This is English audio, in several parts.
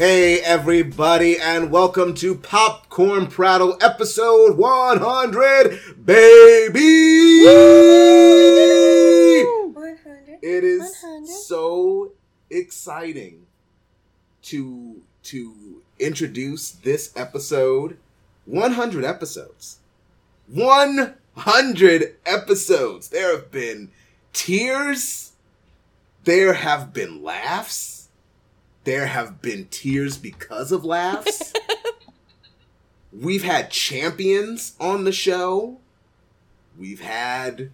Hey, everybody, and welcome to Popcorn Prattle episode 100, baby! 100. It is 100. so exciting to to introduce this episode. 100 episodes. 100 episodes. There have been tears. There have been laughs. There have been tears because of laughs. We've had champions on the show. We've had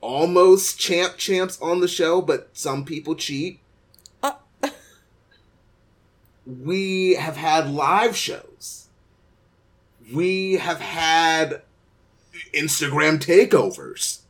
almost champ champs on the show, but some people cheat. Uh. we have had live shows. We have had Instagram takeovers.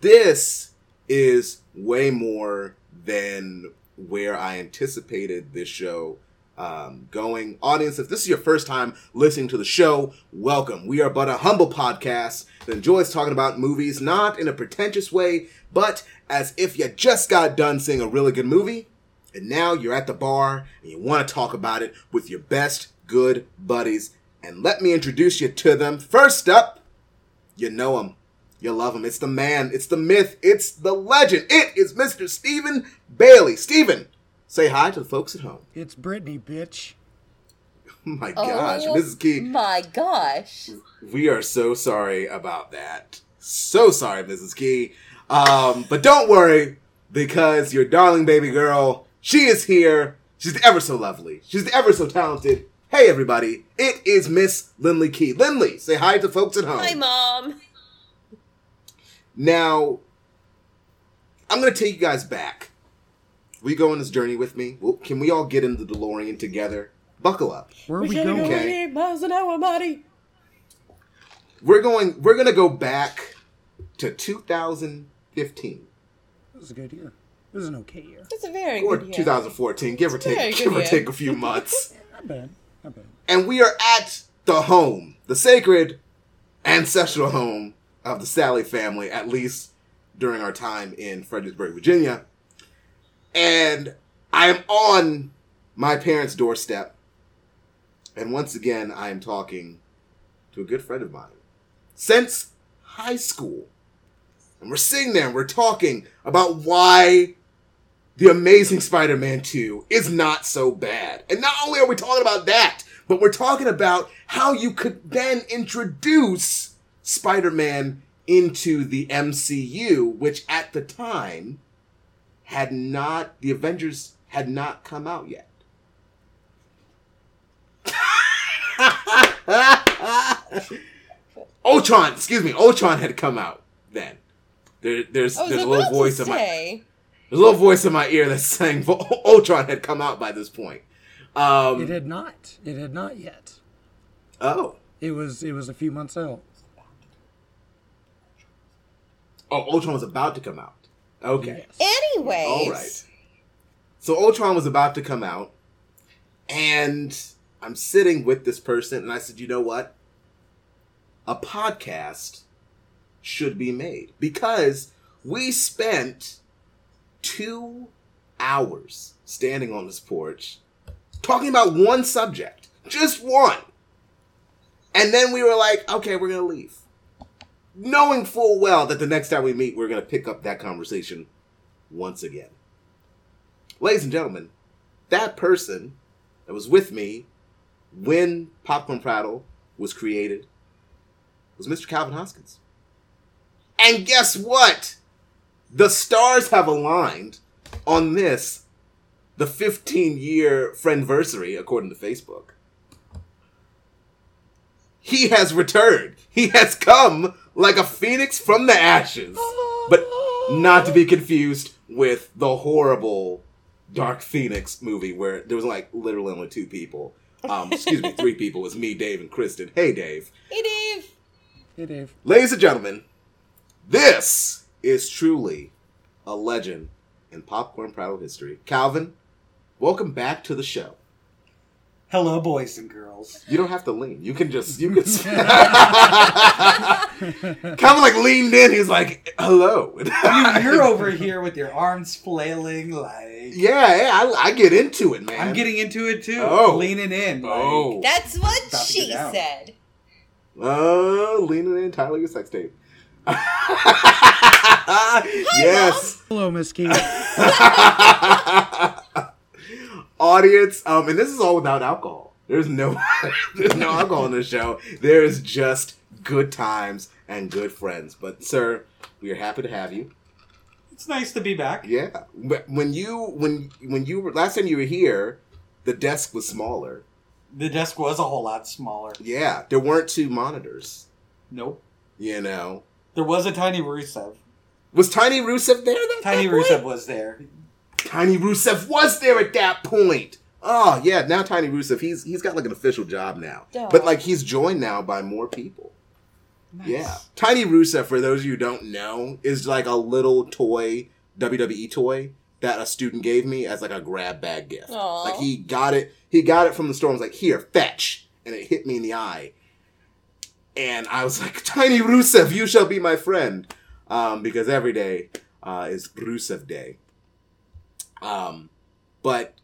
This is way more than where I anticipated this show um, going. Audience, if this is your first time listening to the show, welcome. We are but a humble podcast that enjoys talking about movies, not in a pretentious way, but as if you just got done seeing a really good movie, and now you're at the bar and you want to talk about it with your best good buddies. And let me introduce you to them. First up, you know him. You love him. It's the man. It's the myth. It's the legend. It is Mr. Stephen Bailey. Stephen, say hi to the folks at home. It's Brittany, bitch. Oh my gosh, Oh Mrs. Key. My gosh. We are so sorry about that. So sorry, Mrs. Key. Um, but don't worry, because your darling baby girl, she is here. She's ever so lovely. She's ever so talented. Hey, everybody. It is Miss Lindley Key. Lindley, say hi to folks at home. Hi, Mom. Now, I'm going to take you guys back. Will you go on this journey with me? Well, can we all get in the DeLorean together? Buckle up. Where are we going? Okay. miles an hour, buddy. We're going. We're going to go back to 2015 This is a good year. This is an okay year. It's a very or good year. 2014, give or Very take, good give or year. take a few months. Not bad. Not bad. and we are at the home, the sacred ancestral home of the Sally family, at least during our time in Fredericksburg, Virginia. And I am on my parents' doorstep. And once again, I am talking to a good friend of mine since high school. And we're sitting there and we're talking about why the Amazing Spider Man 2 is not so bad. And not only are we talking about that, but we're talking about how you could then introduce Spider Man into the MCU, which at the time had not, the Avengers had not come out yet. Ultron, excuse me, Ultron had come out then. There, there's there's a little voice in my there's a little voice in my ear that's saying Vo- Ultron had come out by this point. Um, It had not. It had not yet. oh, It was. It was a few months out. Oh, Ultron was about to come out. Okay, Yes. Anyways. all right. So Ultron was about to come out, and I'm sitting with this person, and I said, you know what? A podcast should be made because we spent two hours standing on this porch talking about one subject, just one. And then we were like, okay, we're going to leave. Knowing full well that the next time we meet, we're going to pick up that conversation once again. Ladies and gentlemen, that person that was with me when Popcorn Prattle was created was Mr. Calvin Hoskins. And guess what? The stars have aligned on this, the 15 year friendversary, according to Facebook. He has returned. He has come like a phoenix from the ashes. But not to be confused with the horrible Dark Phoenix movie where there was like literally only two people. Um, excuse me, three people. It was me, Dave, and Kristen. Hey, Dave. Hey, Dave. Hey, Dave. Ladies and gentlemen, this is truly a legend in popcorn prattle history. Calvin, welcome back to the show. Hello, boys and girls. You don't have to lean. You can just you can kind of like leaned in. He's like, "Hello." You, you're over here with your arms flailing like. yeah, yeah. I, I get into it, man. I'm getting into it too. Oh. Leaning in. Like, Oh. That's what she get down. said. Uh, leaning in, Tyler, your sex tape. yes. Hello, Miss Key. Audience, um, and this is all without alcohol. There's no, there's no alcohol in the show. There is just good times and good friends. But sir, we are happy to have you. It's nice to be back. Yeah, when you when when you were last time you were here, the desk was smaller. The desk was a whole lot smaller. Yeah, there weren't two monitors. Nope. You know, There was a tiny Rusev. was Tiny Rusev there? That Tiny? Rusev was there. Tiny Rusev was there at that point. Oh yeah, now Tiny Rusev, he's he's got like an official job now. Duh. But like he's joined now by more people. Nice. Yeah. Tiny Rusev, for those of you who don't know, is like a little toy, WWE toy that a student gave me as like a grab bag gift. Aw. Like he got it, he got it from the store and was like, here, fetch. And it hit me in the eye. And I was like, Tiny Rusev, you shall be my friend. Um, because every day uh, is Rusev Day. Um, but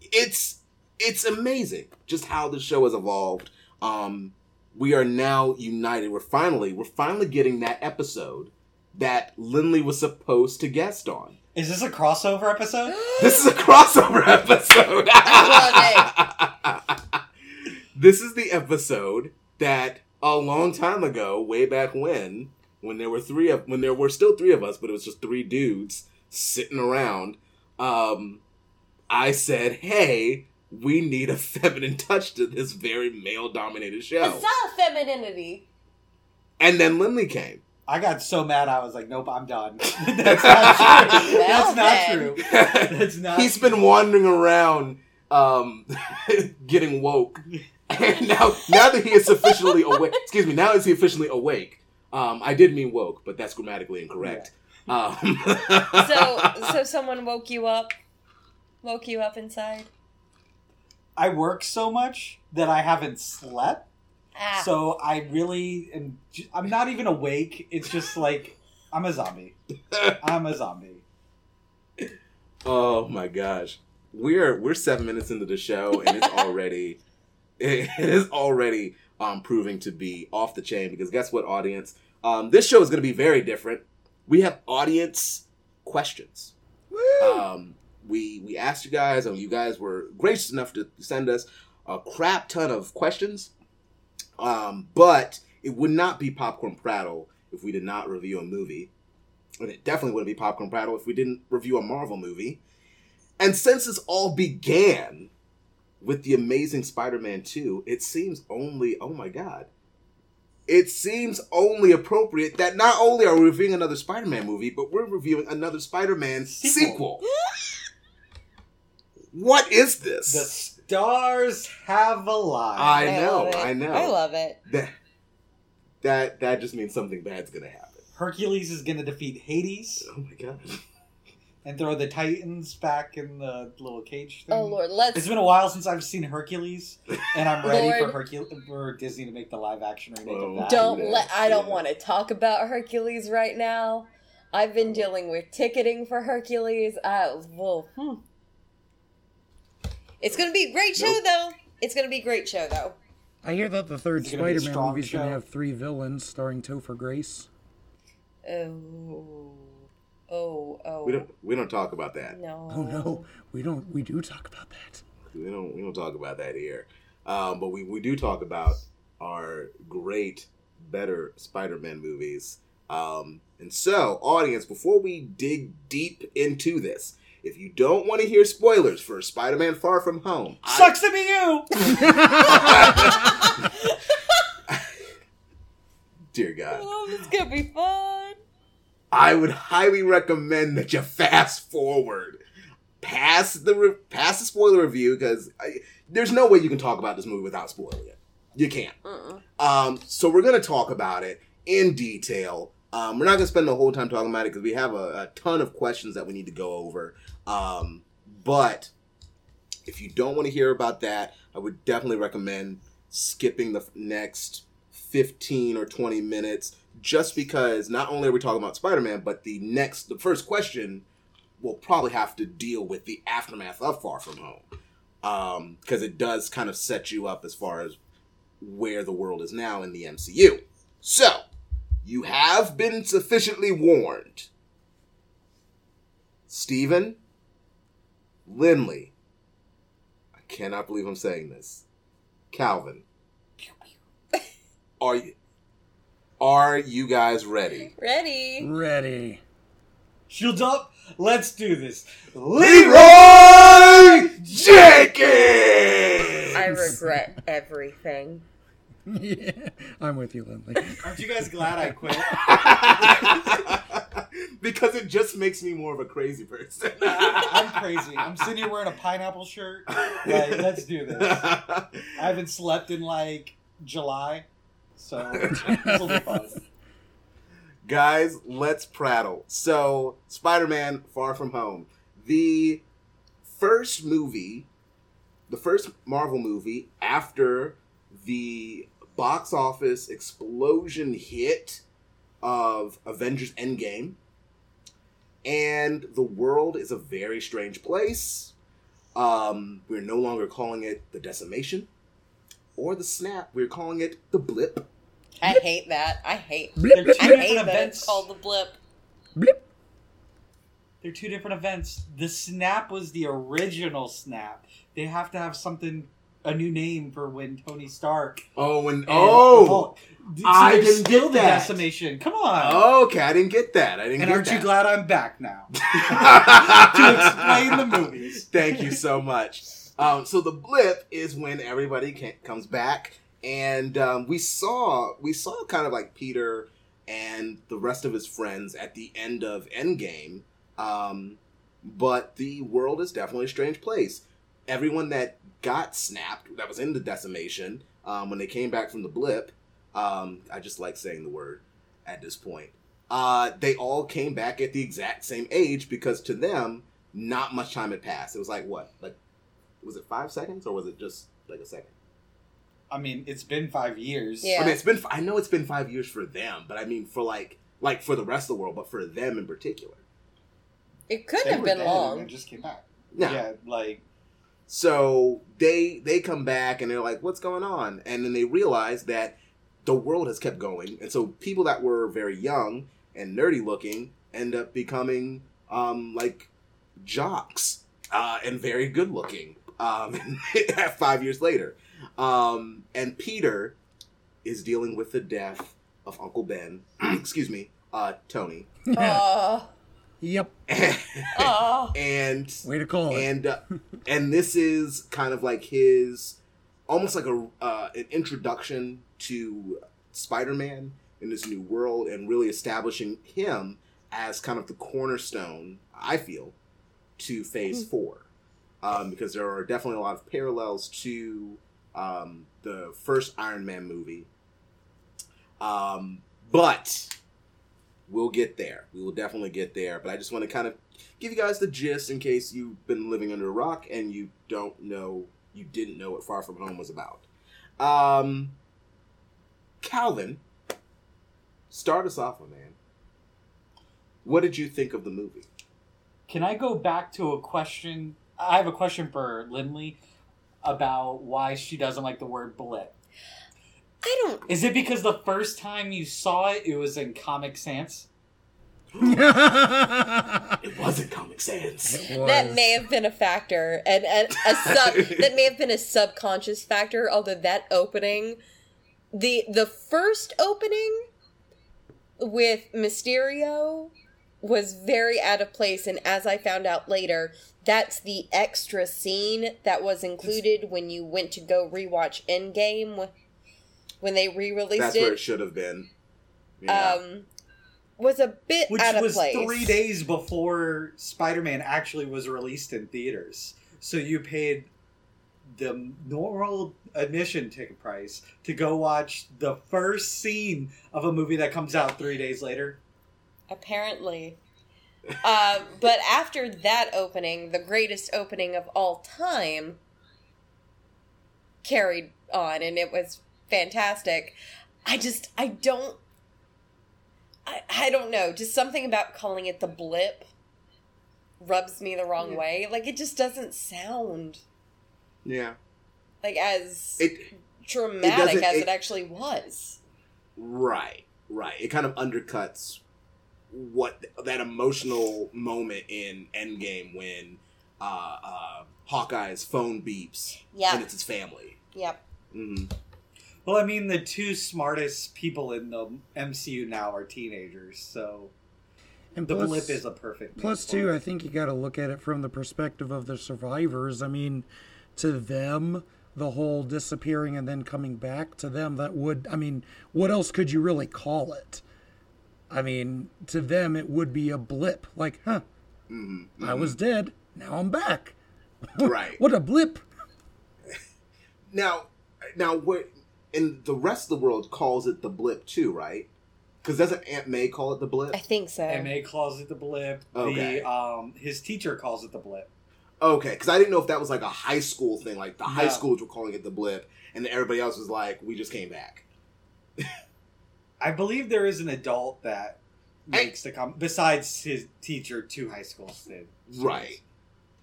it's it's amazing just how the show has evolved. Um, we are now united. We're finally we're finally getting that episode that Lindley was supposed to guest on. Is this a crossover episode? This is a crossover episode. This is the episode that a long time ago, way back when, when there were three of when there were still three of us, but it was just three dudes sitting around. Um, I said, "Hey, we need a feminine touch to this very male-dominated show." It's not femininity. And then Lindley came. I got so mad I was like, nope, I'm done. That's not true. That's not then. true. That's not He's been wandering around, um, getting woke, and now now that he is officially awake. Excuse me. Now is he officially awake? Um, I did mean woke, but that's grammatically incorrect. Um, So, so someone woke you up, woke you up inside. I work so much that I haven't slept. Ah, So I really am. I'm not even awake. It's just like I'm a zombie. I'm a zombie. oh my gosh, we're we're seven minutes into the show, and it's already it is already um, proving to be off the chain. Because guess what, audience? Um, this show is going to be very different. We have audience questions. Um, we we asked you guys, and you guys were gracious enough to send us a crap ton of questions. Um, but it would not be popcorn prattle if we did not review a movie, and it definitely wouldn't be popcorn prattle if we didn't review a Marvel movie. And since this all began with the Amazing Spider-Man two, it seems only oh my god, it seems only appropriate that not only are we reviewing another Spider-Man movie, but we're reviewing another Spider-Man sequel. Sequel. What is this? The stars have aligned. I know. I know. I love it. that that that just means something bad's gonna happen. Hercules is going to defeat Hades Oh my god. And throw the Titans back in the little cage thing. Oh Lord, let's. It's been a while since I've seen Hercules, and I'm ready for Lord. Hercule for Disney to make the live action remake of that. don't Yeah, let. I don't yeah. want to talk about Hercules right now. I've been dealing with ticketing for Hercules. I well, hmm. It's gonna be a great show Nope. though. It's gonna be a great show though. I hear that the third It's gonna be a Spider-Man movie is going to have three villains starring Topher Grace. Oh, oh, oh. We don't we don't talk about that. No. Oh no, we don't. We do talk about that. We don't we don't talk about that here. Um, but we, we do talk about our great, better Spider-Man movies. Um, and so, audience, before we dig deep into this, if you don't want to hear spoilers for Spider-Man Far From Home, I- Sucks to be you. dear God, Oh, this is gonna be fun. I would highly recommend that you fast forward past the re- past the spoiler review because there's no way you can talk about this movie without spoiling it. You can't. Mm-mm. Um, so we're gonna talk about it in detail. Um, we're not gonna spend the whole time talking about it because we have a, a ton of questions that we need to go over. Um, but if you don't want to hear about that, I would definitely recommend skipping the f- next 15 or 20 minutes just because not only are we talking about Spider-Man, but the next the first question will probably have to deal with the aftermath of Far From Home. Um, because it does kind of set you up as far as where the world is now in the MCU. So, you have been sufficiently warned. Stephen, Lindley, I cannot believe I'm saying this. Calvin, are you are you guys ready? Ready? Ready. Shields up. Let's do this. Leeroy Jenkins. I regret everything. yeah, I'm with you, Lindley. Aren't you guys glad I quit? because it just makes me more of a crazy person. I'm crazy. I'm sitting here wearing a pineapple shirt. Like, let's do this. I haven't slept in like July, so this will be fun. Guys, let's prattle. So, Spider Man Far From Home. The first movie, the first Marvel movie after the box office explosion hit of Avengers Endgame. And the world is a very strange place. Um, we're no longer calling it the decimation or the snap. We're calling it the blip. I hate that. I hate. Blip, They're blip, I two hate different that events. it's called the blip. blip. They're two different events. The snap was the original snap. They have to have something, a new name for when Tony Stark. Oh, and and oh, Hulk- So I didn't still get the that. decimation. Come on. okay. I didn't get that. I didn't and get aren't that. you glad I'm back now to explain the movies? Thank you so much. Um, so the blip is when everybody can, comes back, and um, we saw we saw kind of like Peter and the rest of his friends at the end of Endgame. Um, but the world is definitely a strange place. Everyone that got snapped, that was in the decimation, um, when they came back from the blip, um, I just like saying the word at this point. Uh, they all came back at the exact same age because to them, not much time had passed. It was like what, like, was it five seconds or was it just like a second? I mean, it's been five years. Yeah. I mean, it's been. I know it's been five years for them, but I mean for like, like for the rest of the world, but for them in particular. It could They have been dead and long. then just came back. Yeah. Yeah, like So they they come back and they're like, "What's going on?" And then they realize that the world has kept going, and so people that were very young and nerdy looking end up becoming um, like jocks uh, and very good looking. Um, five years later, um, and Peter is dealing with the death of Uncle Ben. excuse me, uh, Tony. Oh, Yep. oh. and Way to call it. and uh, and this is kind of like his almost like a uh, an introduction to Spider-Man in this new world and really establishing him as kind of the cornerstone I feel to Phase Four um, because there are definitely a lot of parallels to um, the first Iron Man movie um, but we'll get there we will definitely get there but I just want to kind of give you guys the gist in case you've been living under a rock and you don't know you didn't know what Far From Home was about. Um, Calvin, start us off, my man. What did you think of the movie? Can I go back to a question? I have a question for Lindley about why she doesn't like the word blip. I don't. Is it because the first time you saw it, it was in Comic Sans? It wasn't Comic Sans. That may have been a factor, and, and a sub that may have been a subconscious factor. Although that opening, the the first opening with Mysterio was very out of place, and as I found out later, that's the extra scene that was included when you went to go rewatch Endgame when they re-released That's it. where it should have been. Yeah. um, was a bit Which out of was place. three days before Spider Man actually was released in theaters. So you paid the normal admission ticket price to go watch the first scene of a movie that comes out three days later. Apparently. Uh, but after that opening, the greatest opening of all time carried on, and it was fantastic. I just, I don't, I, I don't know. Just something about calling it the blip rubs me the wrong Yeah. way. Like it just doesn't sound Yeah. like as It dramatic doesn't- as it- it actually was. right, right. It kind of undercuts what that emotional moment in Endgame when uh, uh, Hawkeye's phone beeps Yeah. and it's his family. Yep. hmm Well, I mean, the two smartest people in the MCU now are teenagers, so And the plus, blip is a perfect. name plus too. I think you got to look at it from the perspective of the survivors. I mean, to them, the whole disappearing and then coming back to them, that would, I mean, what else could you really call it? I mean, to them, it would be a blip. Like, huh, hmm I was dead, now I'm back. Right. What a blip. Now, now, what? And the rest of the world calls it the blip too, right? Because doesn't Aunt May call it the blip? I think so. Aunt May calls it the blip. Okay. The um, his teacher calls it the blip. Okay, because I didn't know if that was like a high school thing. Like the high schools were calling it the blip, and then everybody else was like, "We just came back." I believe there is an adult that Hey. makes the comment besides his teacher. to high school did. Right.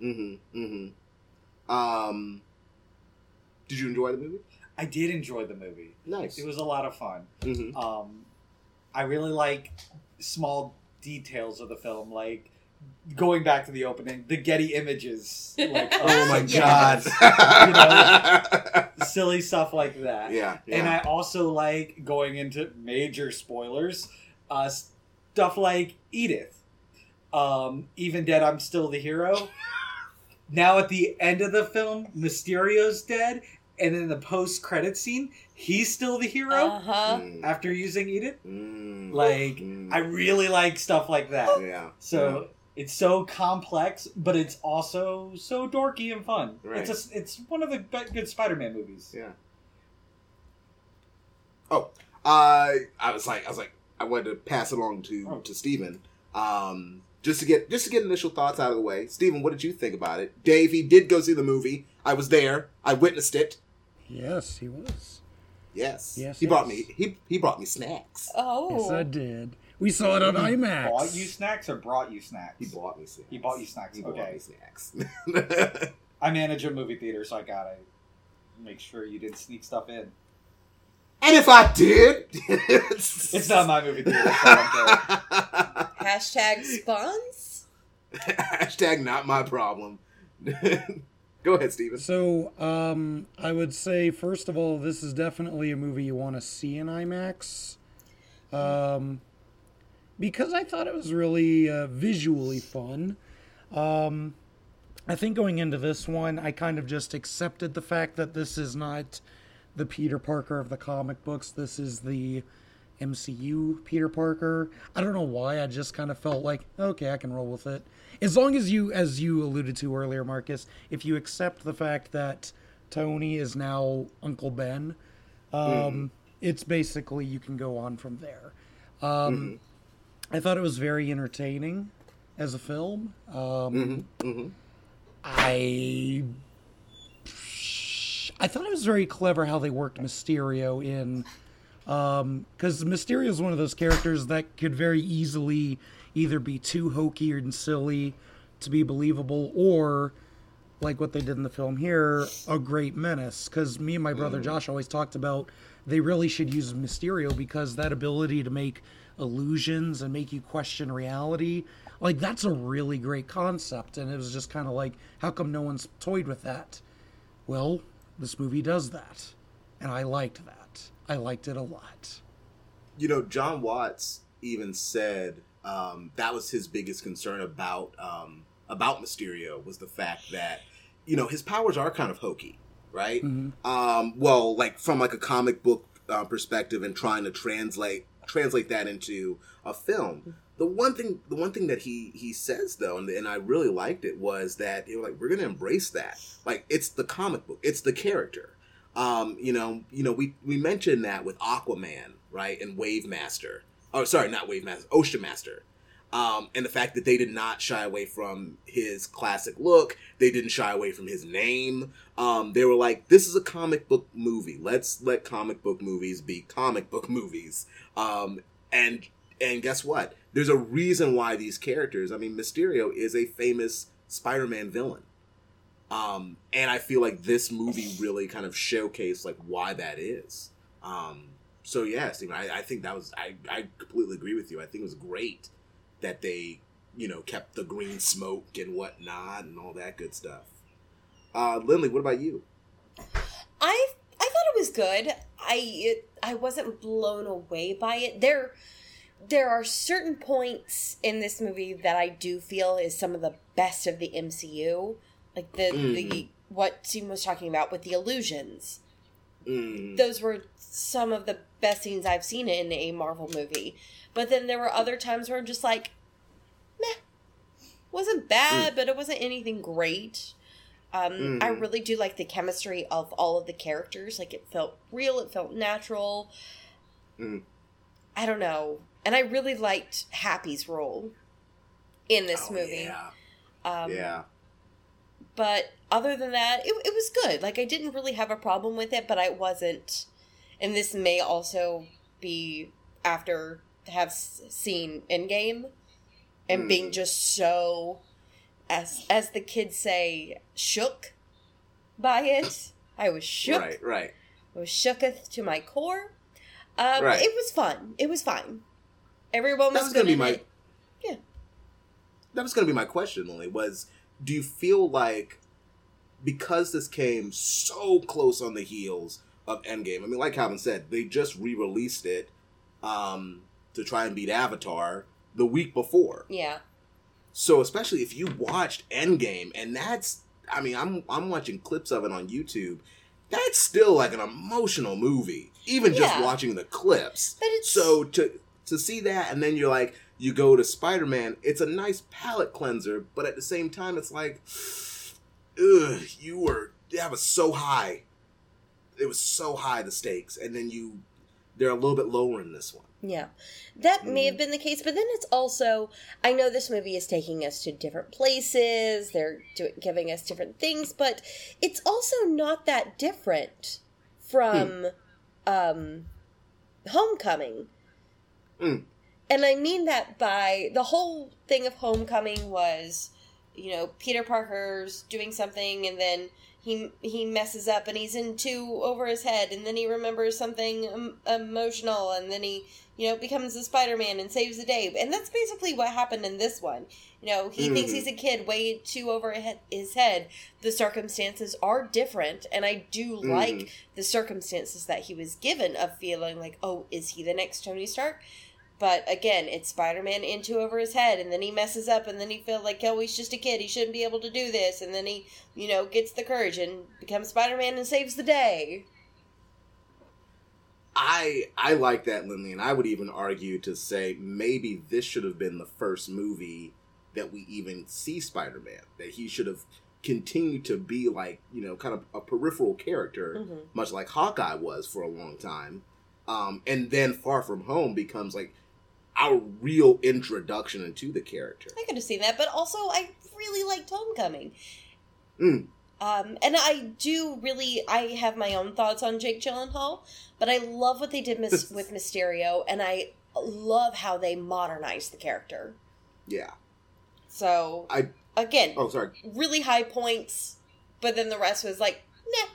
Mm-hmm. Mm-hmm. Um. Did you enjoy the movie? I did enjoy the movie. Nice. It was a lot of fun. Mm-hmm. Um, I really like small details of the film, like going back to the opening, the Getty images. Like, Oh my Yeah. god. silly stuff like that. yeah. Yeah. And I also like going into major spoilers, uh, stuff like Edith. Um, Even dead, I'm still the hero. now at the end of the film, Mysterio's dead, and in the post credit scene, he's still the hero Uh huh. Mm. after using Edith. Mm. Like, Mm. I really like stuff like that. yeah. So it's so complex, but it's also so dorky and fun. Right. It's a, it's one of the be- good Spider-Man movies. Yeah. Oh, uh, I was like, I was like, I wanted to pass it along to Oh. to Stephen, um, just to get just to get initial thoughts out of the way. Stephen, what did you think about it? Dave, he did go see the movie. I was there. I witnessed it. Yes, he was. Yes. Yes, He brought me. He he brought me snacks. Oh. Yes, I did. We saw it on IMAX. Bought you snacks or brought you snacks? He bought me snacks. He bought you snacks, He bought me snacks. I manage a movie theater, so I gotta make sure you didn't sneak stuff in. and if I did, It's not my movie theater, so I don't care. Hashtag spawns. Hashtag not my problem. Go ahead, Steven. So, um, I would say first of all, this is definitely a movie you want to see in IMAX, um, because I thought it was really uh, visually fun. Um, I think going into this one, I kind of just accepted the fact that this is not the Peter Parker of the comic books. This is the MCU Peter Parker. I don't know why. I just kind of felt like, okay, I can roll with it. As long as you, as you alluded to earlier, Marcus, if you accept the fact that Tony is now Uncle Ben, um, it's basically you can go on from there. Um, I thought it was very entertaining as a film. Um, hmm I I thought it was very clever how they worked Mysterio in because Mysterio is one of those characters that could very easily either be too hokey and silly to be believable or like what they did in the film here a great menace. Because me and my brother josh always talked about they really should use mysterio because that ability to make illusions and make you question reality like that's a really great concept and it was just kind of like how come no one's toyed with that well this movie does that and i liked that i liked it a lot You know, Jon Watts even said um, that was his biggest concern about um, about Mysterio was the fact that you know his powers are kind of hokey, right? Mhm. Um, well, like from like a comic book uh, perspective and trying to translate translate that into a film. The one thing, the one thing that he he says though, and, and I really liked it was that were like, we're gonna embrace that. Like it's the comic book, it's the character. Um, you know, you know, we we mentioned that with Aquaman, right, and Wave Master. Oh, sorry, not Wave Master, Ocean Master. Um, and the fact that they did not shy away from his classic look, they didn't shy away from his name. Um, they were like, "This is a comic book movie. Let's let comic book movies be comic book movies." Um, and and guess what? There's a reason why these characters. I mean, Mysterio is a famous Spider-Man villain. Um, and I feel like this movie really kind of showcased like why that is. Um, so yeah, Steven, I, I think that was I, I completely agree with you. I think it was great that they, you know, kept the green smoke and whatnot and all that good stuff. Uh, Lindley, what about you? I I thought it was good. I it, I wasn't blown away by it. There there are certain points in this movie that I do feel is some of the best of the MCU, like the the Mhm. what Steven was talking about with the illusions. Mm, Those were some of the best scenes I've seen in a Marvel movie. But then there were other times where I'm just like, meh, wasn't bad, but it wasn't anything great. Um, I Mhm. really do like the chemistry of all of the characters. Like it felt real, it felt natural. Mm. I don't know, and I really liked Happy's role in this oh, movie. Yeah. Um, yeah. But other than that, it, it was good. Like I didn't really have a problem with it, but I wasn't. And this may also be after have seen Endgame and being Mm. just so, as as the kids say, shook by it. I was shook. Right. Right. I was shooketh to my core. Um, Right. It was fun. It was fine. Everyone was, That was good gonna be my. it. Yeah. That was gonna be my question. Lily was, do you feel like because this came so close on the heels of Endgame? I mean, like Calvin said, they just re-released it um, to try and beat Avatar the week before. Yeah. So especially if you watched Endgame, and that's, I mean, I'm I'm watching clips of it on YouTube. That's still like an emotional movie, even just watching the clips. But it's So to to see that, and then you're like, you go to Spider Man. It's a nice palate cleanser, but at the same time, it's like, ugh, you were that was so high. It was so high the stakes, and then you they're a little bit lower in this one. Yeah, that may Mm. have been the case, but then it's also I know this movie is taking us to different places. They're do, giving us different things, but it's also not that different from um, Homecoming. Mm. And I mean that by the whole thing of Homecoming was, you know, Peter Parker's doing something and then he he messes up and he's in two over his head and then he remembers something emotional and then he you know becomes a Spider-Man and saves the day. And that's basically what happened in this one. You know, he thinks Mhm. he's a kid way too over his head. The circumstances are different and I do like Mhm. the circumstances that he was given of feeling like, "Oh, is he the next Tony Stark?" But again, it's Spider Man into over his head, and then he messes up, and then he feels like, oh, he's just a kid. He shouldn't be able to do this. And then he, you know, gets the courage and becomes Spider Man and saves the day. I I like that, Lindley, and I would even argue to say maybe this should have been the first movie that we even see Spider Man. That he should have continued to be like you know kind of a peripheral character, Mhm. much like Hawkeye was for a long time, um, and then Far From Home becomes like our real introduction into the character. I could have seen that, but also I really liked Homecoming. Mm. Um, and I do really, I have my own thoughts on Jake Gyllenhaal, but I love what they did mis- with Mysterio, and I love how they modernized the character. Yeah. So, I again, oh sorry. really high points, but then the rest was like, nah.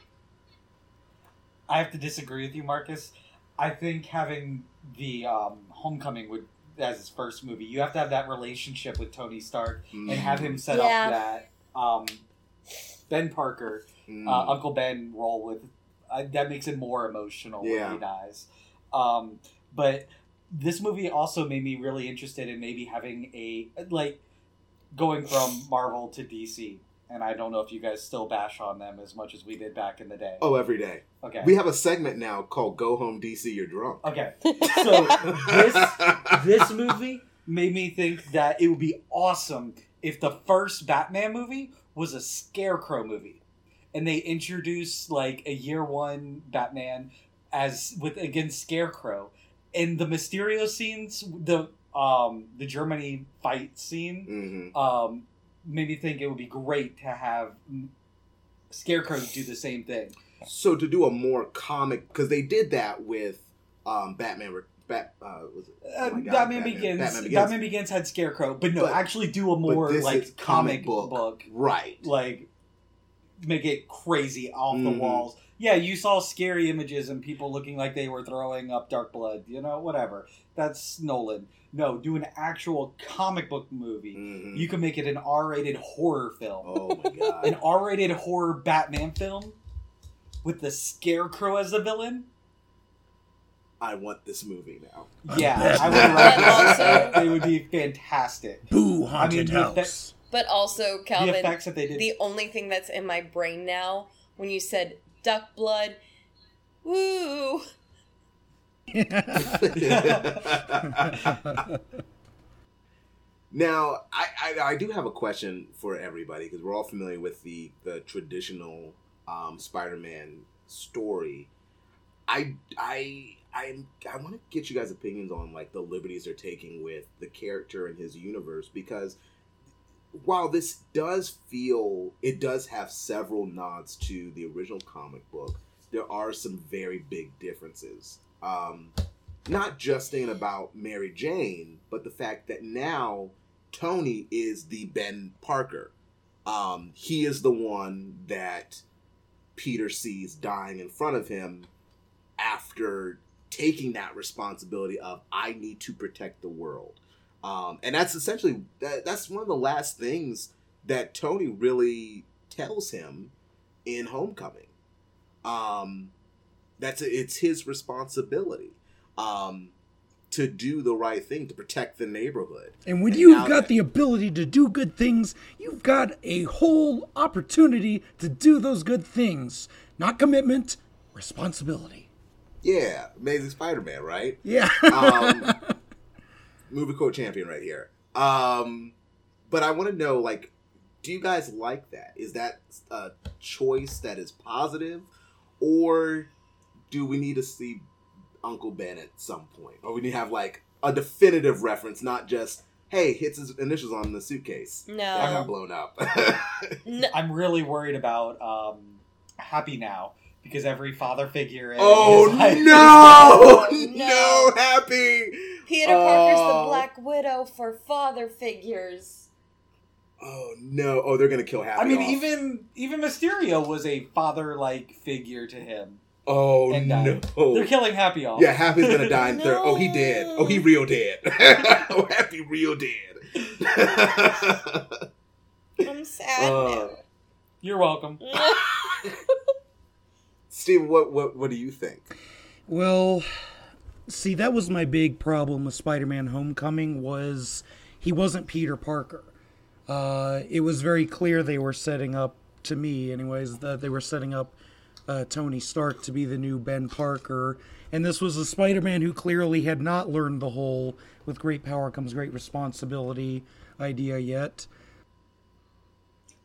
I have to disagree with you, Marcus. I think having the um, Homecoming would as his first movie, you have to have that relationship with Tony Stark and have him set Yeah. up that um, Ben Parker, Mm. uh, Uncle Ben role with uh, that makes it more emotional Yeah. when he dies. Um, but this movie also made me really interested in maybe having a like going from Marvel to DC. And I don't know if you guys still bash on them as much as we did back in the day. oh, every day. okay. We have a segment now called "Go Home DC, You're Drunk." Okay. So this this movie made me think that it would be awesome if the first Batman movie was a Scarecrow movie, and they introduced like a year one Batman as with against Scarecrow, and the Mysterio scenes, the um, the Germany fight scene hmm um, made me think it would be great to have Scarecrow do the same thing. So to do a more comic, because they did that with um, Batman. Bat, uh, was it? Uh, Oh my God, Batman, Begins, Batman Batman Begins. Begins. had Scarecrow, but no, But- actually do a more like comic book. right? like make it crazy off the Mhm. walls. Yeah, you saw scary images and people looking like they were throwing up dark blood. You know, whatever. That's Nolan. No, do an actual comic book movie. Mhm. You can make it an R-rated horror film. oh my god! An R-rated horror Batman film with the Scarecrow as the villain. I want this movie now. Yeah, I would love recommend Also- It would be fantastic. Boo, I haunted mean, the house. But also, The Calvin, effects that they did. the only thing that's in my brain now when you said duck blood, woo. Now, I, I I do have a question for everybody because we're all familiar with the the traditional um, Spider-Man story. I I I I want to get you guys' opinions on like the liberties they're taking with the character and his universe because while this does feel it does have several nods to the original comic book, there are some very big differences. Um, not just thinking about Mary Jane, but the fact that now Tony is the Ben Parker. Um, he is the one that Peter sees dying in front of him after taking that responsibility of I need to protect the world. Um, and that's essentially that, that's one of the last things that Tony really tells him in Homecoming. Um, that's it's his responsibility um, to do the right thing to protect the neighborhood. And when And you've got that- the ability to do good things, you've got a whole opportunity to do those good things. Not commitment, responsibility. Yeah, Amazing Spider-Man, right? Yeah. Um, movie quote champion right here. Um, but I want to know, like, do you guys like that? Is that a choice that is positive, or do we need to see Uncle Ben at some point, or we need to have like a definitive reference, not just hey, hits his initials on the suitcase. No. that got blown up. No, I'm really worried about um, Happy Now because every father figure. oh is like, no, No. no, happy. Peter Parker's Oh. the Black Widow for father figures. Oh no! Oh, they're gonna kill Happy. I mean, off. even even Mysterio was a father-like figure to him. Oh and no! died. They're killing Happy off. Yeah, Happy's gonna die in third. Oh, he No. dead. Oh, he real dead. oh, Happy real dead. I'm sad Uh, You're welcome. Steve, what what what do you think? Well, see, that was my big problem with Spider-Man: Homecoming was he wasn't Peter Parker. Uh, it was very clear they were setting up, to me, anyways, that they were setting up uh, Tony Stark to be the new Ben Parker, and this was a Spider-Man who clearly had not learned the whole "with great power comes great responsibility" idea yet.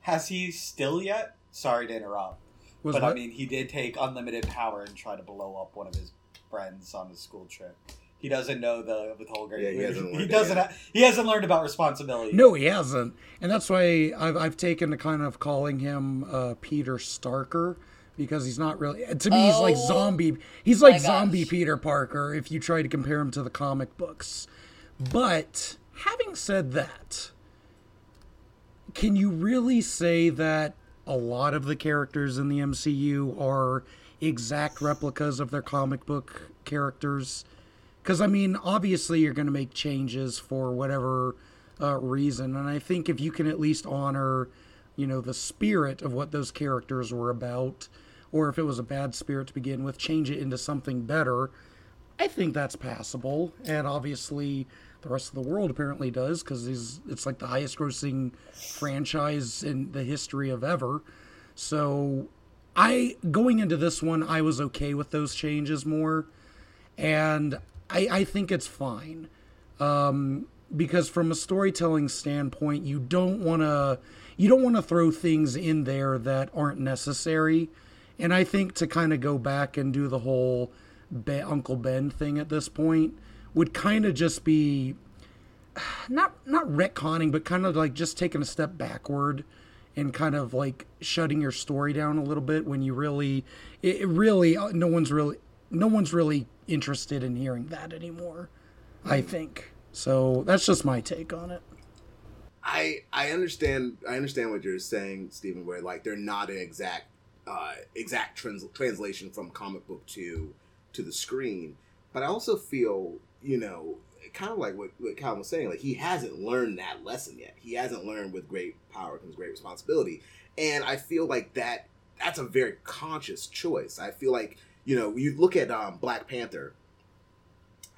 Has he still yet? Sorry to interrupt, Was but I mean, he did take unlimited power and try to blow up one of his friends on his school trip. He doesn't know the with whole great. Yeah, he hasn't he learned doesn't. yet. Ha- he hasn't learned about responsibility. No, he hasn't, and that's why I've I've taken to kind of calling him uh, Peter Starker because he's not really. To me, he's like Oh, zombie. He's like my gosh. zombie Peter Parker if you try to compare him to the comic books. But having said that, can you really say that a lot of the characters in the MCU are exact replicas of their comic book characters? Because, I mean, obviously you're going to make changes for whatever uh, reason. And I think if you can at least honor, you know, the spirit of what those characters were about, or if it was a bad spirit to begin with, change it into something better, I think that's passable. And obviously the rest of the world apparently does because it's like the highest grossing franchise in the history of ever. So I going into this one, I was okay with those changes more, and I, I think it's fine. Um, because from a storytelling standpoint, you don't want to you don't want to throw things in there that aren't necessary. And I think to kind of go back and do the whole Be- Uncle Ben thing at this point would kind of just be not not retconning, but kind of like just taking a step backward and kind of like shutting your story down a little bit when you really, it, really, uh, no one's really, no one's really interested in hearing that anymore. I think so. That's just my take on it. I I understand I understand what you're saying, Stephen. Where like they're not an exact uh, exact trans- translation from comic book to to the screen, but I also feel you know kind of like what, what Calvin was saying, like he hasn't learned that lesson yet. He hasn't learned with great power comes great responsibility, and I feel like that that's a very conscious choice. I feel like you know you look at um, Black Panther.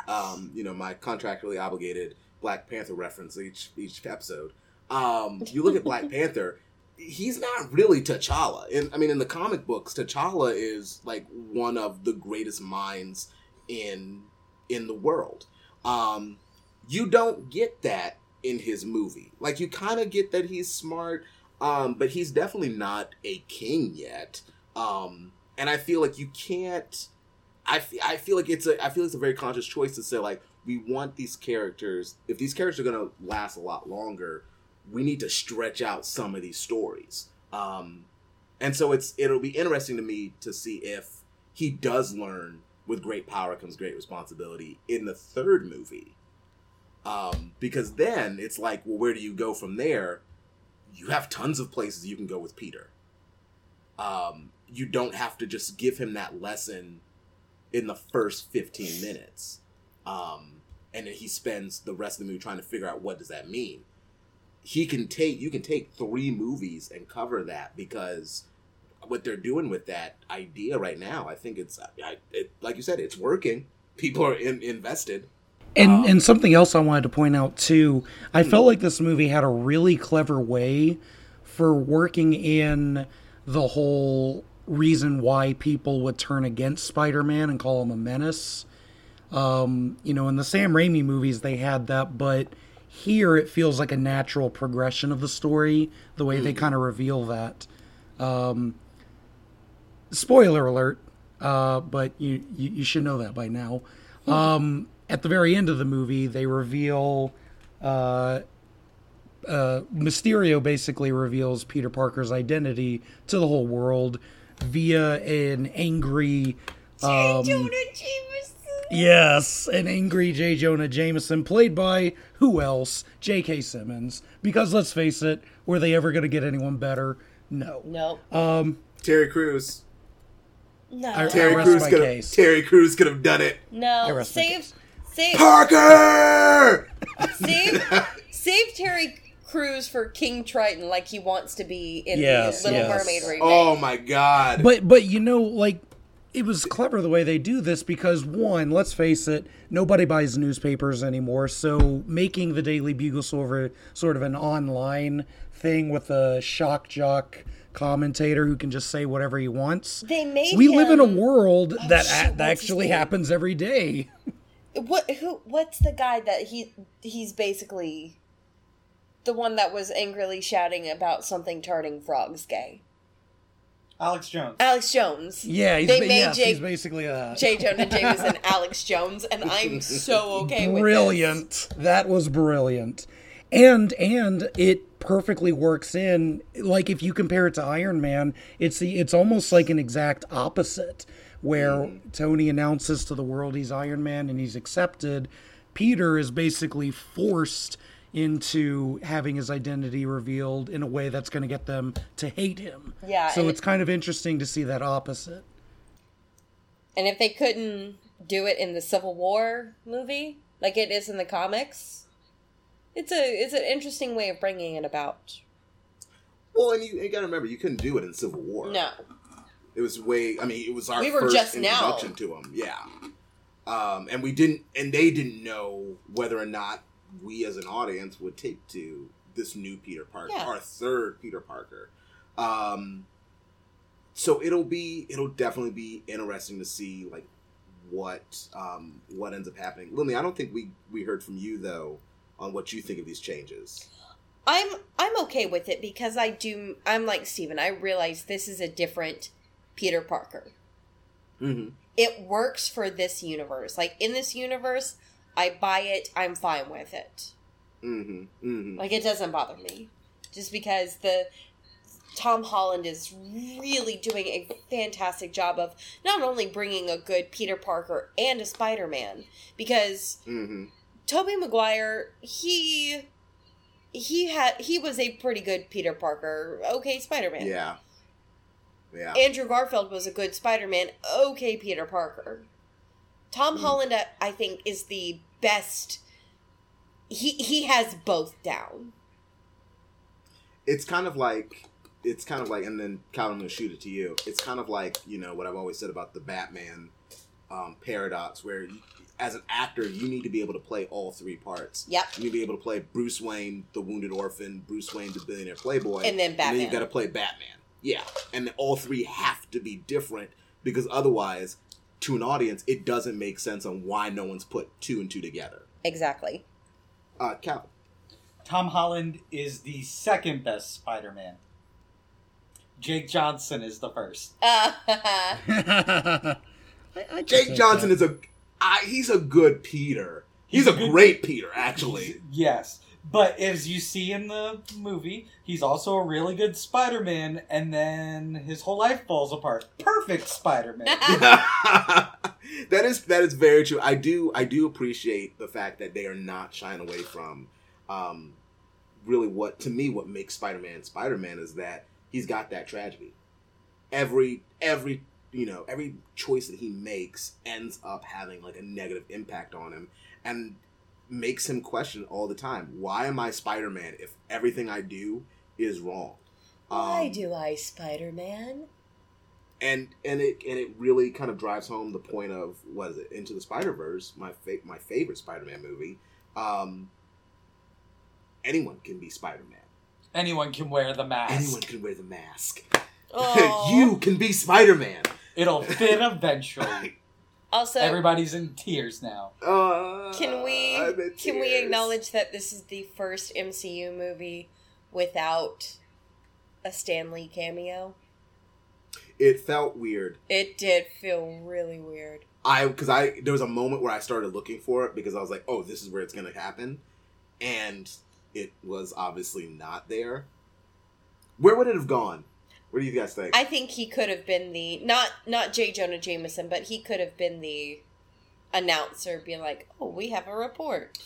Um, you know my contractually obligated Black Panther reference each each episode. Um, you look at Black Panther, he's not really T'Challa. In I mean, in the comic books, T'Challa is like one of the greatest minds in in the world. Um, you don't get that in his movie. Like you kind of get that he's smart, um, but he's definitely not a king yet. Um, and I feel like you can't. I, f- I feel like it's a I feel it's a very conscious choice to say like we want these characters if these characters are gonna last a lot longer we need to stretch out some of these stories. Um, and so it's it'll be interesting to me to see if he does learn with great power comes great responsibility in the third movie. Um, because then it's like well where do you go from there? You have tons of places you can go with peter. Um, you don't have to just give him that lesson in the first 15 minutes. Um, and then he spends the rest of the movie trying to figure out what does that mean he can take you can take three movies and cover that because what they're doing with that idea right now i think it's I, it, like you said it's working people are in, invested And Um, and something else I wanted to point out too, I felt like this movie had a really clever way for working in the whole reason why people would turn against Spider-Man and call him a menace. Um, you know, in the Sam Raimi movies they had that, but here it feels like a natural progression of the story, the way they kind of reveal that. Um, spoiler alert, uh, but you, you you should know that by now. Um, at the very end of the movie, they reveal uh, uh, Mysterio basically reveals Peter Parker's identity to the whole world via an angry. Um, Yes, an angry J. Jonah Jameson, played by who else? J.K. Simmons. Because let's face it, were they ever going to get anyone better? No. No. Um, Terry Crews. no. I- terry rest Crews could case. terry Crews could have done it no. Save, save, parker save, save Terry Crews for King Triton like he wants to be in Yes, the Little yes. Mermaid remake. oh my god But but you know, like it was clever the way they do this because one, let's face it, nobody buys newspapers anymore. So making the Daily Bugle sort of sort of an online thing with a shock jock commentator who can just say whatever he wants. They made We live in a him- world oh, that shit, a- that actually happens every day. What who what's the guy that he he's basically the one that was angrily shouting about something turning frogs gay. Alex Jones. Alex Jones. Yeah, he's, They ba- made yes, Jake- he's basically a J. Jonah Jameson, Alex Jones, and I'm so okay with brilliant. That was brilliant. And and it perfectly works in like if you compare it to Iron Man, it's the it's almost like an exact opposite where hmm. Tony announces to the world he's Iron Man and he's accepted. Peter is basically forced into having his identity revealed in a way that's going to get them to hate him. Yeah, So and it's kind of interesting to see that opposite. And if they couldn't do it in the Civil War movie, like it is in the comics, it's a it's an interesting way of bringing it about. well and you, you gotta remember you couldn't do it in civil war No, It was way. I mean, it was our We were first just now. introduction to them. Yeah, um, and we didn't, and they didn't know whether or not we as an audience would take to this new Peter Parker, Yeah. our third Peter Parker. Um, so it'll be, it'll definitely be interesting to see like what um, what ends up happening. Lily, I don't think we we heard from you though on what you think of these changes. I'm I'm okay with it because I do. I'm like Steven. I realize this is a different Peter Parker. Mm-hmm. It works for this universe. Like in this universe, I buy it. I'm fine with it. Mm-hmm. Mm-hmm. Like it doesn't bother me, just because the Tom Holland is really doing a fantastic job of not only bringing a good Peter Parker and a Spider Man, because Mm-hmm. Tobey Maguire he he had he was a pretty good Peter Parker, okay Spider Man. Yeah. Yeah. Andrew Garfield was a good Spider Man, okay Peter Parker. Tom Mm. Holland, I think, is the best. He he has both down. it's kind of like it's kind of like and then Calvin I'm gonna shoot it to you. It's kind of like, you know, what I've always said about the Batman um, paradox where you, as an actor you need to be able to play all three parts. Yep. You need to be able to play Bruce Wayne, the wounded orphan, Bruce Wayne, the billionaire playboy, And then And then Batman. you got to play Batman. Yeah, and all three have to be different because otherwise, to an audience, it doesn't make sense on why no one's put two and two together. Exactly. Uh, Calvin. Tom Holland is the second best Spider Man. Jake Johnson is the first. Uh, I, I Jake Johnson that. is a I, he's a good Peter. He's, He's a a good- great Peter, actually. Yes. But as you see in the movie, he's also a really good Spider Man, and then his whole life falls apart. Perfect Spider Man. that is that is very true. I do I do appreciate the fact that they are not shying away from um, really what to me what makes Spider-Man Spider-Man is that he's got that tragedy. Every every you know every choice that he makes ends up having like a negative impact on him and makes him question all the time why am I Spider-Man if everything I do is wrong. Why Um, do I Spider Man? and and it and it really kind of drives home the point of what is it into the Spider Verse, my fa- my favorite Spider Man movie. Um, anyone can be Spider Man. Anyone can wear the mask. Anyone can wear the mask. Oh. you can be Spider Man. It'll fit eventually. also, Everybody's in tears now. Uh, can we I'm can we acknowledge that this is the first MCU movie without a Stan Lee cameo? It felt weird. It did feel really weird. I because I there was a moment where I started looking for it because I was like, oh, this is where it's gonna happen, and it was obviously not there. Where would it have gone? What do you guys think? I think he could have been the not not J. Jonah Jameson, but he could have been the announcer, being like, "Oh, we have a report."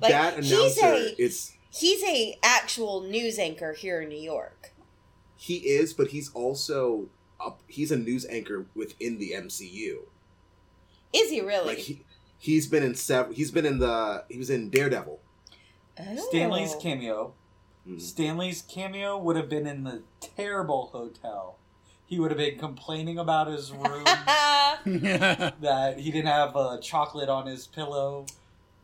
Like that he's announcer, a it's he's a actual news anchor here in New York. He is, but he's also a, he's a news anchor within the MCU. Is he really? Like he he's been in several. He's been in the he was in Daredevil. Oh. Stan Lee's cameo. Mhm. Stan Lee's cameo would have been in the terrible hotel. He would have been complaining about his room that he didn't have uh, chocolate on his pillow.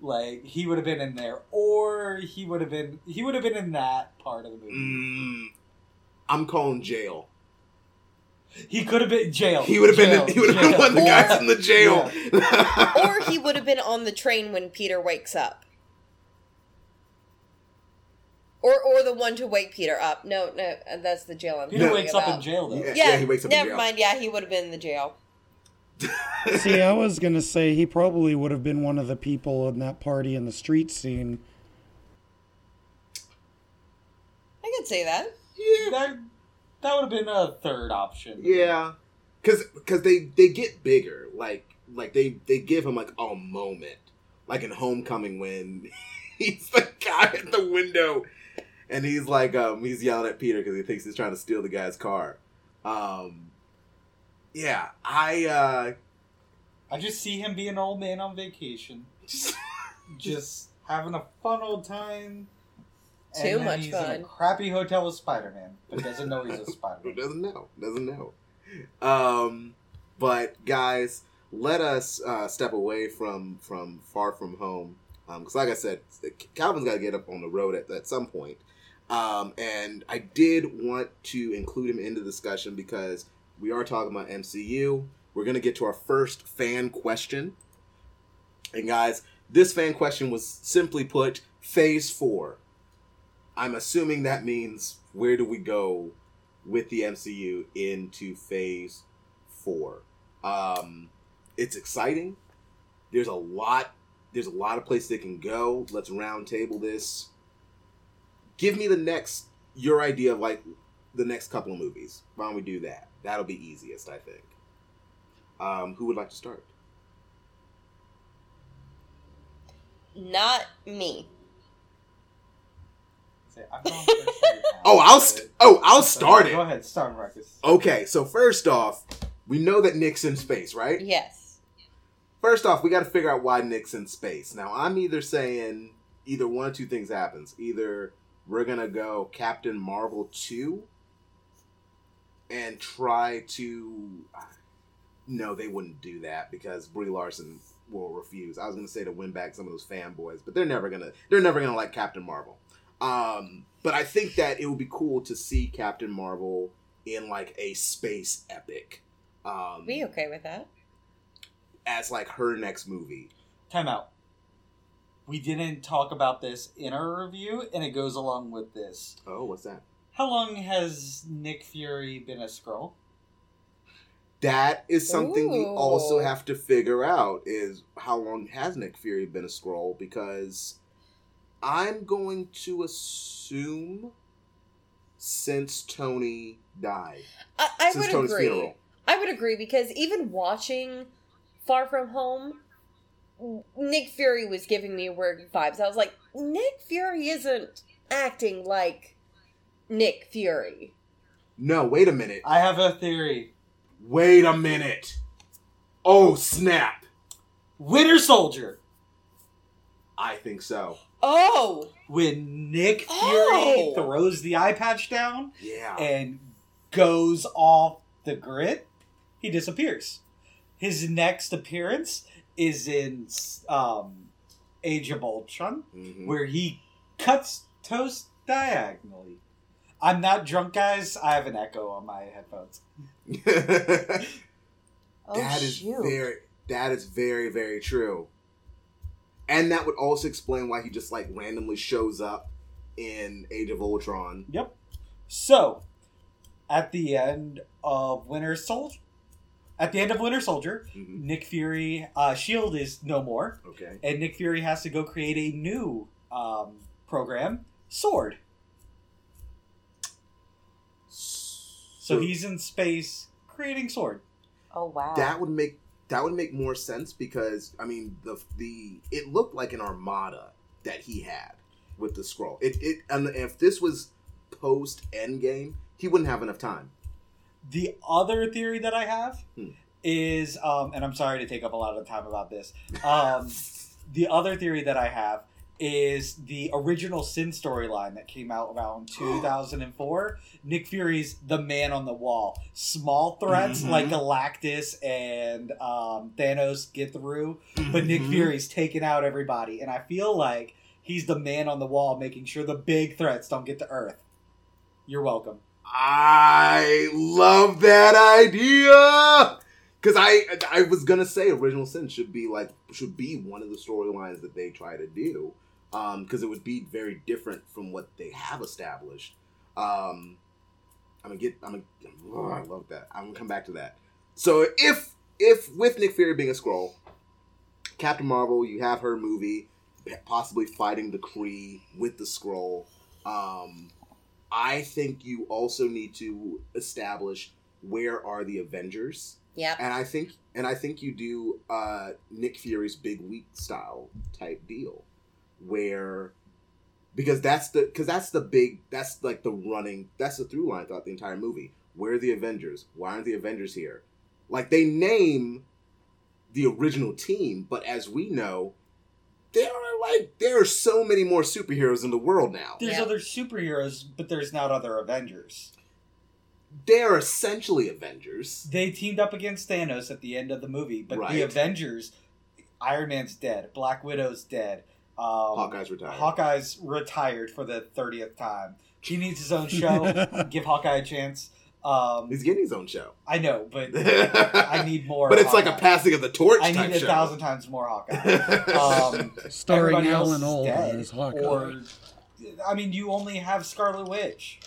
Like he would have been in there, or he would have been he would have been in that part of the movie. Mm, I'm calling jail. He could have been jail. He would have been Jail, he would have been one of the Or- guys in the jail. or he would have been on the train when Peter wakes up. Or or the one to wake Peter up. No, no, uh, that's the jail I'm Peter talking wakes up in jail though. Yeah. Yeah, he wakes up in never jail. mind. Yeah, he would have been in the jail. See, I was gonna say he probably would have been one of the people in that party in the street scene. I could say that. yeah, That that would have been a third option. yeah, because because they they get bigger. Like like they they give him like a moment, like in Homecoming when he's the guy at the window, and he's like um he's yelling at Peter because he thinks he's trying to steal the guy's car. Um, yeah, I uh I just see him being an old man on vacation, just just having a fun old time. Too and then much he's in fun. a crappy hotel with Spider Man, but doesn't know he's a Spider Who Man. doesn't know? Doesn't know. Um, but guys, let us uh, step away from from far from home because, like I said, Calvin's got to get up on the road at, at some point. Um, and I did want to include him in the discussion because we are talking about MCU. We're gonna get to our first fan question, and guys, this fan question was simply put: Phase Four. I'm assuming that means where do we go with the MCU into phase four. Um, it's exciting. There's a lot there's a lot of places they can go. Let's roundtable this. Give me the next your idea of like the next couple of movies. Why don't we do that? That'll be easiest, I think. Um, who would like to start? Not me. I'm going first right now. Oh, I'll st- oh I'll start Go it. Go ahead, start, Marcus. Okay, so first off, we know that Nick's in space, right? Yes. First off, we got to figure out why Nick's in space. Now, I'm either saying either one or two things happens. Either we're gonna go Captain Marvel two and try to. No, they wouldn't do that because Brie Larson will refuse. I was gonna say to win back some of those fanboys, but they're never gonna. They're never gonna like Captain Marvel. Um, but I think that it would be cool to see Captain Marvel in like a space epic. Um, Be okay with that. as like her next movie. Time out. We didn't talk about this in our review, and it goes along with this. Oh, what's that? How long has Nick Fury been a Skrull? That is something we also have to figure out is how long has Nick Fury been a Skrull because I'm going to assume since Tony died. I, I since would Tony's agree. funeral. I would agree because even watching Far From Home, Nick Fury was giving me weird vibes. I was like, Nick Fury isn't acting like Nick Fury. No, wait a minute. I have a theory. Wait a minute. Oh, snap. Winter Soldier. I think so. Oh, When Nick Fury Oh! throws the eye patch down Yeah. and goes off the grid, he disappears. His next appearance is in um, Age of Ultron, Mhm. where he cuts toast diagonally. I'm not drunk, guys. I have an echo on my headphones. oh That is shoot. very that is very very true and that would also explain why he just like randomly shows up in age of ultron Yep. So, at the end of Winter Soldier, at the end of Winter Soldier, Mhm. Nick Fury, uh, Shield is no more, okay and Nick Fury has to go create a new um, program, Sword. So he's in space creating Sword. Oh wow. that would make that would make more sense because i mean the the it looked like an armada that he had with the Skrull it it and if this was post endgame he wouldn't have enough time The other theory that I have Hmm. is, um, and I'm sorry to take up a lot of time about this. Um, the other theory that I have is the original Sin storyline that came out around 2004. Nick Fury's the man on the wall. Small threats Mhm. like Galactus and um, Thanos get through, but Nick Mhm. Fury's taking out everybody. And I feel like he's the man on the wall making sure the big threats don't get to Earth. You're welcome. I love that idea because I I was gonna say original sin should be like should be one of the storylines that they try to do because it would be very different from what they have established. Um, I'm gonna get I'm gonna oh, I love that I'm gonna come back to that. So if if with Nick Fury being a Skrull, Captain Marvel, you have her movie possibly fighting the Kree with the Skrull. Um, I think you also need to establish where are the Avengers, Yeah. and I think and I think you do uh, Nick Fury's big week style type deal, where because that's the because that's the big that's like the running that's the through line throughout the entire movie. Where are the Avengers? Why aren't the Avengers here? Like they name the original team, but as we know, there are like there are so many more superheroes in the world now. There's Yeah. other superheroes, but there's not other Avengers. They're essentially Avengers. They teamed up against Thanos at the end of the movie, but Right. the Avengers, Iron Man's dead, Black Widow's dead, um, Hawkeye's retired. Hawkeye's retired for the thirtieth time. He needs his own show. Give Hawkeye a chance. Um, He's getting his own show. I know, but I I need more. But it's like a passing of the torch I type need a show. thousand times more Hawkeye. Um, Starring Everybody else Alan is Alda dead, as Hawkeye. Or, I mean, you only have Scarlet Witch.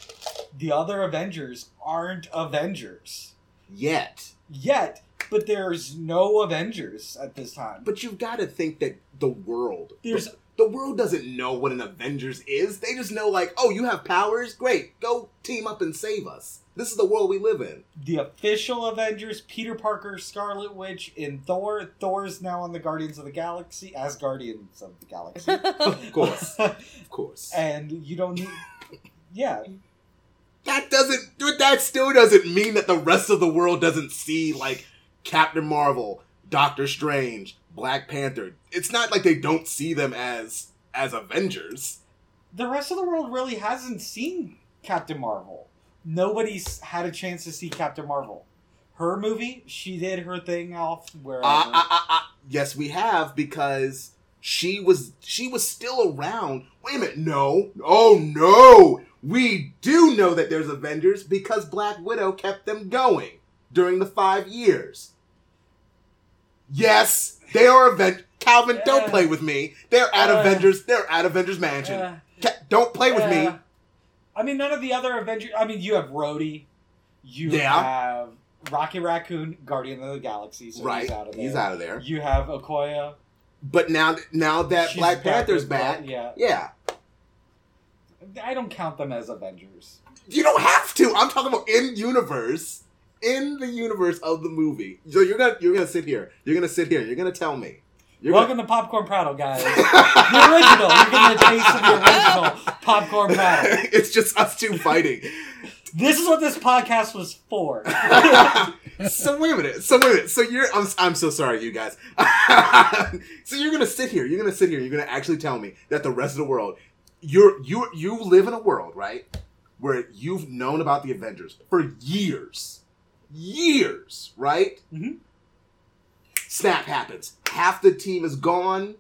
The other Avengers aren't Avengers Yet. yet. but there's no Avengers at this time. But you've got to think that the world, There's- the, the world doesn't know what an Avengers is. They just know like, oh, you have powers, great, go team up and save us. This is the world we live in. the official Avengers, Peter Parker, Scarlet Witch, and Thor. Thor's now on the Guardians of the Galaxy as Guardians of the Galaxy. Of course, of course. and you don't need. Yeah, that doesn't that still doesn't mean that the rest of the world doesn't see like Captain Marvel, Doctor Strange, Black Panther. It's not like they don't see them as as Avengers. the rest of the world really hasn't seen Captain Marvel. Nobody's had a chance to see Captain Marvel. Her movie, she did her thing off wherever. Uh, uh, uh, uh, yes, we have because she was she was still around. Wait a minute, no, oh no, we do know that there's Avengers because Black Widow kept them going during the five years. Yes, they are Avengers. Calvin, don't play with me. They're at Uh, Avengers. They're at Avengers Mansion. Uh, Ca- don't play with me. I mean, none of the other Avengers. I mean, you have Rhodey. You Yeah. have Rocky Raccoon, Guardian of the Galaxy. So right, he's out of there. he's out of there. You have Okoye. But now, now that She's Black Panther's with back, yeah. yeah, I don't count them as Avengers. You don't have to. I'm talking about in universe, in the universe of the movie. So you're gonna you're gonna sit here. You're gonna sit here. You're gonna tell me. You're Welcome to Popcorn Prattle, guys. the original. You're getting a taste of the original Popcorn Prattle. it's just us two fighting. This is what this podcast was for. so wait a minute. So wait a minute. So you're. I'm. I'm so sorry, you guys. so you're gonna sit here. You're gonna sit here. You're gonna actually tell me that the rest of the world, you're you you live in a world right where you've known about the Avengers for years, years, right? Mhm. Snap happens. Half the team is gone.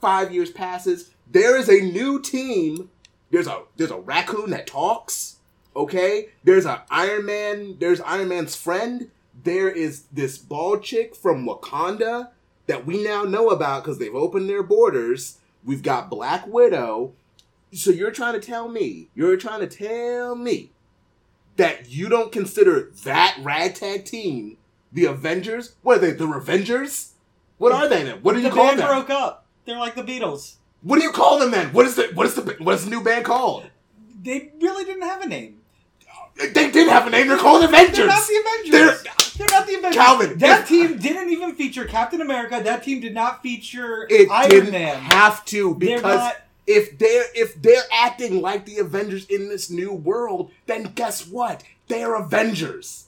Five years passes. There is a new team. There's a there's a raccoon that talks. Okay. There's a Iron Man. There's Iron Man's friend. There is this bald chick from Wakanda that we now know about because they've opened their borders. We've got Black Widow. So you're trying to tell me, you're trying to tell me that you don't consider that ragtag team the Avengers? What are they, the Revengers? What are they then? What do you the call band them? broke up. They're like the Beatles. What do you call them then? What is the what is the what is the new band called? They really didn't have a name. They did have a name. They're called Avengers. They're not the Avengers. They're- They're, not the Avengers. Calvin, that if- team didn't even feature Captain America. That team did not feature It Iron didn't Man. have to because if they're if they're acting like the Avengers in this new world, then guess what? They're Avengers.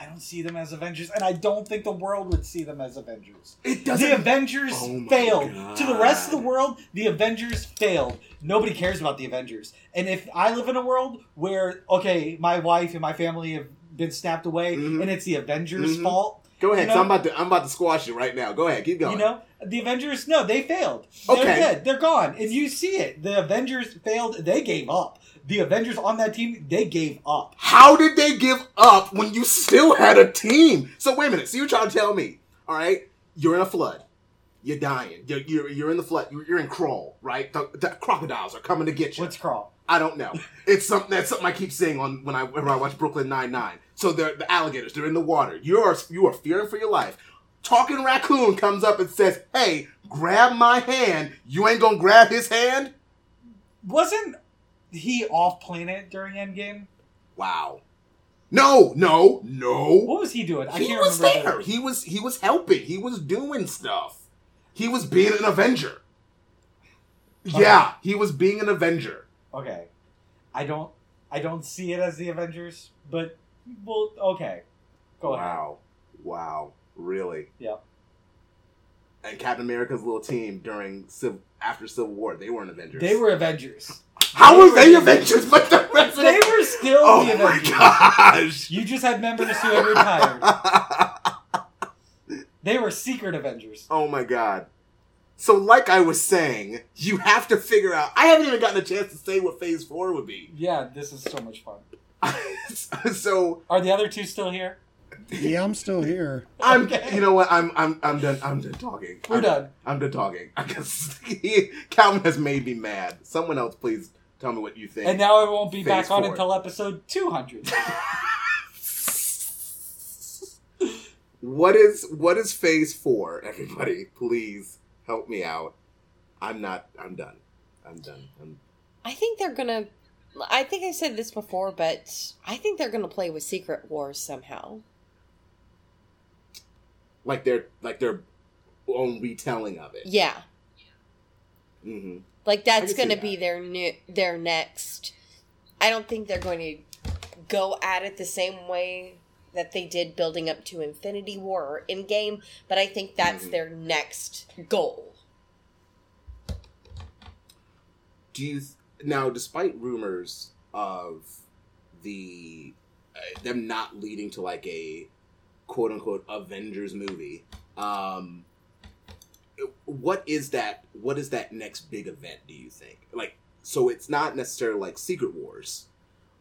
I don't see them as Avengers, and I don't think the world would see them as Avengers. It The doesn't. The Avengers Oh failed. God. To the rest of the world, the Avengers failed. Nobody cares about the Avengers. And if I live in a world where, okay, my wife and my family have been snapped away, Mhm. and it's the Avengers' Mhm. fault, Go ahead. you know- I'm about to I'm about to squash it right now. Go ahead. Keep going. you know, the Avengers, no, they failed. They're Okay. dead. They're gone. And you see it. The Avengers failed. They gave up. The Avengers on that team, they gave up. How did they give up when you still had a team? So wait a minute. So you're trying to tell me, all right? You're in a flood. You're dying. You're you're, you're in the flood. You're, you're in crawl, right? The, the crocodiles are coming to get you. What's crawl? I don't know. It's something that's something I keep saying on when I when I watch Brooklyn Nine Nine. So they're the alligators. They're in the water. You are you are fearing for your life. Talking raccoon comes up and says, "Hey, grab my hand." You ain't gonna grab his hand. Wasn't he off planet during Endgame? Wow. No, no, no. What was he doing? I he can't was remember. there. He was he was helping. He was doing stuff. He was being an Avenger. Yeah, he was being an Avenger. Okay, I don't, I don't see it as the Avengers, but well, okay, go ahead. wow, wow, really? Yeah. And Captain America's little team during Civ- after Civil War, they weren't Avengers. They were Avengers. How they were they Avengers. Avengers? But the rest of They the- were still Oh the my gosh! You just had members who had retired. They were secret Avengers. oh my god. So, like I was saying, you have to figure out. I haven't even gotten a chance to say what Phase Four would be. Yeah, this is so much fun. so Are the other two still here? Yeah, I'm still here. I'm. Okay. You know what? I'm. I'm. I'm done. I'm done talking. We're I'm, done. I'm done talking. I guess Calvin has made me mad. Someone else, please tell me what you think. And now I won't be Phase back on four. until episode 200. what is what is Phase Four? Everybody, please help me out. I'm not. I'm done. I'm done. I'm, I think they're gonna. I think I said this before, but I think they're gonna play with Secret Wars somehow. like their like their own retelling of it. Yeah, hmm like that's can see gonna be that. their new their next. I don't think they're going to go at it the same way that they did building up to Infinity War or Endgame, but I think that's Mhm. their next goal. Do you now, despite rumors of the uh, them not leading to like a quote unquote Avengers movie, um, what is that? What is that next big event? Do you think? Like, so it's not necessarily like Secret Wars,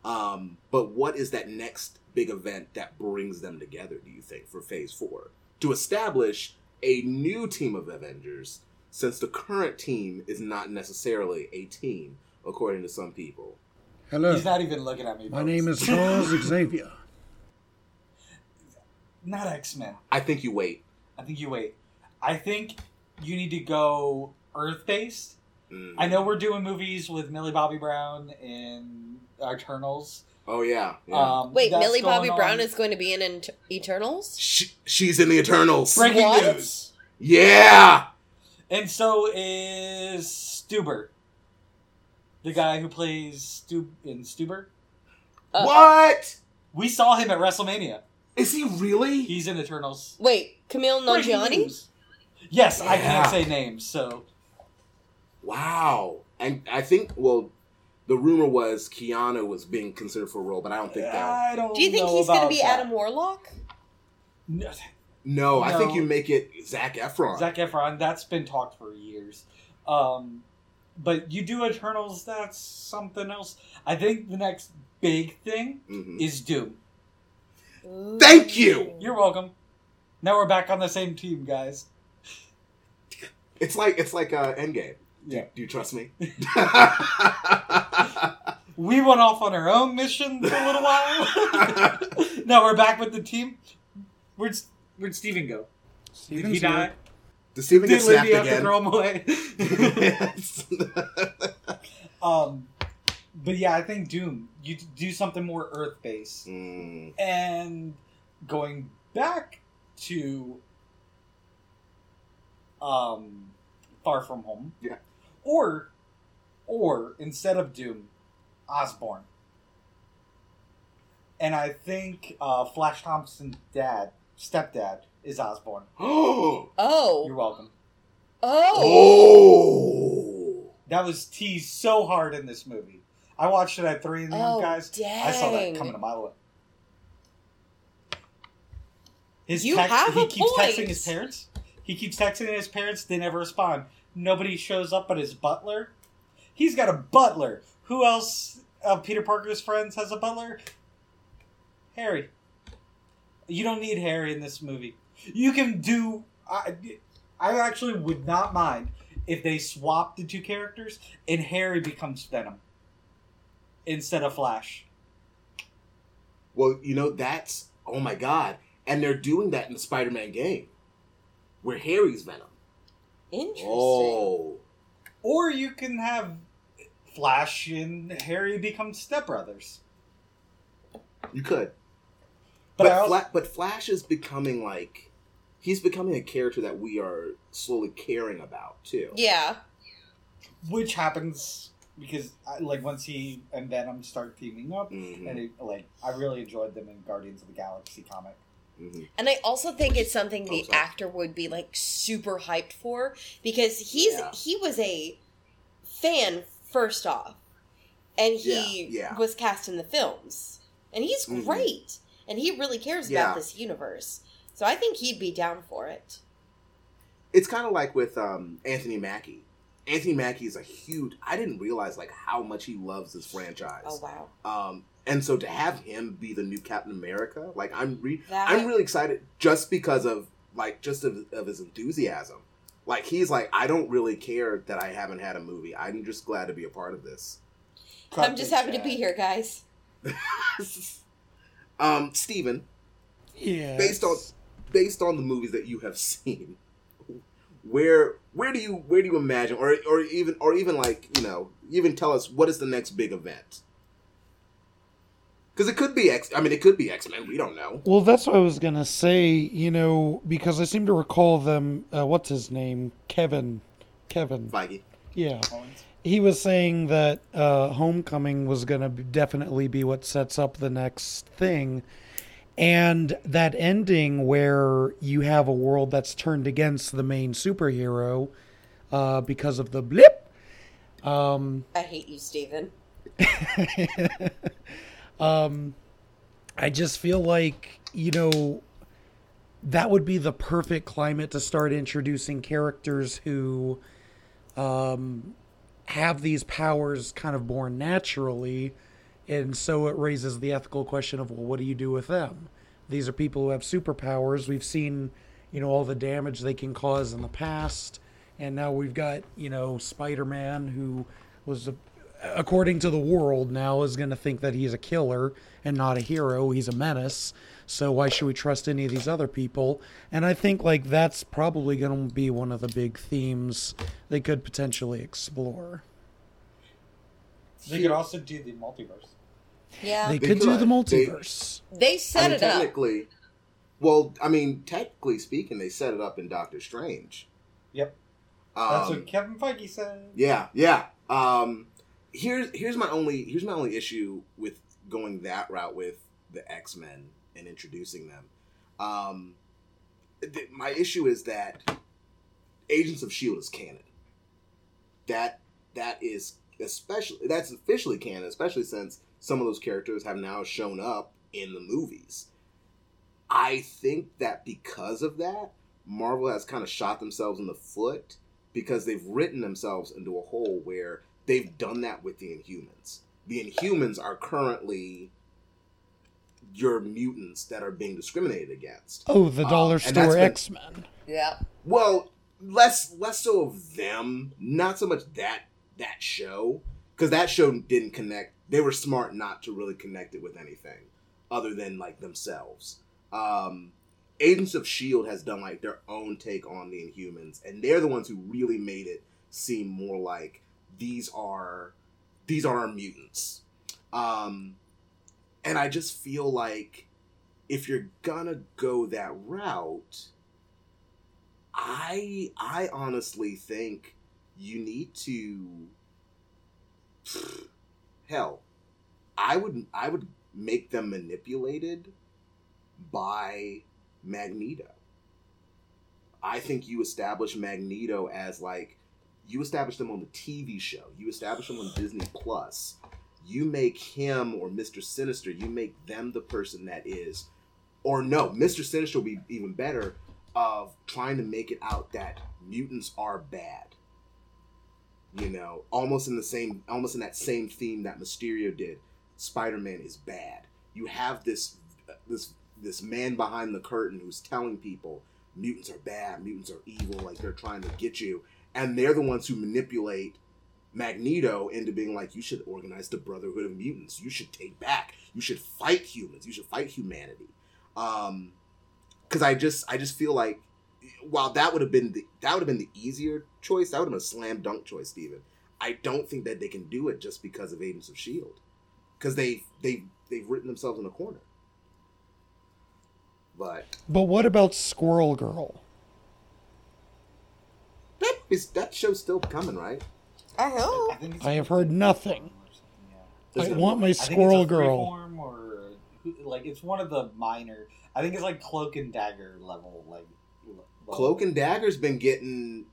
um, but what is that next big event that brings them together? Do you think for Phase Four to establish a new team of Avengers? Since the current team is not necessarily a team, according to some people. Hello, He's not even looking at me. my folks. name is Charles Xavier. not X Men. I think you wait. I think you wait. I think you need to go Earth based. Mm. I know we're doing movies with Millie Bobby Brown in Eternals. Oh yeah. yeah. Um, Wait, Millie Bobby going Brown is going to be in Ent- Eternals. She, she's in the Eternals. Breaking What? news. Yeah. And so is Stuber. The guy who plays Stu in Stuber. Uh, what? We saw him at WrestleMania. Is he really? He's in Eternals. Wait, Camille Breaking Nanjiani. news. Yes, I can't say names, so wow. And I think well, the rumor was Keanu was being considered for a role, but I don't think that. I don't. Do you think know he's going to be that. Adam Warlock? No, No, I think you make it Zac Efron. Zac Efron. That's been talked for years. Um, but you do Eternals. That's something else. I think the next big thing Mhm. is Doom. Thank you! You're welcome. Now we're back on the same team, guys. It's like it's like uh, Endgame. Yeah. Do you trust me? We went off on our own mission for a little while. now we're back with the team. Where'd where'd Steven go? Did he die? Does Steven get snapped Lindy have to throw him away? yes. um, but yeah, I think Doom. You do something more Earth based, Mm, and going back to um, Far From Home. Yeah. Or, or instead of Doom, Osborn. And I think uh, Flash Thompson's dad, stepdad, is Osborn. oh. You're welcome. oh, Oh. That was teased so hard in this movie. I watched it at three in the Oh, morning, guys. I saw that coming a mile away. His You text, have he a keeps point. texting his parents. He keeps texting his parents. They never respond. Nobody shows up but his butler. He's got a butler. Who else? of Peter Parker's friends has a butler. Harry. You don't need Harry in this movie. You can do. I, I actually would not mind if they swap the two characters and Harry becomes Venom instead of Flash. Well, you know that's oh my god, and they're doing that in the Spider-Man game, where Harry's Venom. interesting. Oh, Or you can have Flash and Harry become stepbrothers. you could, But, but also, Fla- but Flash is becoming like he's becoming a character that we are slowly caring about too. Yeah, which happens because I, like once he and Venom start teaming up, Mhm, and it, like I really enjoyed them in Guardians of the Galaxy comic. mhm. and I also think it's something the Oh, actor would be like super hyped for because he's Yeah. he was a fan first off, and he Yeah, yeah. was cast in the films, and he's Mhm. great, and he really cares Yeah. about this universe. So I think he'd be down for it. It's kind of like with um, Anthony Mackie. Anthony Mackie is a huge. I didn't realize like how much he loves this franchise. Oh wow, Um, and so to have him be the new Captain America, like I'm re- that I'm really excited just because of like just of, of his enthusiasm. Like he's like, I don't really care that I haven't had a movie. I'm just glad to be a part of this. I'm just happy to be here, guys. um, Steven, Yeah. based on based on the movies that you have seen, where where do you where do you imagine, or or even or even like you know, even tell us what is the next big event? Because it could be X. I mean, it could be X Men. We don't know. Well, that's what I was gonna say. You know, because I seem to recall them. Uh, what's his name? Kevin. Kevin. Feige. Yeah. He was saying that uh, Homecoming was gonna be, definitely be what sets up the next thing, and that ending where you have a world that's turned against the main superhero uh, because of the blip. Um, I hate you, Steven. um, I just feel like, you know, that would be the perfect climate to start introducing characters who um, have these powers kind of born naturally. And so it raises the ethical question of, well, what do you do with them? These are people who have superpowers. We've seen, you know, all the damage they can cause in the past. And now we've got, you know, Spider Man, who was a according to the world now is going to think that he's a killer and not a hero he's a menace so why should we trust any of these other people and i think like that's probably going to be one of the big themes they could potentially explore They could also do the multiverse. Yeah. they They, could do the multiverse. They- multiverse set I mean, it up. technically, well, I mean, technically speaking, they set it up in Doctor Strange. Yep. That's Um, what Kevin Feige said. Yeah, yeah. Um, here's here's my only here's my only issue with going that route with the X Men and introducing them. Um, th- my issue is that Agents of Shield is canon. That that is especially that's officially canon, especially since some of those characters have now shown up in the movies. I think that because of that, Marvel has kind of shot themselves in the foot because they've written themselves into a hole where they've done that with the Inhumans. The Inhumans are currently your mutants that are being discriminated against. oh the Um, dollar and that's store been- x-men Yeah. Well, less less so of them, not so much that that show because that show didn't connect. They were smart not to really connect it with anything other than like themselves. Um, Agents of Shield has done like their own take on the Inhumans, and they're the ones who really made it seem more like these are these are our mutants. Um, and I just feel like if you're gonna go that route, I I honestly think you need to hell. I would I would make them manipulated by Magneto. I think you establish Magneto as like you establish them on the TV show. You establish them on Disney Plus. You make him or Mr. Sinister, you make them the person that is or no, Mr. Sinister will be even better of trying to make it out that mutants are bad. You know, almost in the same, almost in that same theme that Mysterio did. Spider-Man is bad. You have this, this, this man behind the curtain who's telling people mutants are bad, mutants are evil, like they're trying to get you, and they're the ones who manipulate Magneto into being like, you should organize the Brotherhood of Mutants. You should take back. You should fight humans. You should fight humanity. Um, because I just I just feel like while that would have been the that would have been the easier choice, that would have been a slam dunk choice, Steven. I don't think that they can do it just because of Agents of Shield, because they they they've written themselves in a corner. But but what about squirrel girl that is that show's still coming, right? I hope. think I have heard nothing. Yeah. I want my I think it's a squirrel girl. or like it's one of the minor. I think it's like cloak and dagger level. Like level. Cloak and Dagger's been getting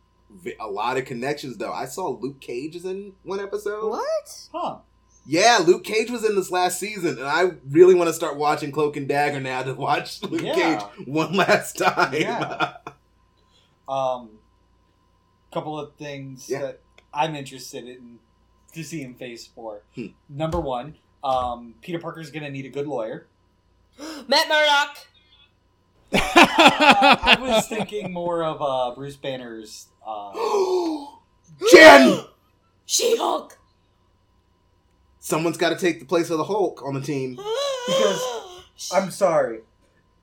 a lot of connections though. I saw Luke Cage is in one episode. What? Huh? Yeah, Luke Cage was in this last season, and I really want to start watching Cloak and Dagger now to watch Luke Yeah. Cage one last time. Yeah. Um, couple of things Yeah. that I'm interested in to see in Phase Four. Hmm. Number one, um, Peter Parker's gonna need a good lawyer. Matt Murdock. Uh, I was thinking more of uh, Bruce Banner's. Uh, Jen! She Hulk. Someone's got to take the place of the Hulk on the team. Because- I'm sorry.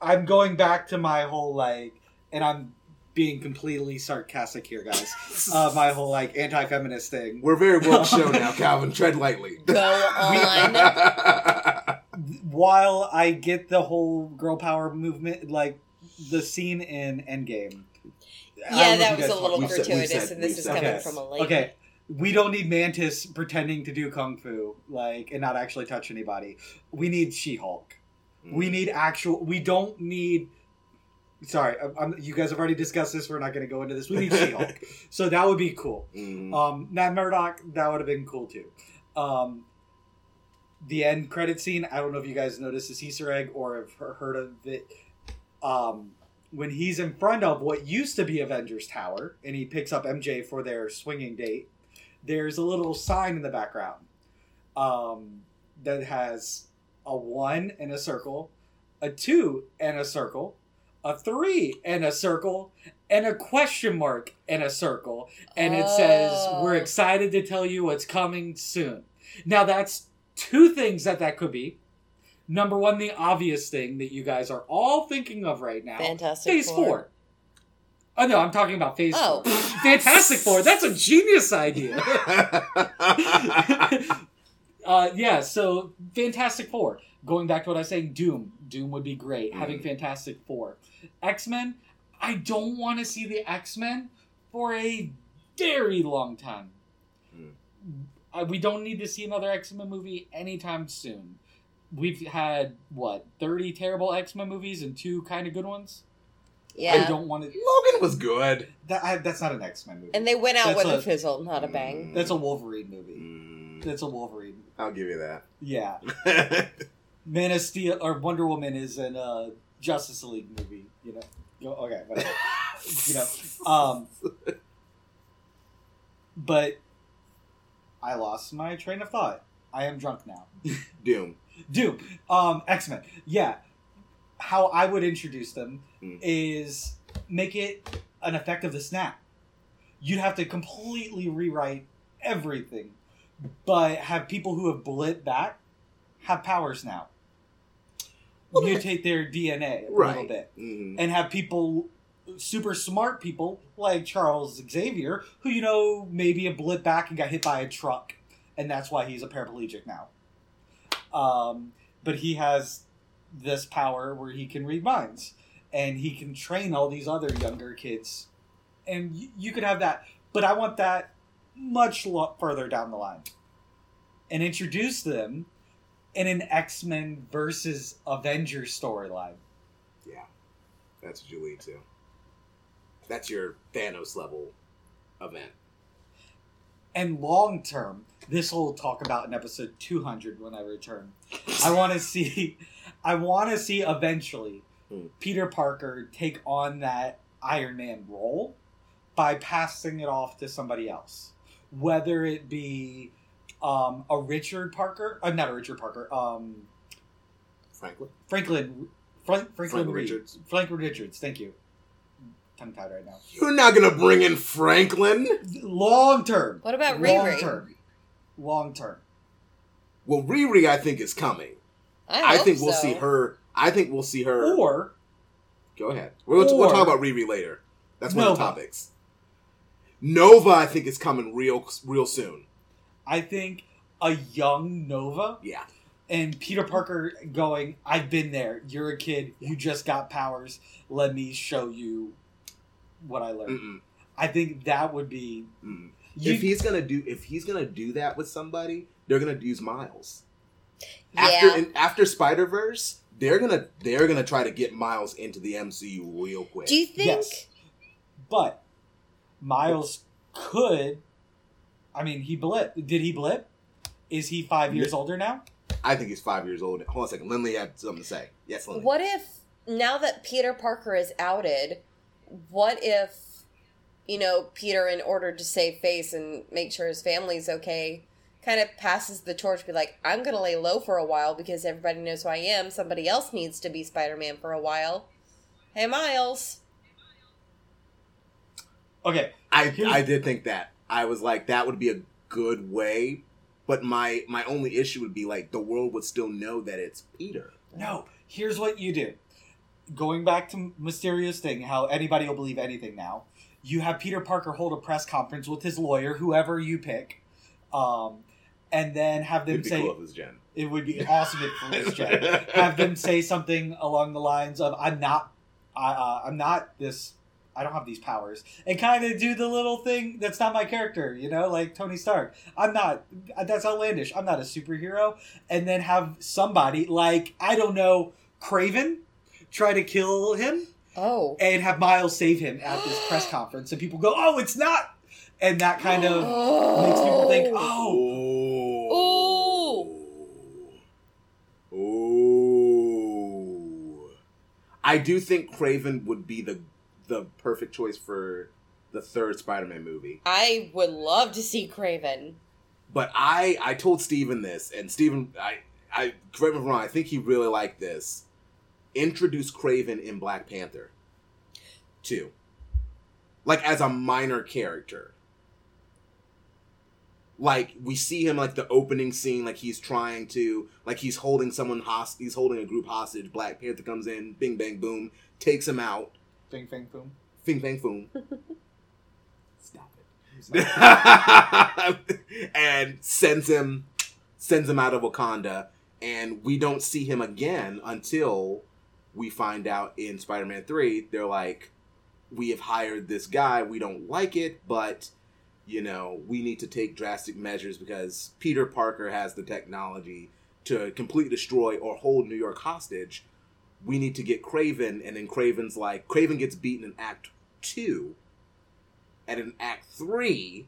I'm going back to my whole like, and I'm being completely sarcastic here, guys. Uh, my whole like anti-feminist thing. We're very woke show now, Calvin. Tread lightly. Go on. While I get the whole girl power movement, like the scene in Endgame. Yeah, that was a little we've said- gratuitous, said- and this is said- coming Okay. from a lady. Okay, we don't need Mantis pretending to do kung fu, like, and not actually touch anybody. We need She-Hulk. We Mm. need actual. We don't need. Sorry, I'm, I'm- you guys have already discussed this. We're not going to go into this. We need She-Hulk, so that would be cool. Mhm. Um, Matt Murdock, that would have been cool too. Um, the end credit scene. I don't know if you guys noticed this Easter egg or have heard of it. Um, when he's in front of what used to be Avengers Tower, and he picks up MJ for their swinging date. There's a little sign in the background um, that has a one and a circle, a two and a circle, a three and a circle, and a question mark and a circle. And it says, Oh. We're excited to tell you what's coming soon. Now, that's two things that that could be. Number one, the obvious thing that you guys are all thinking of right now Fantastic Phase Four. four. Oh no, I'm talking about Phase Oh. Four. Fantastic Four. That's a genius idea. uh, yeah, so Fantastic Four. Going back to what I was saying, Doom. Doom would be great. Having Mm. Fantastic Four. X Men. I don't want to see the X Men for a very long time. Mm. Uh, we don't need to see another X Men movie anytime soon. We've had what thirty terrible X Men movies and two kind of good ones. Yeah, I don't want to. Logan was good. That I, that's not an X Men movie. And they went out That's with a, a- fizzle, not a bang. that's a Wolverine movie. Mm, That's a Wolverine. I'll give you that. Yeah, Man of Steel or Wonder Woman is an uh, Justice League movie. You know. Okay, whatever. you know. Um, but I lost my train of thought. I am drunk now. Doom. Doom. Um, X Men. Yeah. How I would introduce them Mm. is make it an effect of the snap. You'd have to completely rewrite everything, but have people who have blit back have powers now. Well, Mutate their DNA a little bit, Mhm. and have people, super smart people like Charles Xavier, who you know maybe a blip back and got hit by a truck, and that's why he's a paraplegic now. Um, but he has this power where he can read minds and he can train all these other younger kids. And y- you could have that. But i want that much lo- further down the line. And introduce them in an x-men versus avengers storyline. Yeah, that's what you lead to. That's your Thanos level event. and long term this will talk about in episode 200 when i return i want to see i want to see eventually Hmm. peter parker take on that iron man role by passing it off to somebody else whether it be um, a richard parker uh, not a richard parker um, Franklin. franklin Frank, franklin Franklin Reed. Richards. franklin richards thank you tongue tied right now You're not gonna bring in Franklin. long term What about long Riri? term long term Well, Riri, I think is coming. I, I hope think we'll so. see her. I think we'll see her. or Go ahead. We'll, we'll talk about Riri later. That's one of the topics. Nova, I think, is coming real, real soon. I think a young Nova Yeah. and Peter Parker going, I've been there. You're a kid. You just got powers. Let me show you what I learned. Mm-mm. I think that would be. You, if he's gonna do, if he's gonna do that with somebody, they're gonna use Miles. Yeah. After in, after Spider Verse, they're gonna they're gonna try to get Miles into the MCU real quick. Do you think? Yes. but Miles could. I mean, he blip. Did he blip? Is he five years Yeah. older now? I think he's five years old. Hold on a second. Lindley had something to say. Yes, Lindley. What if now that Peter Parker is outed, what if you know Peter, in order to save face and make sure his family's okay, kind of passes the torch, be like, "I'm gonna lay low for a while because everybody knows who I am. Somebody else needs to be Spider Man for a while." Hey, Miles. Okay. I I did think that. I was like, that would be a good way. But my my only issue would be like the world would still know that it's Peter. No. Here's what you do. Going back to Mysterio's thing, how anybody will believe anything now. You have Peter Parker hold a press conference with his lawyer, whoever you pick, um, and then have them It'd be say cool if it Jen. it would be awesome if it was Jen. have them say something along the lines of "I'm not, I, uh, I'm not this." I don't have these powers, and kind of do the little thing that's not my character, you know, like Tony Stark. I'm not. That's outlandish. I'm not a superhero, and then have somebody like I don't know Kraven try to kill him, Oh. and have Miles save him at this press conference, and people go, "Oh, it's not," and that kind of makes people think, "Oh, Oh. Ooh. I do think Kraven would be the the perfect choice for the third Spider-Man movie. I would love to see Kraven. But I I told Steven this, and Steven I I correct me wrong. I think he really liked this. Introduce Kraven in Black Panther, two, like as a minor character. Like we see him like the opening scene, like he's trying to like he's holding someone hostage. He's holding a group hostage. Black Panther comes in, bing bang boom, takes him out. Bing, bang, boom." Bing bang boom. Stop it. and sends him sends him out of Wakanda and we don't see him again until we find out in Spider-Man 3 they're like we have hired this guy. We don't like it but you know we need to take drastic measures because Peter Parker has the technology to completely destroy or hold New York hostage. We need to get Kraven and then Kraven's like Kraven gets beaten in act 2 and in act 3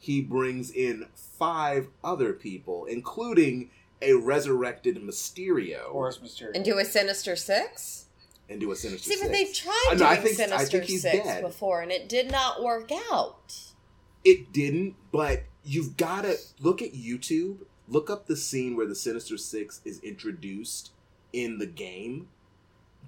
he brings in five other people including a resurrected Mysterio Horace Mysterio. And do a Sinister Six? and do a Sinister See, but they've tried I know, I doing think- I Sinister think he's Six dead. before, and it did not work out. It didn't, but you've got to look at YouTube. Look up the scene where the Sinister Six is introduced in the game.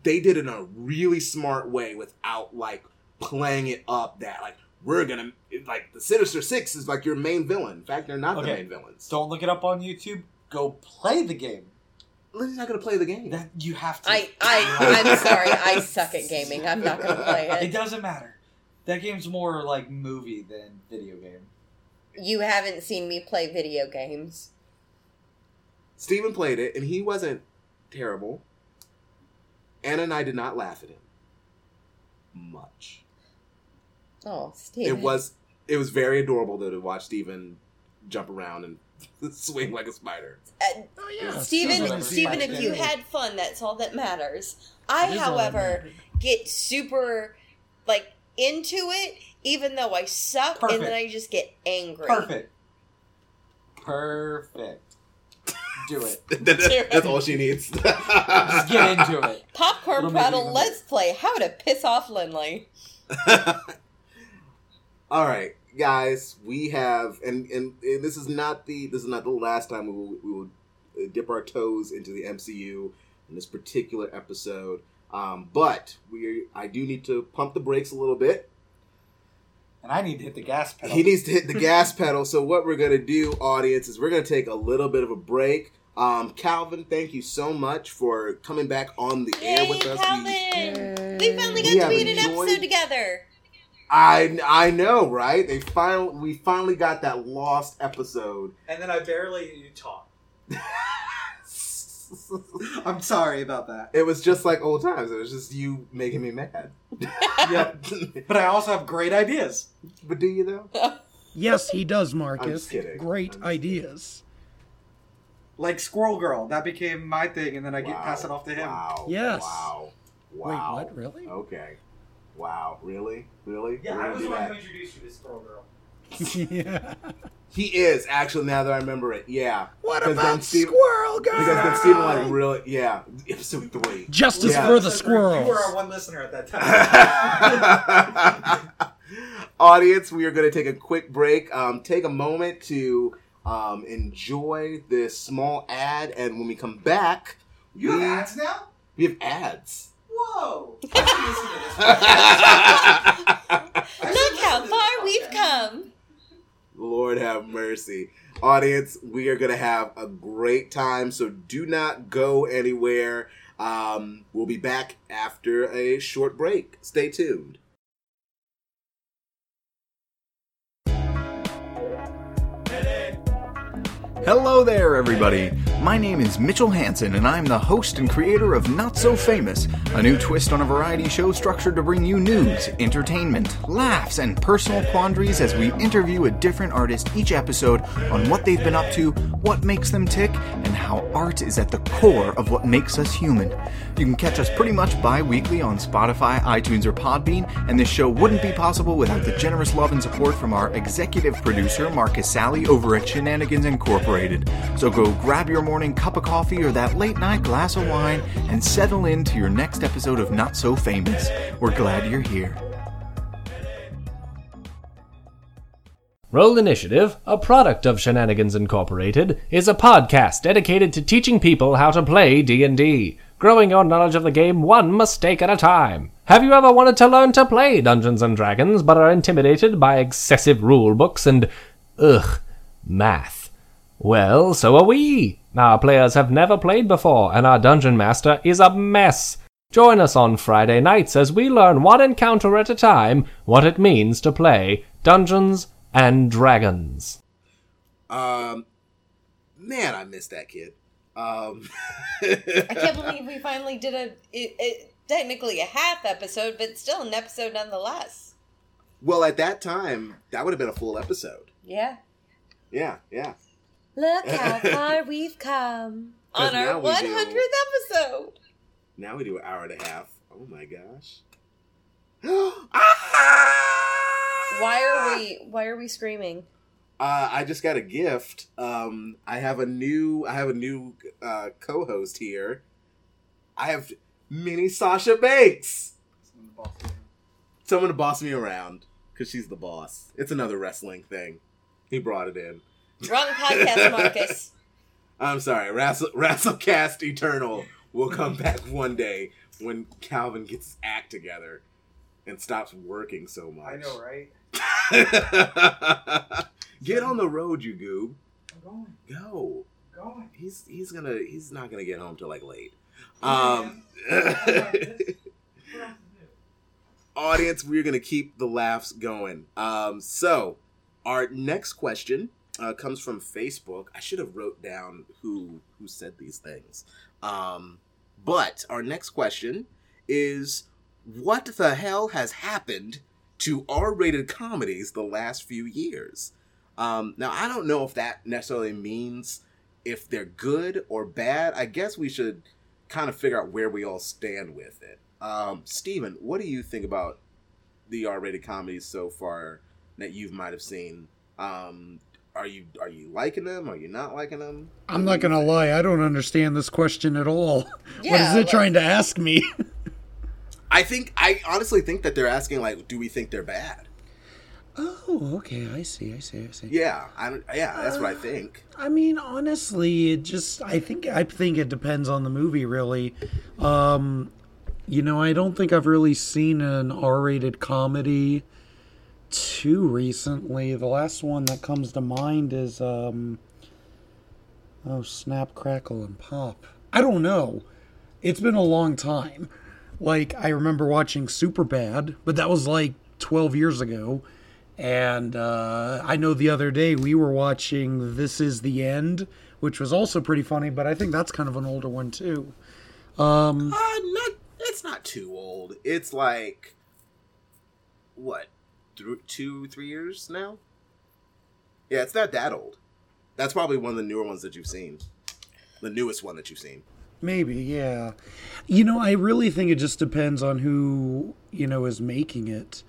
They did it in a really smart way without like playing it up that like we're gonna like the Sinister Six is like your main villain. In fact, they're not the main villains. Don't look it up on YouTube. Go play the game. Lizzie's not gonna play the game. That you have to. I, I, I'm sorry, I suck at gaming. I'm not going to play It it. doesn't matter. That game's more like movie than video game. You haven't seen me play video games. Steven played it, and he wasn't terrible. Anna and I did not laugh at him much. Oh, Steve. It was it was very adorable though to watch Steven jump around and swing like a spider. Uh, Oh yeah, Steven, Steven- Steven, if you had fun, that's all that matters. I, however, get super like into it, even though I suck, and then I just get angry. Perfect. Perfect. Do it. That's all she needs. Just get into it. Popcorn It'll make it Prattle, let's play How to Piss Off Lindley. all right, guys, we have, and, and and this is not the this is not the last time we will we will uh, dip our toes into the MCU in this particular episode. Um, but we, I do need to pump the brakes a little bit. And I need to hit the gas pedal. He needs to hit the gas pedal. So what we're gonna do, audience, is we're gonna take a little bit of a break. Um, Calvin, thank you so much for coming back on the air with us. We- Calvin! We finally got We to have be in an enjoyed- episode together. I I know, right? They finally we finally got that lost episode. and then I barely talk. I'm sorry about that. it was just like old times. It was just you making me mad. Yep. But I also have great ideas. but do you though? Yes, he does, I'm Marcus. just kidding. Great I'm just ideas. Like Squirrel Girl. That became my thing, and then I get pass it off to him. Wow. Yes. Wow. Wow. Wait, what? Really? Okay. Wow. Really? Really? Yeah, We're I was the one who introduced you to Squirrel Girl. yeah. He is actually. Now that I remember it, yeah. What Because then about Steve- Squirrel Guy? Because then Steven like really, yeah. Episode three. Justice Yeah. for the So You were our one listener at that time. Audience, we are going to take a quick break. Um, take a moment to um, enjoy this small ad, and when we come back, you have ads now? we have ads. Whoa! I should listen to this. I should Look how far we've come. Lord have mercy. Audience, we are going to have a great time, so do not go anywhere. Um, we'll be back after a short break. Stay tuned. Hello there, everybody. My name is Mitchell Hansen, and I'm the host and creator of Not So Famous, a new twist on a variety show structured to bring you news, entertainment, laughs, and personal quandaries as we interview a different artist each episode on what they've been up to, what makes them tick, and how art is at the core of what makes us human. You can catch us pretty much bi weekly on Spotify, iTunes, or Podbean, and this show wouldn't be possible without the generous love and support from our executive producer, Marcus Sally, over at Shenanigans Incorporated. So go grab your morning cup of coffee or that late night glass of wine and settle into your next episode of Not So Famous. We're glad you're here. Roll Initiative, a product of Shenanigans Incorporated, is a podcast dedicated to teaching people how to play D&D, growing your knowledge of the game one mistake at a time. Have you ever wanted to learn to play Dungeons and Dragons but are intimidated by excessive rule books and ugh, math? Well, so are we. Our players have never played before, and our dungeon master is a mess. Join us on Friday nights as we learn one encounter at a time what it means to play Dungeons and Dragons. Um, man, I miss that kid. Um, I can't believe we finally did a it, it, technically a half episode, but still an episode nonetheless. well, at that time, that would have been a full episode. Yeah. Yeah, yeah. Look how far we've come on our do- 100th episode. Now we do an hour and a half. Oh my gosh. Why are we why are we screaming? Uh, I just got a gift. Um, I have a new I have a new uh, co-host here. I have mini Sasha Banks. Someone to boss me around because she's the boss. It's another wrestling thing. He brought it in. Wrong podcast, Marcus. I'm sorry. Wrestle, Wrestlecast Eternal will come back one day when Calvin gets his act together and stops working so much. I know, right? Get on the road, you goob. I'm going. Go. Going. He's he's gonna he's not gonna get home till like late. Um, audience, we're gonna keep the laughs going. Um, so our next question uh, comes from Facebook. I should have wrote down who who said these things. Um, but our next question is, what the hell has happened to R-rated comedies the last few years? Um, now I don't know if that necessarily means if they're good or bad. I guess we should kind of figure out where we all stand with it. Um, Steven, what do you think about the R-rated comedies so far that you might have seen? Um, are you are you liking them? Are you not liking them? I'm not gonna lie, I don't understand this question at all. what Yeah, is it like- trying to ask me? I think I honestly think that they're asking like, do we think they're bad? oh, okay, I see, I see, I see. Yeah, I yeah, that's what I think. I mean, honestly, it just I think I think it depends on the movie really. Um you know, I don't think I've really seen an R-rated comedy too recently. The last one that comes to mind is um oh, Snap Crackle and Pop. I don't know. It's been a long time. Like I remember watching Superbad, but that was like 12 years ago. And uh, I know the other day we were watching This Is the End, which was also pretty funny, but I think that's kind of an older one too. Um, Uh, not it's not too old. It's like what, th- two, three years now? Yeah, it's not that old. That's probably one of the newer ones that you've seen. The newest one that you've seen. Maybe, yeah. You know, I really think it just depends on who, you know, is making it.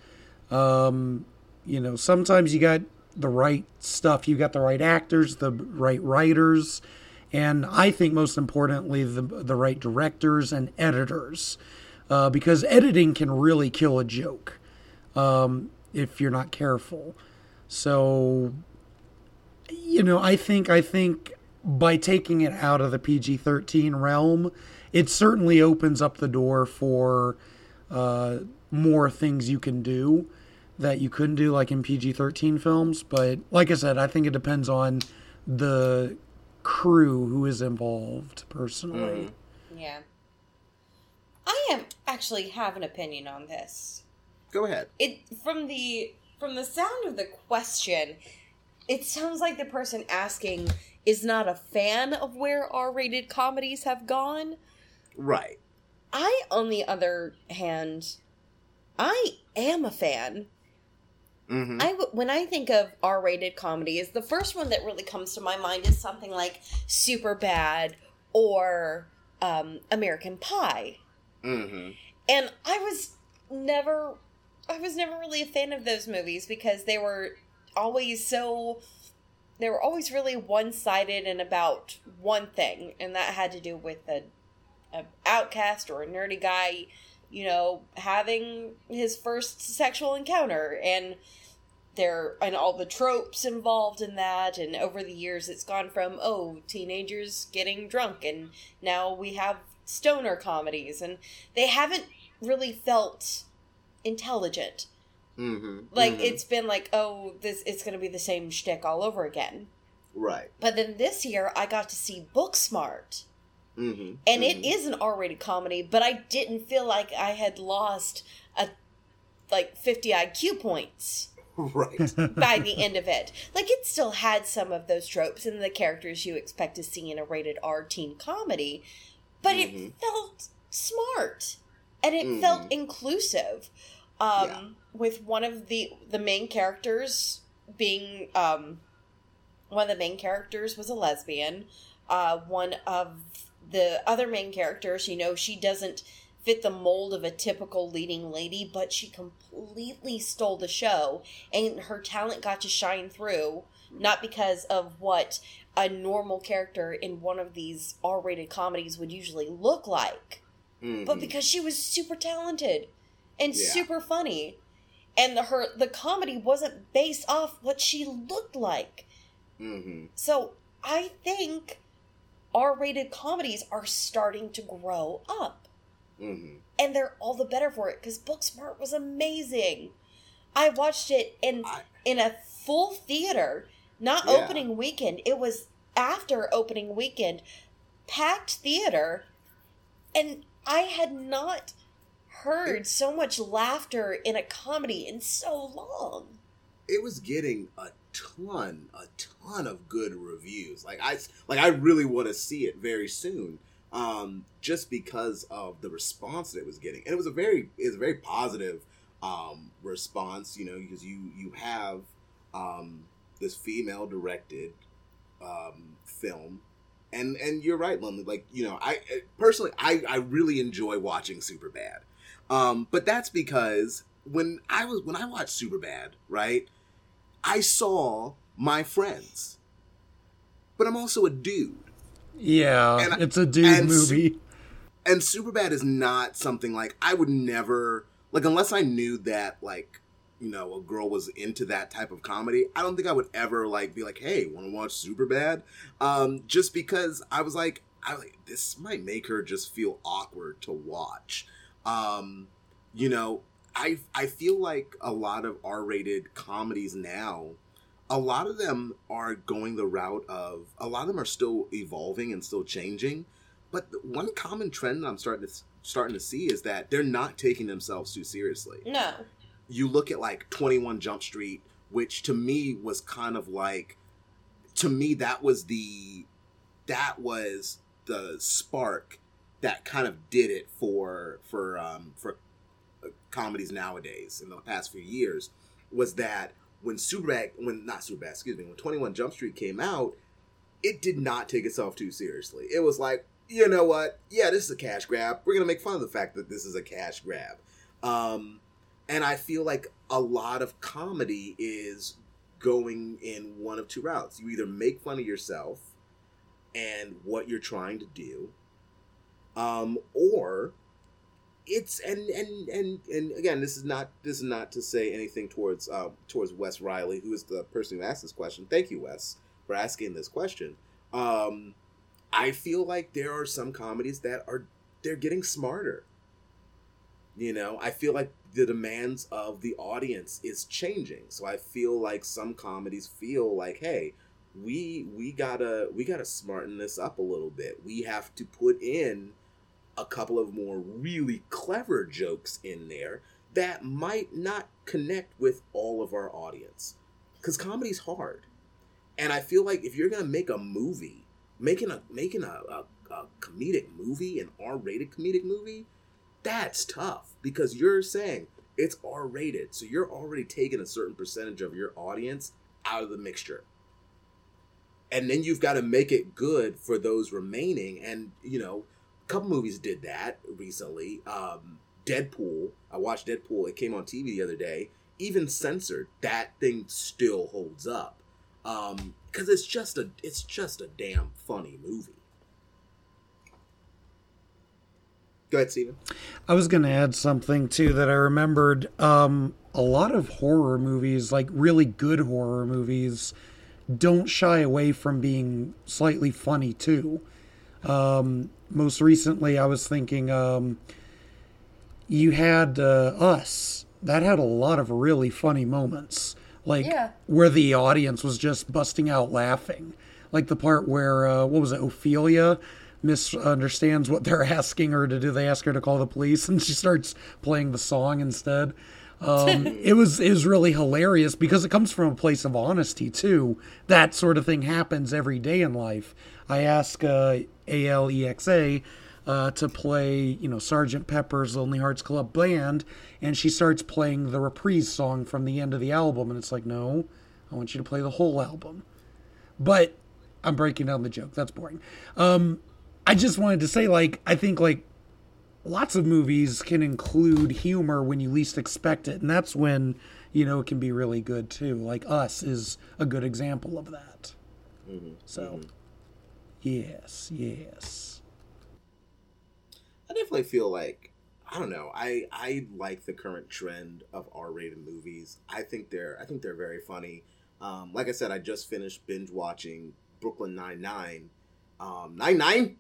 Um, you know, sometimes you got the right stuff, you got the right actors, the right writers, and I think most importantly, the the right directors and editors, uh, because editing can really kill a joke um, if you're not careful. So, you know, I think I think by taking it out of the PG-13 realm, it certainly opens up the door for uh, more things you can do that you couldn't do like in PG-13 films. But like I said, I think it depends on the crew who is involved personally. Yeah. I am actually have an opinion on this. Go ahead. It from the from the sound of the question, it sounds like the person asking is not a fan of where R-rated comedies have gone. Right. I, on the other hand, I am a fan. Mm-hmm. I when I think of R-rated comedies, the first one that really comes to my mind is something like Super Bad or um, American Pie, mm-hmm. and I was never, I was never really a fan of those movies because they were always so, they were always really one-sided and about one thing, and that had to do with a, a outcast or a nerdy guy, you know, having his first sexual encounter. And there and all the tropes involved in that and over the years it's gone from oh teenagers getting drunk and now we have stoner comedies. And they haven't really felt intelligent Mm-hmm. like Mhm. it's been like oh this it's gonna be the same shtick all over again right. but then this year i got to see booksmart Mm-hmm. and it is an r-rated comedy but i didn't feel like i had lost a like 50 iq points right. by the end of it. Like it still had some of those tropes and the characters you expect to see in a rated R teen comedy, but it felt smart and it felt inclusive. Um Yeah. With one of the the main characters being um one of the main characters was a lesbian. Uh one of the other main characters, you know, she doesn't fit the mold of a typical leading lady, but she completely stole the show and her talent got to shine through not because of what a normal character in one of these R-rated comedies would usually look like, Mhm. but because she was super talented and Yeah. super funny. And the, her the comedy wasn't based off what she looked like. Mhm. So I think R-rated comedies are starting to grow up Mhm. and they're all the better for it because Booksmart was amazing. I watched it in I- in a full theater, not Yeah. opening weekend. It was after opening weekend, packed theater, and I had not heard so much laughter in a comedy in so long. it was getting a ton, a ton of good reviews. Like I, like I really want to see it very soon, um, just because of the response that it was getting, and it was a very, it was a very positive um, response. You know, because you you have um, this female directed um, film. And and you're right, Lumley. Like you know, I personally I I really enjoy watching Superbad, um, but that's because when I was when I watched Superbad, right, I saw my friends, but I'm also a dude, Yeah, And- it's a dude and movie. and Superbad is not something like I would never like unless I knew that like you know a girl was into that type of comedy. I don't think I would ever like be like, hey, want to watch Superbad? Um, just because I was like, I like this might make her just feel awkward to watch. Um, you know, I I feel like a lot of R-rated comedies now. A lot of them are going the route of a lot of them are still evolving and still changing. But one common trend that I'm starting to starting to see is that they're not taking themselves too seriously. No, You look at like 21 Jump Street, which to me was kind of like to me that was the that was the spark that kind of did it for for um for uh, comedies nowadays in the past few years was that when Superbad when not Superbad, excuse me, when 21 Jump Street came out, it did not take itself too seriously. It was like, you know what? Yeah, this is a cash grab. We're gonna make fun of the fact that this is a cash grab. Um, and I feel like a lot of comedy is going in one of two routes. You either make fun of yourself and what you're trying to do, um, or it's and and and and again, this is not this is not to say anything towards uh, towards Wes Riley, who is the person who asked this question. Thank you, Wes, for asking this question. Um, I feel like there are some comedies that are they're getting smarter. You know, I feel like the demands of the audience is changing. So I feel like some comedies feel like, hey, we we gotta we gotta smarten this up a little bit. We have to put in a couple of more really clever jokes in there that might not connect with all of our audience. Because comedy's hard. And I feel like if you're gonna make a movie, making a making a, a, a comedic movie, an R-rated comedic movie, that's tough because you're saying it's R-rated, so you're already taking a certain percentage of your audience out of the mixture. And then you've got to make it good for those remaining. And you know, couple movies did that recently. Um, Deadpool, I watched Deadpool. It came on TV the other day. Even censored, that thing still holds up um because it's just a it's just a damn funny movie go ahead steven I was going to add something too that I remembered. Um, a lot of horror movies, like really good horror movies, don't shy away from being slightly funny too. Um, most recently, I was thinking um, you had uh, Us. That had a lot of really funny moments, like Yeah. where the audience was just busting out laughing. Like the part where uh, what was it, Ophelia misunderstands what they're asking her to do. They ask her to call the police, and she starts playing the song instead. Um, it was it was really hilarious because it comes from a place of honesty too. That sort of thing happens every day in life. I ask uh, Alexa uh, to play, you know, Sergeant Pepper's Lonely Hearts Club Band, and she starts playing the reprise song from the end of the album, and it's like, no, I want you to play the whole album. But I'm breaking down the joke. That's boring. Um, I just wanted to say, like, I think like lots of movies can include humor when you least expect it, and that's when you know it can be really good too. Like Us is a good example of that. So, yes, yes. i definitely feel like i don't know i i like the current trend of r-rated movies. I think they're i think they're very funny. Um like i said i just finished binge watching brooklyn 99 um 99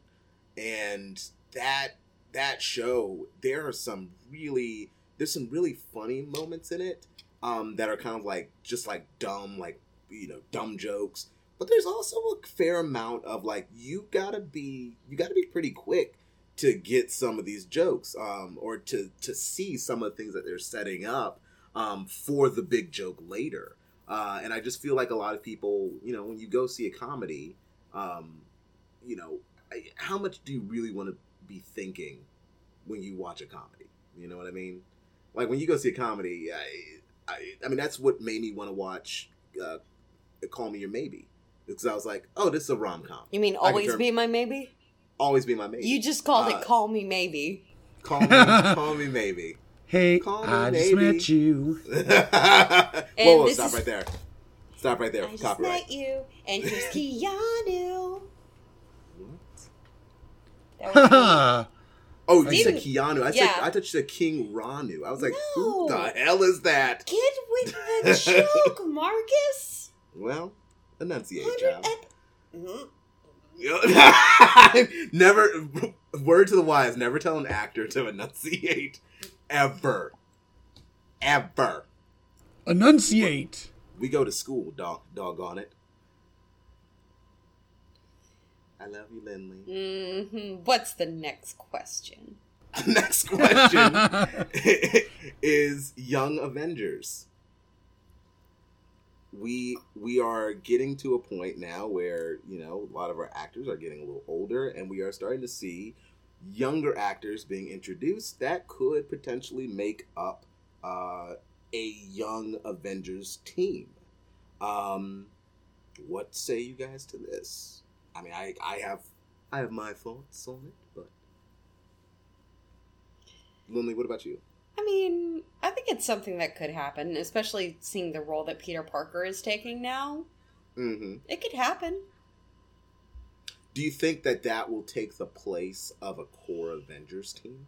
and that that show there are some really there's some really funny moments in it um that are kind of like just like dumb like you know dumb jokes but there's also a fair amount of like you gotta be you gotta be pretty quick to get some of these jokes um or to to see some of the things that they're setting up um for the big joke later. Uh and i just feel like a lot of people you know when you go see a comedy um you know how much do you really want to be thinking when you watch a comedy? You know what i mean? Like when you go see a comedy i i, I mean that's what made me want to watch uh, call me your maybe because i was like oh this is a rom-com You mean always turn- be my maybe? always be my maybe You just called Uh, it call me maybe. call me call me maybe Hey, Call me I just met you. whoa, whoa, stop is- right there. Stop right there. I just Copyright. met you, and here's Keanu. That was Oh, you said Keanu. I said. I thought you said King Ranu. I was like, No. who the hell is that? Get with the joke, Marcus. Well, enunciate, Hundred child. ep- Mhm. never. Word to the wise: never tell an actor to enunciate, ever, ever. Enunciate. We go to school, dog. Doggone it. I love you, Lindley. Mm-hmm. What's the next question? Next question is Young Avengers. We we are getting to a point now where you know a lot of our actors are getting a little older, and we are starting to see younger actors being introduced that could potentially make up uh, a Young Avengers team. Um, what say you guys to this? I mean, I I have I have my thoughts on it, but Lindley, what about you? I mean, I think it's something that could happen, especially seeing the role that Peter Parker is taking now. hmm It could happen. Do you think that that will take the place of a core Avengers team?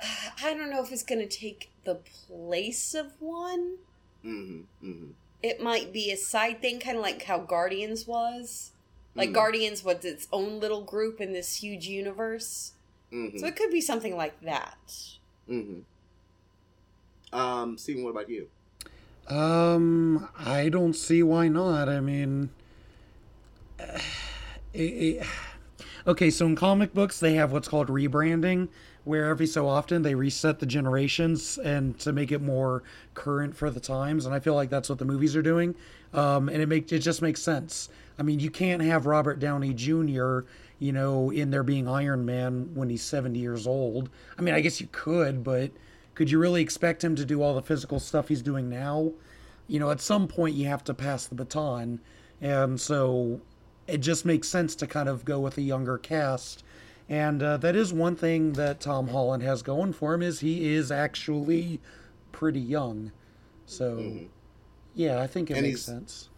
I don't know if it's going to take the place of one. hmm hmm It might be a side thing, kind of like how Guardians was. Like Mm. Guardians was its own little group in this huge universe. hmm So it could be something like that. hmm Um, Steven, what about you? Um, I don't see why not. I mean, it, it, Okay, so in comic books, they have what's called rebranding, where every so often they reset the generations and to make it more current for the times. And I feel like that's what the movies are doing, um, and it make it just makes sense. I mean, you can't have Robert Downey Jr. You know, in there being Iron Man when he's seventy years old. I mean, I guess you could, but could you really expect him to do all the physical stuff he's doing now? You know, at some point you have to pass the baton, and so it just makes sense to kind of go with a younger cast. And uh, that is one thing that Tom Holland has going for him is he is actually pretty young. So, yeah, I think it And makes sense.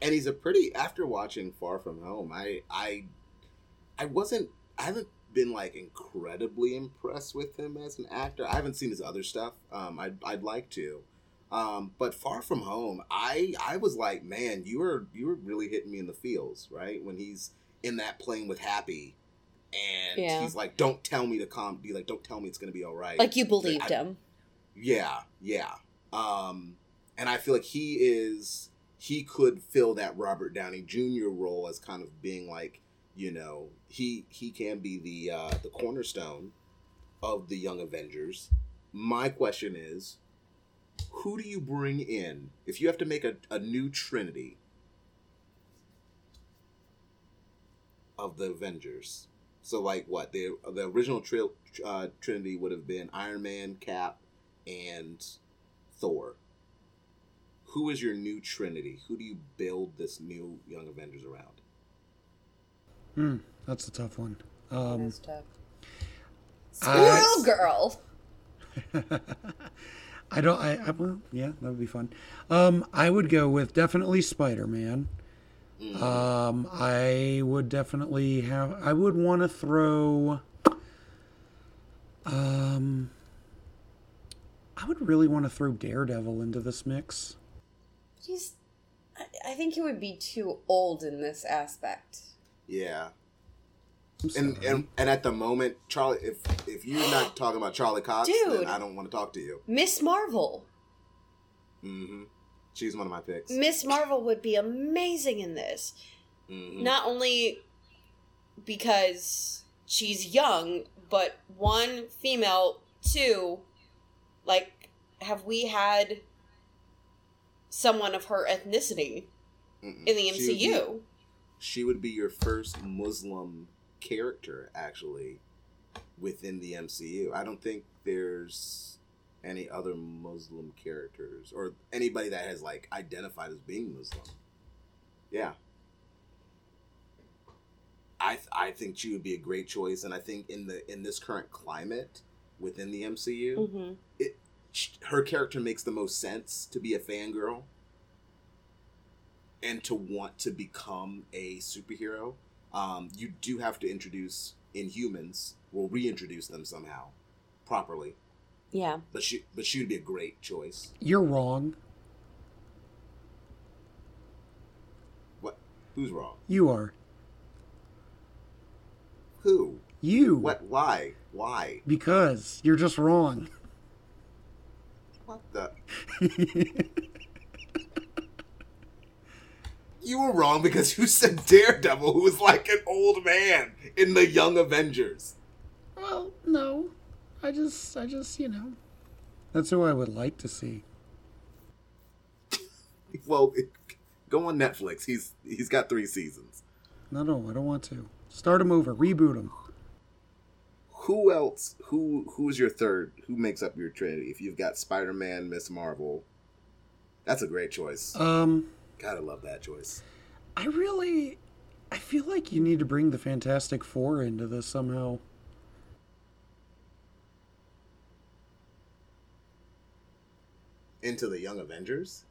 and he's a pretty after watching far from home i i i wasn't i haven't been like incredibly impressed with him as an actor i haven't seen his other stuff um i'd, I'd like to um but far from home i i was like man you were you were really hitting me in the feels right when he's in that plane with happy and Yeah. he's like don't tell me to calm be like don't tell me it's gonna be all right Like you believed I- him. yeah, yeah. Um, and I feel like he is he could fill that Robert Downey Jr. role as kind of being like, you know, he he can be the uh, the cornerstone of the Young Avengers. My question is, who do you bring in if you have to make a, a new Trinity of the Avengers? So like what the the original tri- uh, Trinity would have been Iron Man, Cap, and Thor. Who is your new Trinity? Who do you build this new Young Avengers around? Hmm, that's a tough one. Um, That's tough. I- Squirrel girl. I don't. I, I well, yeah, that would be fun. Um, I would go with definitely Spider Man. Um, I would definitely have. I would want to throw. Um, I would really want to throw Daredevil into this mix. He's. I, I think he would be too old in this aspect. Yeah. And, and and at the moment, Charlie, if if you're not talking about Charlie Cox, Dude. then I don't want to talk to you. Miss Marvel. Mm-hmm. She's one of my picks. Miss Marvel would be amazing in this. hmm Not only because she's young, but one, female, two, like, have we had someone of her ethnicity in the She would be- MCU? She would be your first Muslim character, actually, within the MCU. I don't think there's any other Muslim characters or anybody that has like identified as being Muslim. Yeah. I th- I think she would be a great choice, and I think in the in this current climate within the MCU, Mm-hmm. sh- her character makes the most sense to be a fangirl and to want to become a superhero. Um, you do have to introduce Inhumans, We'll reintroduce them somehow, properly. Yeah. But she, but she would be a great choice. You're wrong. What? Who's wrong? You are. Who? You. What? Why? Why? Because you're just wrong. What the? You were wrong because you said Daredevil, who was like an old man in the Young Avengers. Well, no. I just, I just, you know. That's who I would like to see. Well, it, go on Netflix. He's he's got three seasons. No, no, I don't want to. Start him over. Reboot him. Who else? Who who is your third? Who makes up your trinity? If you've got Spider Man, Miss Marvel, that's a great choice. Um, Gotta love that choice. I really, I feel like you need to bring the Fantastic Four into this somehow. Into the Young Avengers.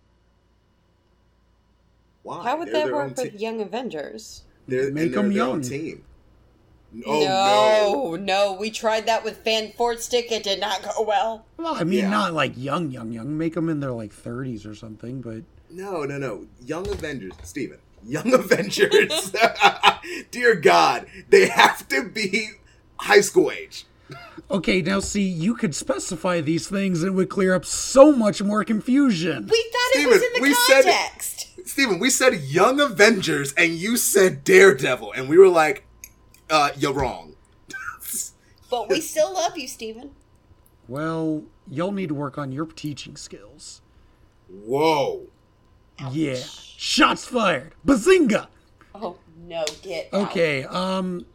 Why? How would They're that work with te- Young Avengers? They're, Make them young. own team. Oh no, no, we tried that with Fant4stic. It did not go well. Well, I mean, Yeah. not like young, young, young. Make them in their like 30s or something, but no, no, no, no. Young Avengers, Steven. Young Avengers. Dear God, they have to be high school age. okay. Now, see, you could specify these things and it would clear up so much more confusion. We thought it was Steven, in the we said- context. Steven, we said Young Avengers and you said Daredevil, and we were like, uh, you're wrong. But we still love you, Steven. Well, you'll need to work on your teaching skills. Whoa. Yeah. Shots fired. Bazinga! Oh no, get out. Okay, um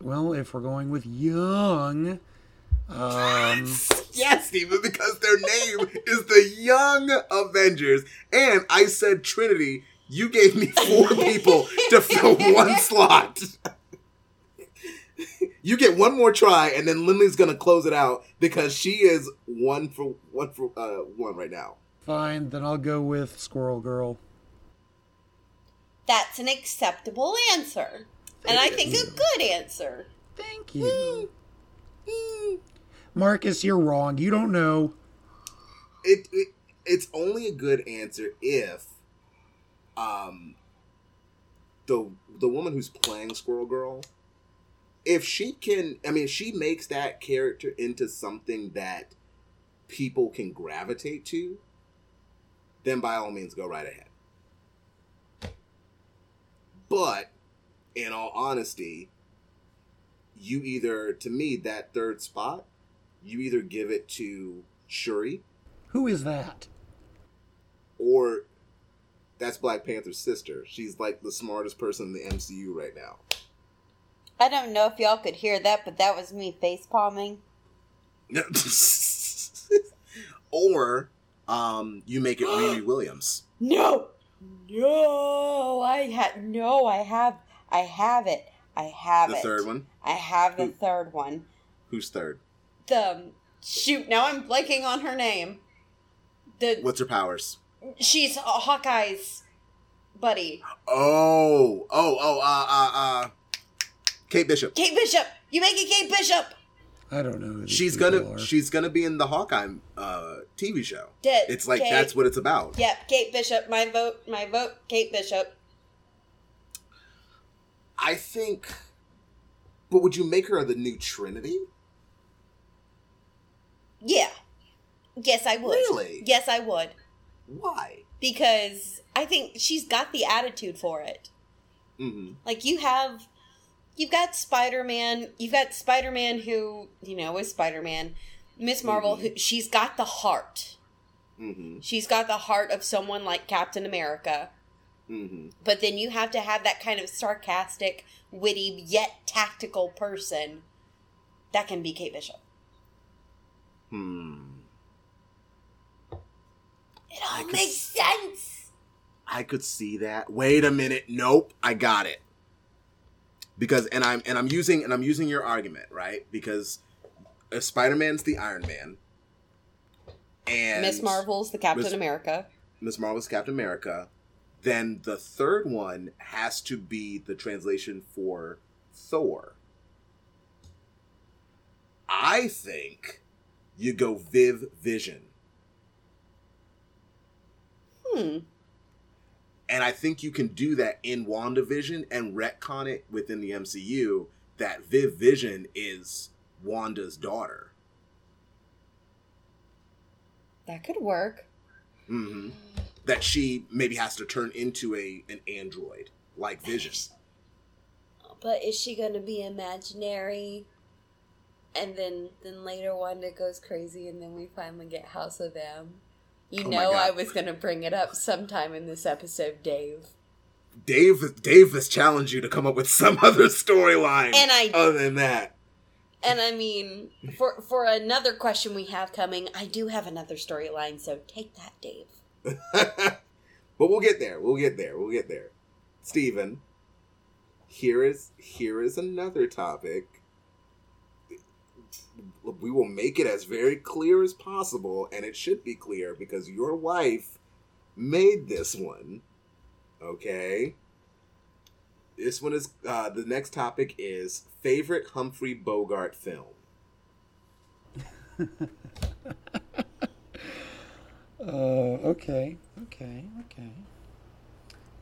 well, if we're going with young, um Yes, Steven, because their name is the Young Avengers. And I said Trinity. You gave me four people to fill one slot. you get one more try, and then Lindley's gonna close it out because she is one for one for uh, one right now. Fine, then I'll go with Squirrel Girl. That's an acceptable answer. And I think a good answer. Thank you. Marcus, you're wrong. You don't know. It, it it's only a good answer if um the the woman who's playing Squirrel Girl if she can I mean if she makes that character into something that people can gravitate to then by all means go right ahead. But in all honesty, you either to me that third spot, you either give it to Shuri Who is that? or that's Black Panther's sister. She's like the smartest person in the MCU right now. I don't know if y'all could hear that, but that was me face palming. or um, you make it Riri Williams. No, no, I had no, I have, I have it, I have it The it. third one. I have the Who- third one. Who's third? The shoot. Now I'm blanking on her name. The What's her powers? she's Hawkeye's buddy, Oh, oh, oh, uh, uh, uh, Kate Bishop. Kate Bishop. You make it Kate Bishop. I don't know. Who these She's people gonna, are. she's gonna be in the Hawkeye uh, TV show. Dead. It's like Kate. that's what it's about. Yep, Kate Bishop. My vote. My vote. Kate Bishop. I think, but would you make her the new Trinity? Yeah. Yes, I would. Really? Yes, I would. Why? Because I think she's got the attitude for it. hmm Like you have you've got Spider-Man, you've got Spider-Man who, you know, is Spider-Man. Miss Marvel who she's got the heart. hmm She's got the heart of someone like Captain America. hmm But then you have to have that kind of sarcastic, witty, yet tactical person that can be Kate Bishop. Hmm. It all could makes sense. I could see that. Wait a minute. Nope. I got it. Because and I'm and I'm using and I'm using your argument, right? Because uh, Spider-Man's the Iron Man. And Miss Marvel's the Captain Miss- America. Miss Marvel's Captain America. Then the third one has to be the translation for Thor. I think you go Viv Vision. Hmm. And I think you can do that in WandaVision and retcon it within the MCU that Viv Vision is Wanda's daughter. That could work. hmm That she maybe has to turn into a an android like Vision. But is she gonna be imaginary? And then then later Wanda goes crazy and then we finally get House of M. You Oh know I was gonna bring it up sometime in this episode, Dave. Dave Dave has challenged you to come up with some other storyline And I- other than that. And I mean, for for another question we have coming, I do have another storyline, so take that, Dave. but we'll get there. We'll get there. We'll get there. Stephen, here is here is another topic. We will make it as very clear as possible, and it should be clear because your wife made this one. Okay. This one is uh, the next topic is favorite Humphrey Bogart film. Uh, okay, okay, okay.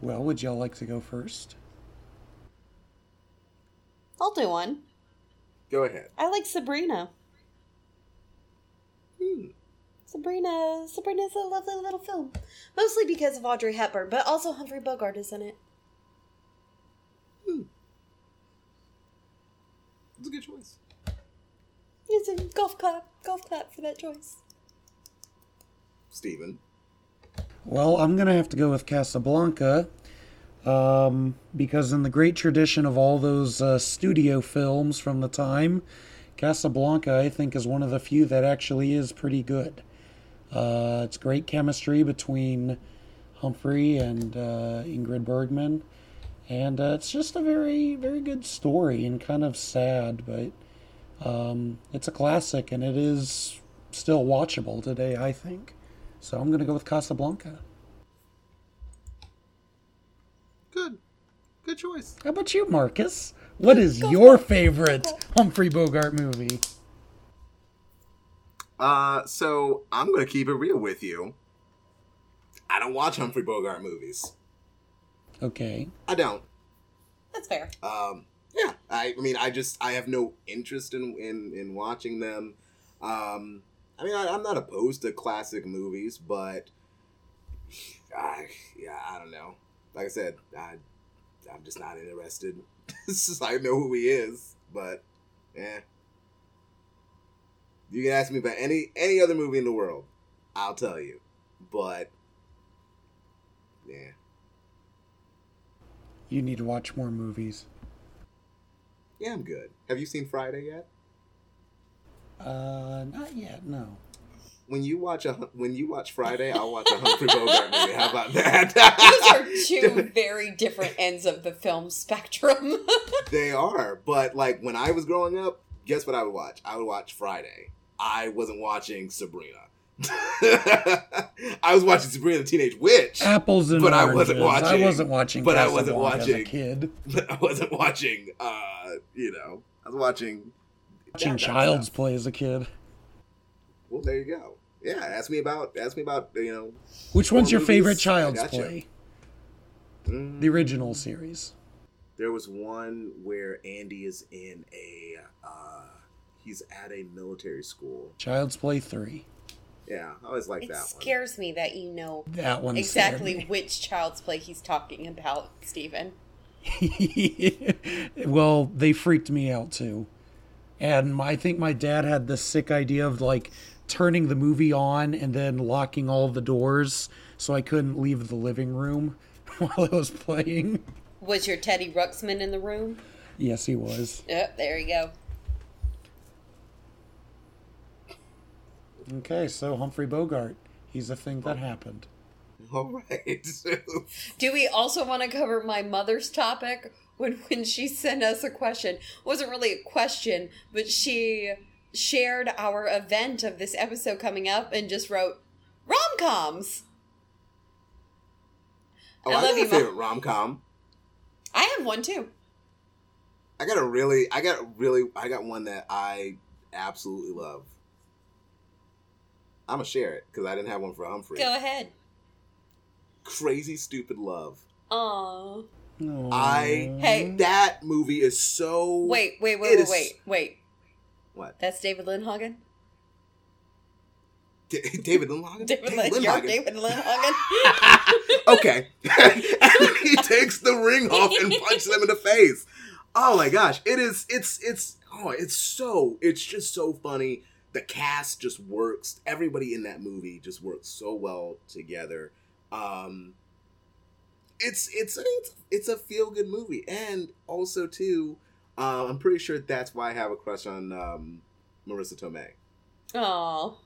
Well, would y'all like to go first? I'll do one. Go ahead. I like Sabrina. Hmm. Sabrina Sabrina's a lovely little film. Mostly because of Audrey Hepburn, but also Humphrey Bogart is in it. It's a good choice. It's a golf clap. Golf clap for that choice. Steven. Well, I'm gonna have to go with Casablanca, um, because in the great tradition of all those uh, studio films from the time, Casablanca I think is one of the few that actually is pretty good. Uh, it's great chemistry between Humphrey and uh, Ingrid Bergman, and uh, it's just a very, very good story and kind of sad, but um, it's a classic and it is still watchable today, I think. So I'm gonna go with Casablanca. Good. Good choice. How about you, Marcus? What is your favorite Humphrey Bogart movie? Uh, so I'm gonna keep it real with you. I don't watch Humphrey Bogart movies. Okay. I don't. That's fair. Um, yeah, I, I mean, I just I have no interest in in, in watching them. Um, I mean, I, I'm not opposed to classic movies, but I, yeah, I don't know. Like I said, I I'm just not interested. it's just I know who he is, but yeah. You can ask me about any any other movie in the world, I'll tell you. But yeah, You need to watch more movies. yeah, I'm good. Have you seen Friday yet? Uh, not yet, no. when you watch a when you watch Friday, I'll watch a Humphrey Bogart movie. How about that? Those are two very different ends of the film spectrum. they are, but like when I was growing up, guess what I would watch? I would watch Friday. I wasn't watching Sabrina. I was watching Sabrina the Teenage Witch, Apples and But I wasn't watching. I wasn't watching. but I wasn't Casablanca as a watching- kid. but I wasn't watching. uh You know, I was watching. Watching Child's stuff. Play as a kid. Well, there you go. Yeah, ask me about. Ask me about. You know, Which one's your favorite movies? Child's gotcha. Play? mm, The original series. There was one where Andy is in a uh he's at a military school. Child's Play three. Yeah, I always like it that one. scares me that you know That one exactly which child's play he's talking about, Stephen. well, they freaked me out too. And my, I think my dad had this sick idea of like turning the movie on and then locking all the doors so I couldn't leave the living room while it was playing. Was your Teddy Ruxpin in the room? Yes, he was. Yep, there you go. Okay, so Humphrey Bogart. He's a thing that oh. happened. All right. Do we also want to cover my mother's topic when when she sent us a question? It wasn't really a question, but she shared our event of this episode coming up and just wrote rom coms. oh, I I, love got you, a favorite rom com. I have one too. I got a really, I got a really, I got one that I absolutely love. I'm gonna share it because I didn't have one for Humphrey. Go ahead. Crazy Stupid Love. Aww. I Hey. that movie is so Wait, wait, wait, wait, is- wait, wait. What? That's David Lindhagen? D- David Lindhagen. David Lin- Lindhagen. you're David Lindhagen? okay. and he takes the ring off and punches them in the face. Oh my gosh. It is it's it's oh it's so it's just so funny. The cast just works. Everybody in that movie just works so well together. Um it's it's it's it's a feel good movie. And also too, uh, I'm pretty sure that's why I have a crush on um Marisa Tomei. Oh.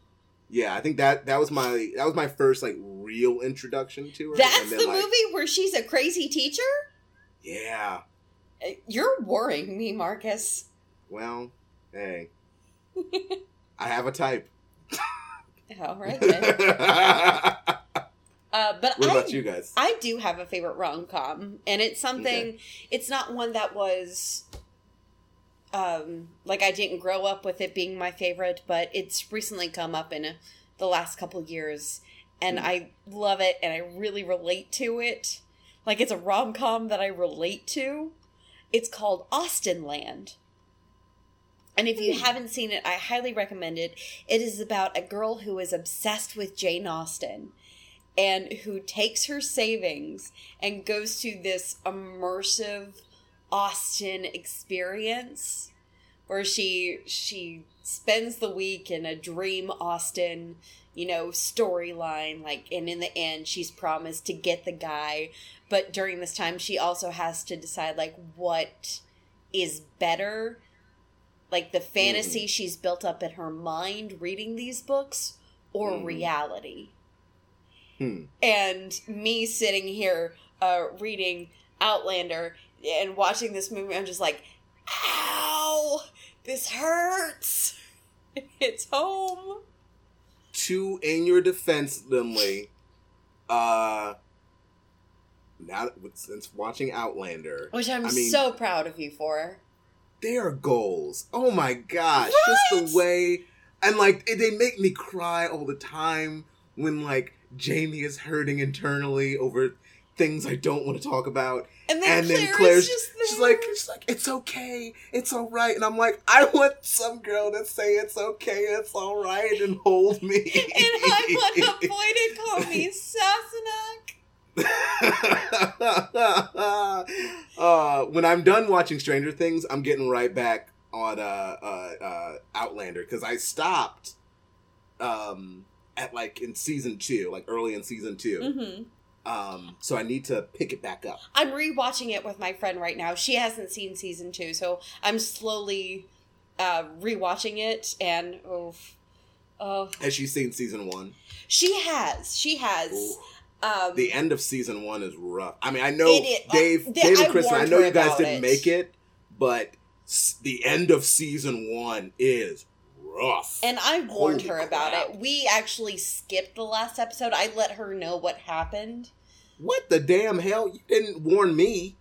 Yeah, I think that that was my that was my first like real introduction to her. That's then, the like, movie where she's a crazy teacher? Yeah. Uh, You're worrying me, Marcus. Well, hey, I have a type. All right what Uh, but I, about you guys? I do have a favorite rom com, and it's something. It's not one that was, um, like I didn't grow up with it being my favorite, but it's recently come up in a, the last couple years, and I love it, and I really relate to it. Like it's a rom com that I relate to. It's called Austenland. And if you hmm. haven't seen it, I highly recommend it. It is about a girl who is obsessed with Jane Austen and who takes her savings and goes to this immersive Austen experience where she she spends the week in a dream Austen, you know, storyline like and in the end she's promised to get the guy, but during this time she also has to decide like what is better like the fantasy she's built up in her mind reading these books or Mhm. reality. Hmm. And me sitting here uh, reading Outlander and watching this movie, I'm just like, ow, this hurts. It's home. To in your defense, Lindley, uh, now that- since watching Outlander, Which I'm I mean- so proud of you for. Their goals. Oh my gosh, Right? just the way and like they make me cry all the time when like Jamie is hurting internally over things I don't want to talk about. And then, and then Claire's, just she's like she's like it's okay, it's all right, and I'm like I want some girl to say it's okay, it's all right, and hold me. and I want a boy to call me Sassenach. uh, when I'm done watching Stranger Things, I'm getting right back on uh, uh, uh, Outlander because I stopped um, at like in season two, like early in season 2 hmm Um, so I need to pick it back up. I'm rewatching it with my friend right now. She hasn't seen season two, so I'm slowly uh, rewatching it. And oh, oh, Has she seen season one? she has, she has. Ooh. Um, The end of season one is rough. I mean, I know It Dave, uh, Dave and Kristen. I warned know you guys didn't it. make it, but s- the end of season one is rough. and I warned Holy her about crap. it. We actually skipped the last episode. I let her know what happened. What the damn hell? You didn't warn me.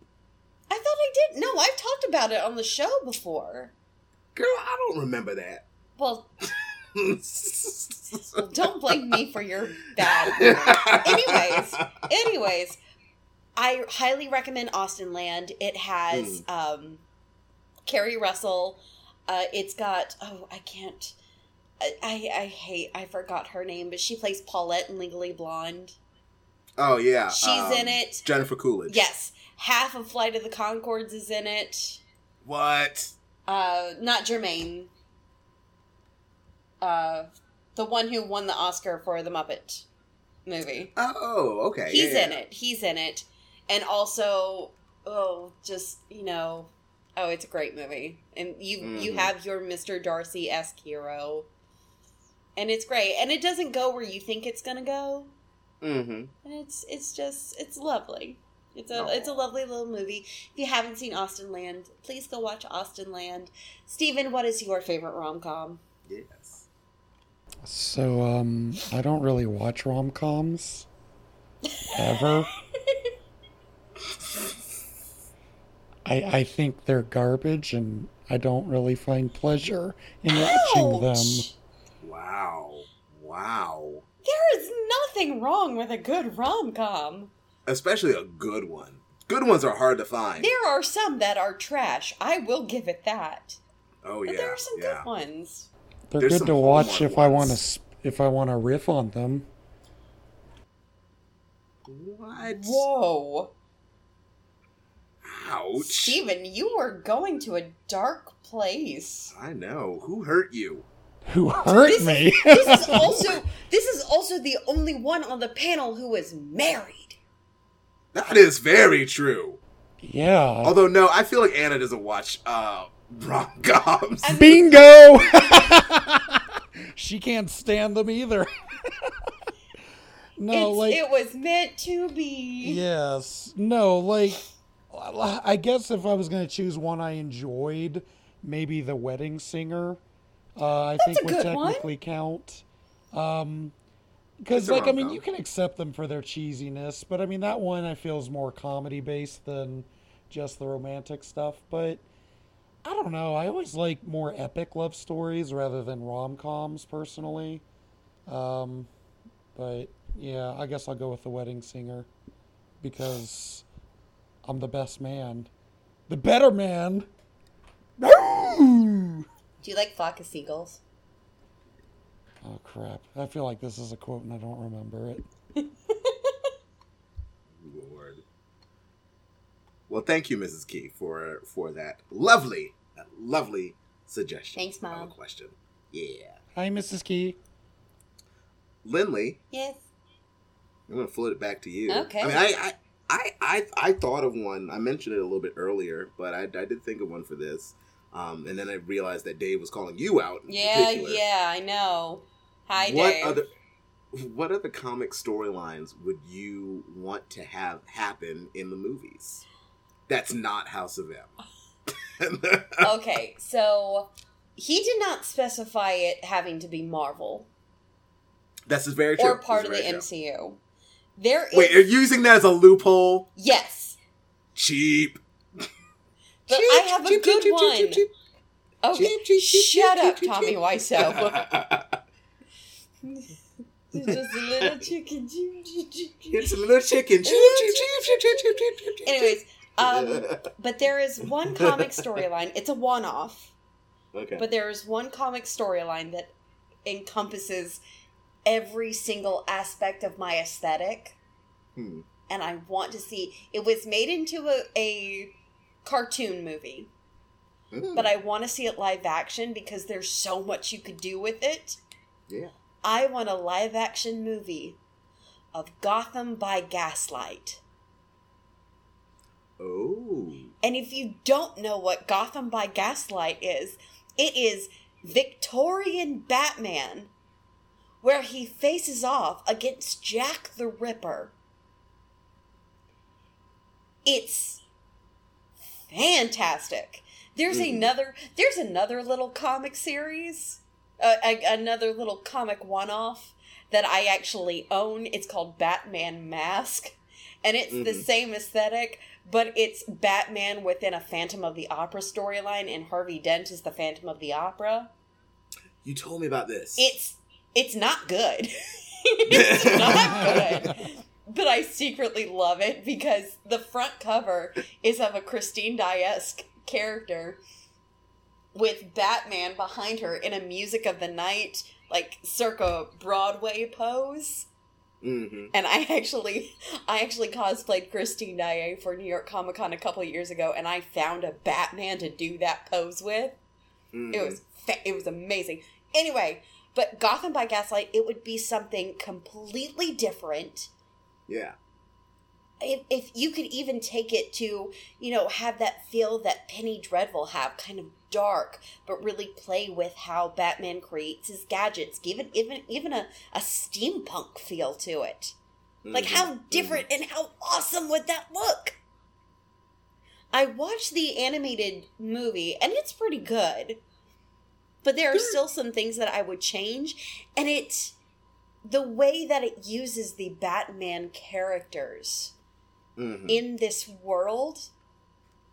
I thought I did. No, I've talked about it on the show before. Girl, I don't remember that. Well, don't blame me for your bad. anyways, anyways, I highly recommend Austenland. It has Hmm. um, Keri Russell. Uh, it's got oh I can't. I, I I hate I forgot her name, but she plays Paulette in Legally Blonde. Oh yeah, She's um, in it. Jennifer Coolidge. Yes, half of Flight of the Conchords is in it. What? Uh, not Jermaine. Uh, the one who won the Oscar for the Muppet movie. Oh, okay. He's yeah, in yeah. it. He's in it, and also, oh, just you know, oh, it's a great movie, and you you Mhm. have your Mister Darcy esque hero, and it's great, and it doesn't go where you think it's gonna go, Mm-hmm. and it's it's just it's lovely. It's a Aw. it's a lovely little movie. If you haven't seen Austenland, please go watch Austenland. Steven, what is your favorite rom com? Yes. So, um, I don't really watch rom coms ever. I I think they're garbage, and I don't really find pleasure in watching them. Wow. Wow. There is nothing wrong with a good rom com. Especially a good one. Good ones are hard to find. There are some that are trash. I will give it that. oh yeah. But yeah. there are some yeah. good ones. They're There's good to watch Hallmark if I want to if I want to riff on them. What? Whoa. Ouch. Steven, you are going to a dark place. I know. Who hurt you? Who hurt This me? this is also this is also the only one on the panel who is married. That is very true. yeah. Although no, I feel like Anna doesn't watch uh rom coms. I'm- Bingo! she can't stand them either. no, It's- like it was meant to be. yes, no, like I guess if I was gonna choose one I enjoyed, maybe The Wedding Singer. Uh, I think a would good one. technically count. Um, because like I mean, you can accept them for their cheesiness, but I mean that one I feel is more comedy based than just the romantic stuff. But I don't know. I always like more epic love stories rather than rom coms personally. Um, but yeah, I guess I'll go with the wedding singer because I'm the best man, the better man. Do you like Flock of Seagulls? Oh crap! I feel like this is a quote and I don't remember it. Lord. Well, thank you, Mrs. Key, for for that lovely, that lovely suggestion. Thanks, of a Mom. question. Yeah. Hi, Mrs. Key. Lindley, Yes. I'm gonna float it back to you. Okay. I mean, I, I, I, I, I thought of one. I mentioned it a little bit earlier, but I, I did think of one for this. Um, and then I realized that Dave was calling you out. in Yeah, particular. yeah, I know. Hi, what Dave. other, what other comic storylines would you want to have happen in the movies? That's not House of M. okay, so he did not specify it having to be Marvel. That's very true. Or part That's of the MCU. True. There Wait, is... you're using that as a loophole? Yes. Cheap. But cheap, I have a cheap, good cheap, one. Cheap, Okay. Shut up, Tommy Wiseau. It's just a little chicken. It's a little chicken. Anyways, um, but there is one comic storyline. It's a one-off. okay. But there is one comic storyline that encompasses every single aspect of my aesthetic, Hmm. and I want to see. It was made into a, a cartoon movie, Mm, but I want to see it live action because there's so much you could do with it. yeah. I want a live action movie of Gotham by Gaslight. Oh. And if you don't know what Gotham by Gaslight is, it is Victorian Batman, where he faces off against Jack the Ripper. It's fantastic. There's Mhm. another. There's another little comic series, uh, a, another little comic one-off that I actually own. It's called Batman Masque, and it's the Mhm. same aesthetic, but it's Batman within a Phantom of the Opera storyline, and Harvey Dent is the Phantom of the Opera. You told me about this. It's it's not good. it's not good. But I secretly love it because the front cover is of a Christine Diesque character with Batman behind her in a music of the night, like circa Broadway pose. Mm-hmm. And I actually, I actually cosplayed Christine Daae for New York Comic Con a couple of years ago, and I found a Batman to do that pose with. Mm-hmm. It was fa- it was amazing. Anyway, but Gotham by Gaslight, it would be something completely different. Yeah. If, if you could even take it to, you know, have that feel that Penny Dreadful have, kind of dark, but really play with how Batman creates his gadgets, give it even even a, a steampunk feel to it. Like Mhm. how different and how awesome would that look? I watched the animated movie and it's pretty good. But there are still some things that I would change and it the way that it uses the Batman characters Mhm. in this world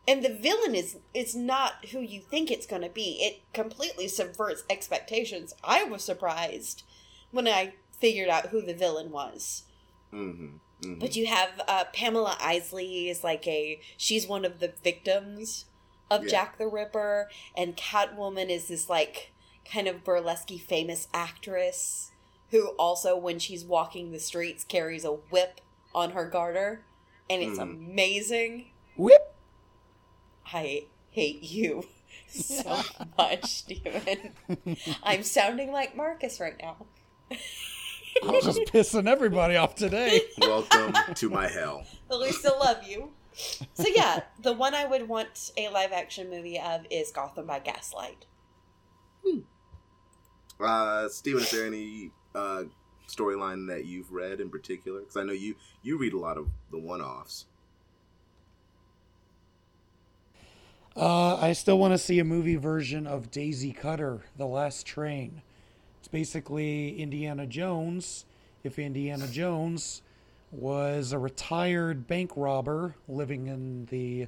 and the villain is is not who you think it's going to be. It completely subverts expectations. I was surprised when I figured out who the villain was. Mhm. Mhm. But you have uh, Pamela Isley is like a she's one of the victims of Yeah. Jack the Ripper, and Catwoman is this like kind of burlesque famous actress who also when she's walking the streets carries a whip on her garter, and it's Mhm. amazing. Whip. I hate you so much, Steven. I'm sounding like Marcus right now. I'm just pissing everybody off today. Welcome to my hell. But we still love you. So yeah, the one I would want a live action movie of is Gotham by Gaslight. Hmm. Uh, Steven, is there any uh, storyline that you've read in particular? Because I know you you read a lot of the one offs. Uh, I still want to see a movie version of Daisy Kutter, The Last Train. It's basically Indiana Jones, if Indiana Jones was a retired bank robber living in the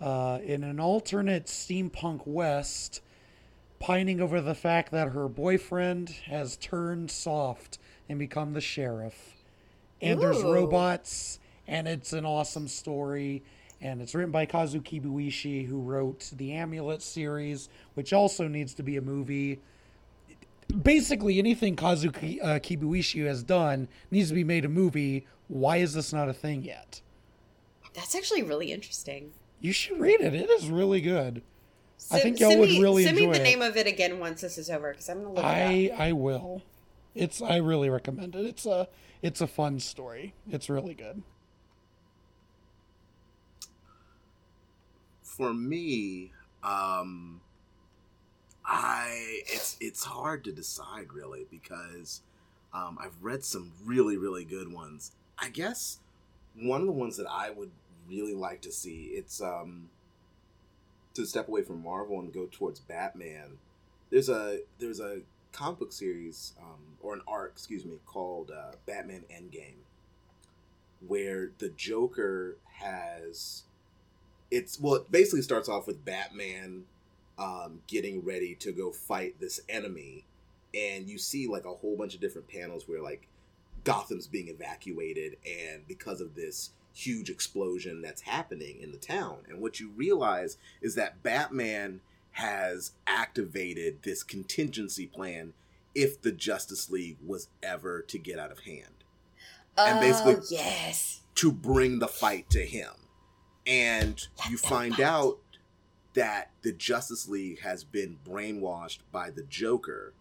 uh, in an alternate steampunk West, pining over the fact that her boyfriend has turned soft and become the sheriff. And there's robots, and it's an awesome story. And it's written by Kazu Kibuishi, who wrote the Amulet series, which also needs to be a movie. Basically, anything Kazu Ki- uh, Kibuishi has done needs to be made a movie. Why is this not a thing yet? That's actually really interesting. You should read it. It is really good. I think y'all would me, really send me the it. name of it again once this is over because I'm gonna look it I. I will. It's I really recommend it. It's a it's a fun story. It's really good. For me, um, I it's it's hard to decide really because um, I've read some really really good ones. I guess one of the ones that I would really like to see it's um to step away from Marvel and go towards Batman. There's a there's a comic book series um, or an arc, excuse me, called uh, Batman Endgame, where the Joker has it's well it basically starts off with batman um, getting ready to go fight this enemy and you see like a whole bunch of different panels where like gotham's being evacuated and because of this huge explosion that's happening in the town and what you realize is that batman has activated this contingency plan if the justice league was ever to get out of hand and basically- oh, yes. to bring the fight to him. And you find out that the Justice League has been brainwashed by the Joker.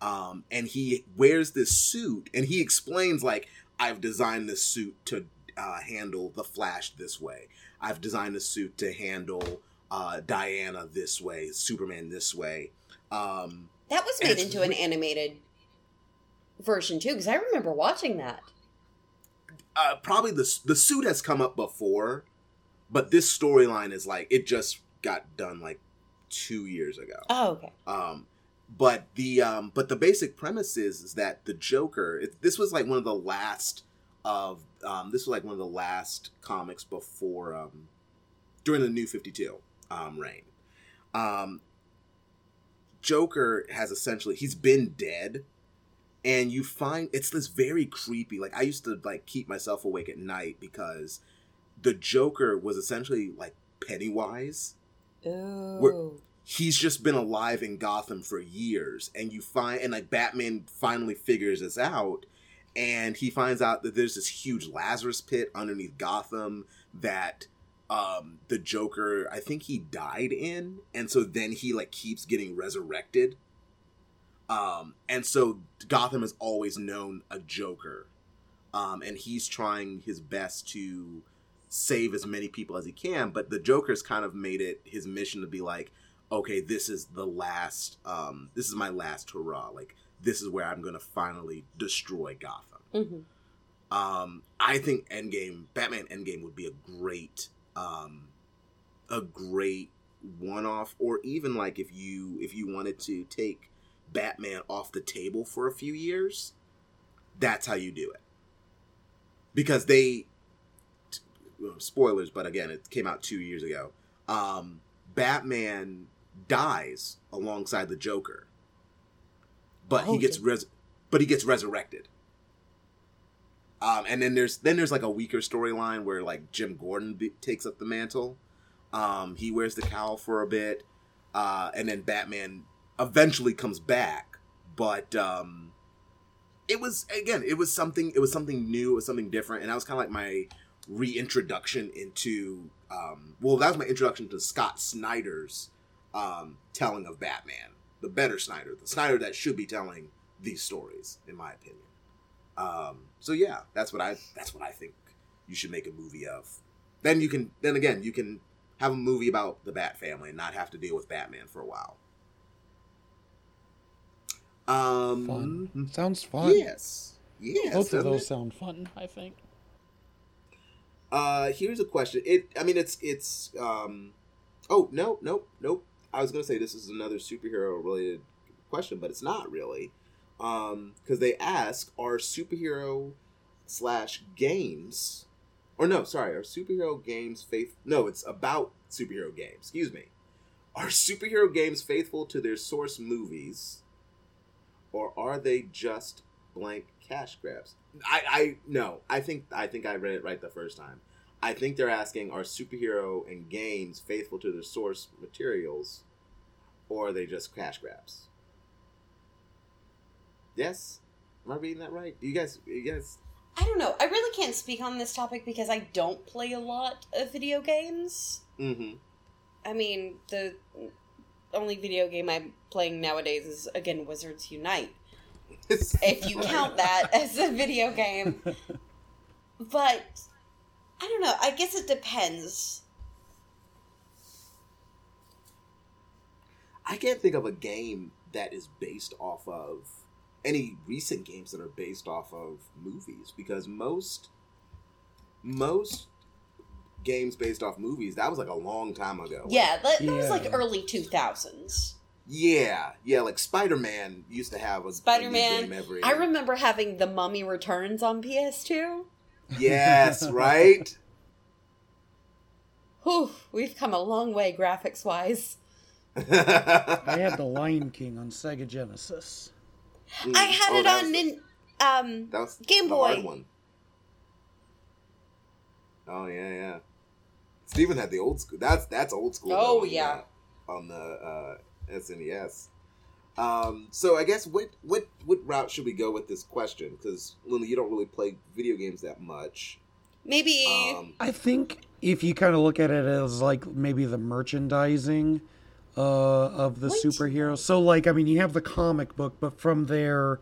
Um, and he wears this suit and he explains, like, I've designed this suit to uh, handle the Flash this way. I've designed this suit to handle uh, Diana this way, Superman this way. Um, That was made into an animated version too because I remember watching that. Uh, probably the the suit has come up before, but this storyline is like it just got done like two years ago. Oh, okay. Um, but the um, but the basic premise is is that the Joker. It, this was like one of the last of um, this was like one of the last comics before um, during the New Fifty Two um, reign. Um, Joker has essentially he's been dead, and you find it's this very creepy. Like I used to like keep myself awake at night because the Joker was essentially like Pennywise Ooh. he's just been alive in Gotham for years, and you find and like Batman finally figures this out, and he finds out that there's this huge Lazarus pit underneath Gotham that um the Joker I think he died in, and so then he like keeps getting resurrected. Um, and so Gotham has always known a Joker, um, and he's trying his best to save as many people as he can. But the Joker's kind of made it his mission to be like, okay, this is the last, um, this is my last hurrah. Like, this is where I'm going to finally destroy Gotham. Mhm. Um, I think Endgame, Batman Endgame would be a great, um, a great one-off, or even like if you if you wanted to take Batman off the table for a few years, that's how you do it. Because they, spoilers, but again, it came out two years ago. Um, Batman dies alongside the Joker, but he Oh, gets res- but he gets resurrected. Um, and then there's then there's like a weaker storyline where like Jim Gordon be- takes up the mantle. Um, he wears the cowl for a bit, uh, and then Batman eventually comes back. But um, it was again, it was something. It was something new. It was something different, and that was kind of like my reintroduction into. Um, well, that was my introduction to Scott Snyder's um, telling of Batman, the better Snyder, the Snyder that should be telling these stories, in my opinion. Um, so yeah, that's what I that's what I think you should make a movie of. Then you can then again you can have a movie about the Bat family and not have to deal with Batman for a while. Um, Fun. Sounds fun. Yes. Yes. Both of those it? sound fun, I think. Uh, here's a question. It, I mean, it's it's. Um, oh no, nope, nope. I was gonna say this is another superhero related question, but it's not really, um, because they ask are superhero slash games, or no, sorry, are superhero games faith? No, it's about superhero games. Excuse me. Are superhero games faithful to their source movies, or are they just blank cash grabs? I, I no, I think I think I read it right the first time. I think they're asking are superhero and games faithful to their source materials, or are they just cash grabs? Yes, am I reading that right? You guys, you guys, I don't know. I really can't speak on this topic because I don't play a lot of video games. mm-hmm. I mean, the only video game I'm playing nowadays is again Wizards Unite. If you count that as a video game. But I don't know. I guess it depends. I can't think of a game that is based off of any recent games that are based off of movies because most most games based off movies that was like a long time ago. Yeah, that, that was like early 2000s. Yeah, yeah, like Spider Man used to have a a Spider-Man. game every. I remember having The Mummy Returns on PS2. Yes, right. Whew, we've come a long way graphics wise. I had the Lion King on Sega Genesis. I had Oh, it on was- nin- um That was Game the hard Boy. one. Oh yeah, yeah. Steven had the old school. That's that's old school. Oh, though, on the- yeah. On the uh, SNES. Um, so I guess what what what route should we go with this question? Because Lily, you don't really play video games that much. maybe Um, I think if you kind of look at it as like maybe the merchandising uh, of the What? superheroes. So like I mean you have the comic book, but from there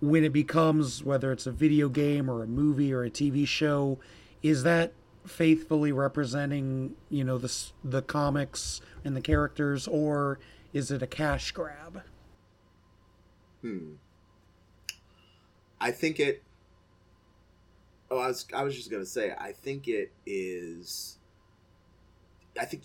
when it becomes whether it's a video game or a movie or a TV show, is that faithfully representing you know the the comics and the characters, or is it a cash grab? Hmm. I think it. Oh, I was I was just gonna say I think it is. I think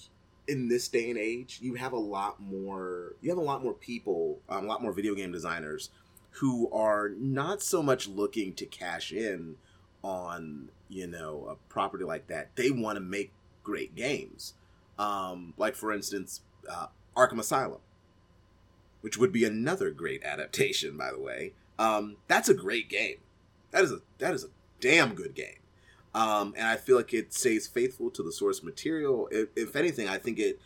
in this day and age, you have a lot more. You have a lot more people, um, a lot more video game designers who are not so much looking to cash in on you know a property like that. They want to make great games. Um, like for instance, uh, Arkham Asylum which would be another great adaptation, by the way. Um, that's a great game. That is a that is a damn good game. Um, and I feel like it stays faithful to the source material. If, if anything, I think it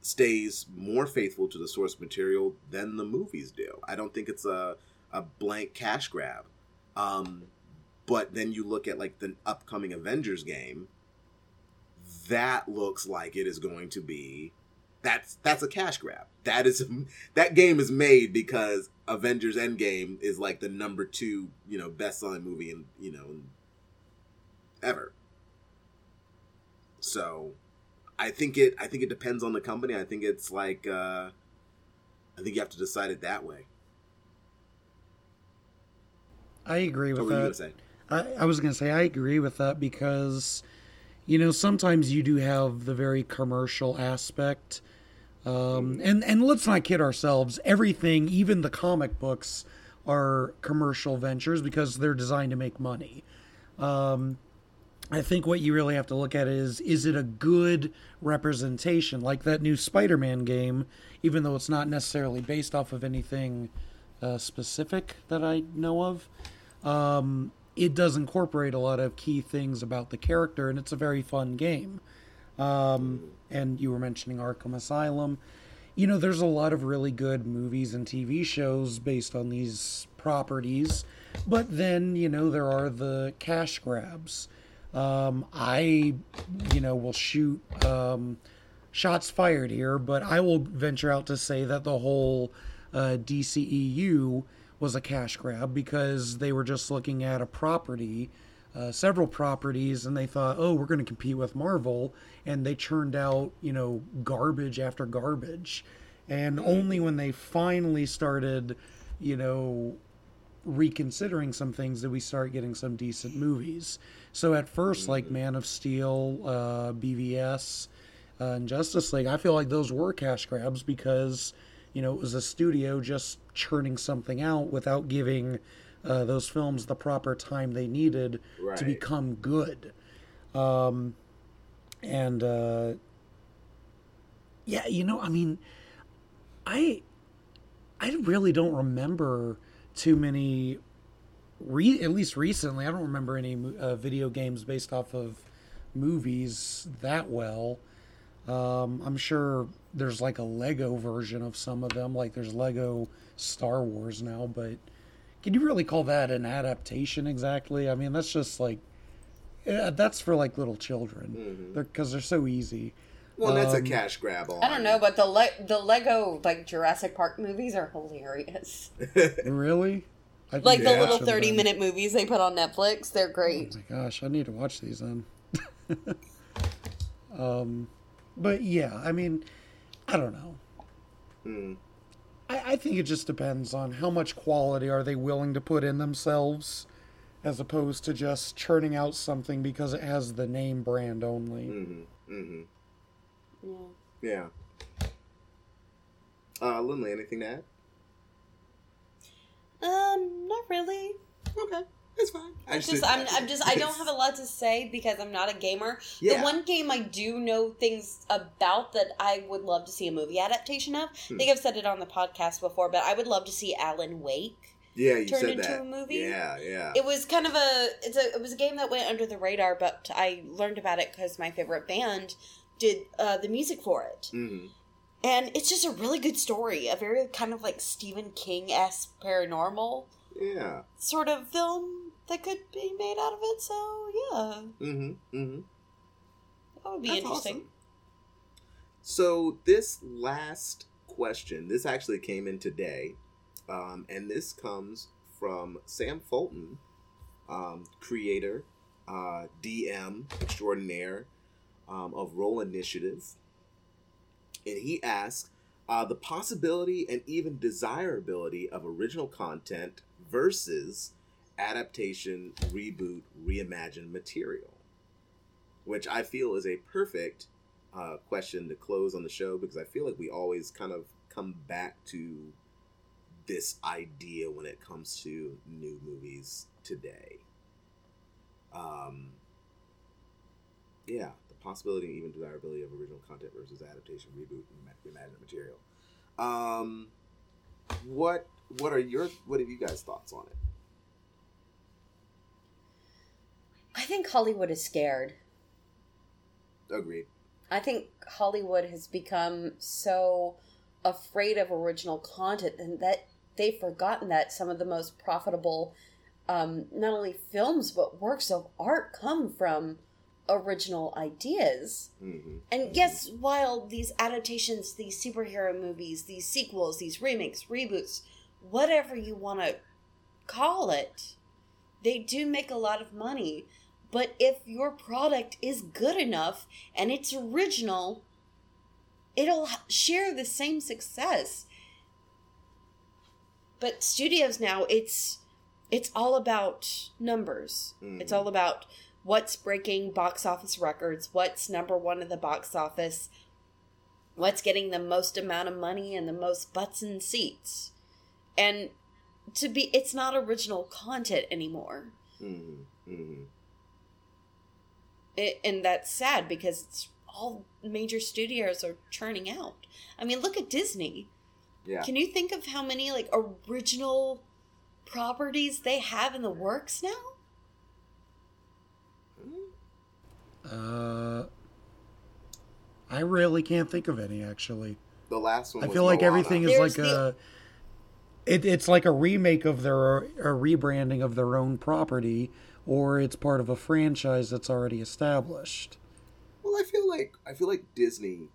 stays more faithful to the source material than the movies do. I don't think it's a a blank cash grab. Um, but then you look at like the upcoming Avengers game. That looks like it is going to be that's that's a cash grab. That is that game is made because Avengers Endgame is like the number two, you know, best selling movie in you know ever. So, I think it I think it depends on the company. I think it's like uh I think you have to decide it that way. I agree with what that. I, I was going to say I agree with that because, you know, sometimes you do have the very commercial aspect, um, and and let's not kid ourselves. Everything, even the comic books, are commercial ventures because they're designed to make money. Um, I think what you really have to look at is is it a good representation, like that new Spider-Man game, even though it's not necessarily based off of anything uh, specific that I know of. Um, it does incorporate a lot of key things about the character, and it's a very fun game. Um, and you were mentioning Arkham Asylum. You know, there's a lot of really good movies and TV shows based on these properties, but then, you know, there are the cash grabs. Um, I, you know, will shoot um, shots fired here, but I will venture out to say that the whole uh, DCEU was a cash grab because they were just looking at a property, uh, several properties, and they thought, oh, we're going to compete with Marvel, and they churned out, you know, garbage after garbage. And only when they finally started, you know, reconsidering some things did we start getting some decent movies. So at first, like Man of Steel, uh, BVS, uh, and Justice League, I feel like those were cash grabs because you know it was a studio just churning something out without giving uh, those films the proper time they needed to become good. Um, and uh, yeah, you know, I mean, I I really don't remember too many. Re- at least recently, I don't remember any uh, video games based off of movies that well. Um, I'm sure there's like a Lego version of some of them, like there's Lego Star Wars now, but can you really call that an adaptation exactly? I mean, that's just like, yeah, that's for like little children because they're, so easy. Well, that's a Um, cash grab. On I don't know, but the Le- the Lego like Jurassic Park movies are hilarious. Really? I Like the little thirty then. minute movies they put on Netflix, they're Oh great. my gosh, I need to watch these then. um, but yeah, I mean, I don't know. Hmm. I, I think it just depends on how much quality are they willing to put in themselves, as opposed to just churning out something because it has the name brand only. Mm-hmm. Mm-hmm. Yeah. Yeah. Uh, Lindley, anything to add? Um, not really. Okay, it's fine. I It's just I'm, I'm just I don't have a lot to say because I'm not a gamer. Yeah. The one game I do know things about that I would love to see a movie adaptation of. Hmm. I think I've said it on the podcast before, but I would love to see Alan Wake. Yeah, you turned said into that. a movie? Yeah, yeah. It was kind of a it's a it was a game that went under the radar, but I learned about it because my favorite band did uh, the music for it, mm-hmm. and it's just a really good story. A very kind of like Stephen King esque paranormal Yeah. sort of film that could be made out of it. So yeah, Mm-hmm. Mm-hmm. that would be That's interesting. awesome. So this last question, this actually came in today, um, and this comes from Sam Fulton, um, creator, uh, DM extraordinaire um, of Roll Initiative, and he asks uh, the possibility and even desirability of original content versus adaptation, reboot, reimagined material which I feel is a perfect uh, question to close on the show because I feel like we always kind of come back to this idea when it comes to new movies today. Um, yeah, the possibility and even desirability of original content versus adaptation, reboot, and reimagined material. Um, what what are your what have you guys thoughts on it? I think Hollywood is scared. Agreed. I think Hollywood has become so afraid of original content and that they've forgotten that some of the most profitable um, not only films but works of art come from original ideas. Mm-hmm. And yes, while these adaptations, these superhero movies, these sequels, these remakes, reboots, whatever you want to call it, they do make a lot of money. But if your product is good enough and it's original, it'll share the same success. But studios now, it's it's all about numbers. It's Mhm. all about what's breaking box office records, what's number one at the box office, what's getting the most amount of money and the most butts in seats. And to be it's not original content anymore. Mm-hmm. Mm-hmm. It, and that's sad because it's all major studios are churning out. I mean, look at Disney. Yeah. Can you think of how many like original properties they have in the works now? Uh, I really can't think of any actually. The last one. I was feel like Moana. everything is There's like the- a. It, it's like a remake of their a rebranding of their own property, or it's part of a franchise that's already established. Well, I feel like I feel like Disney,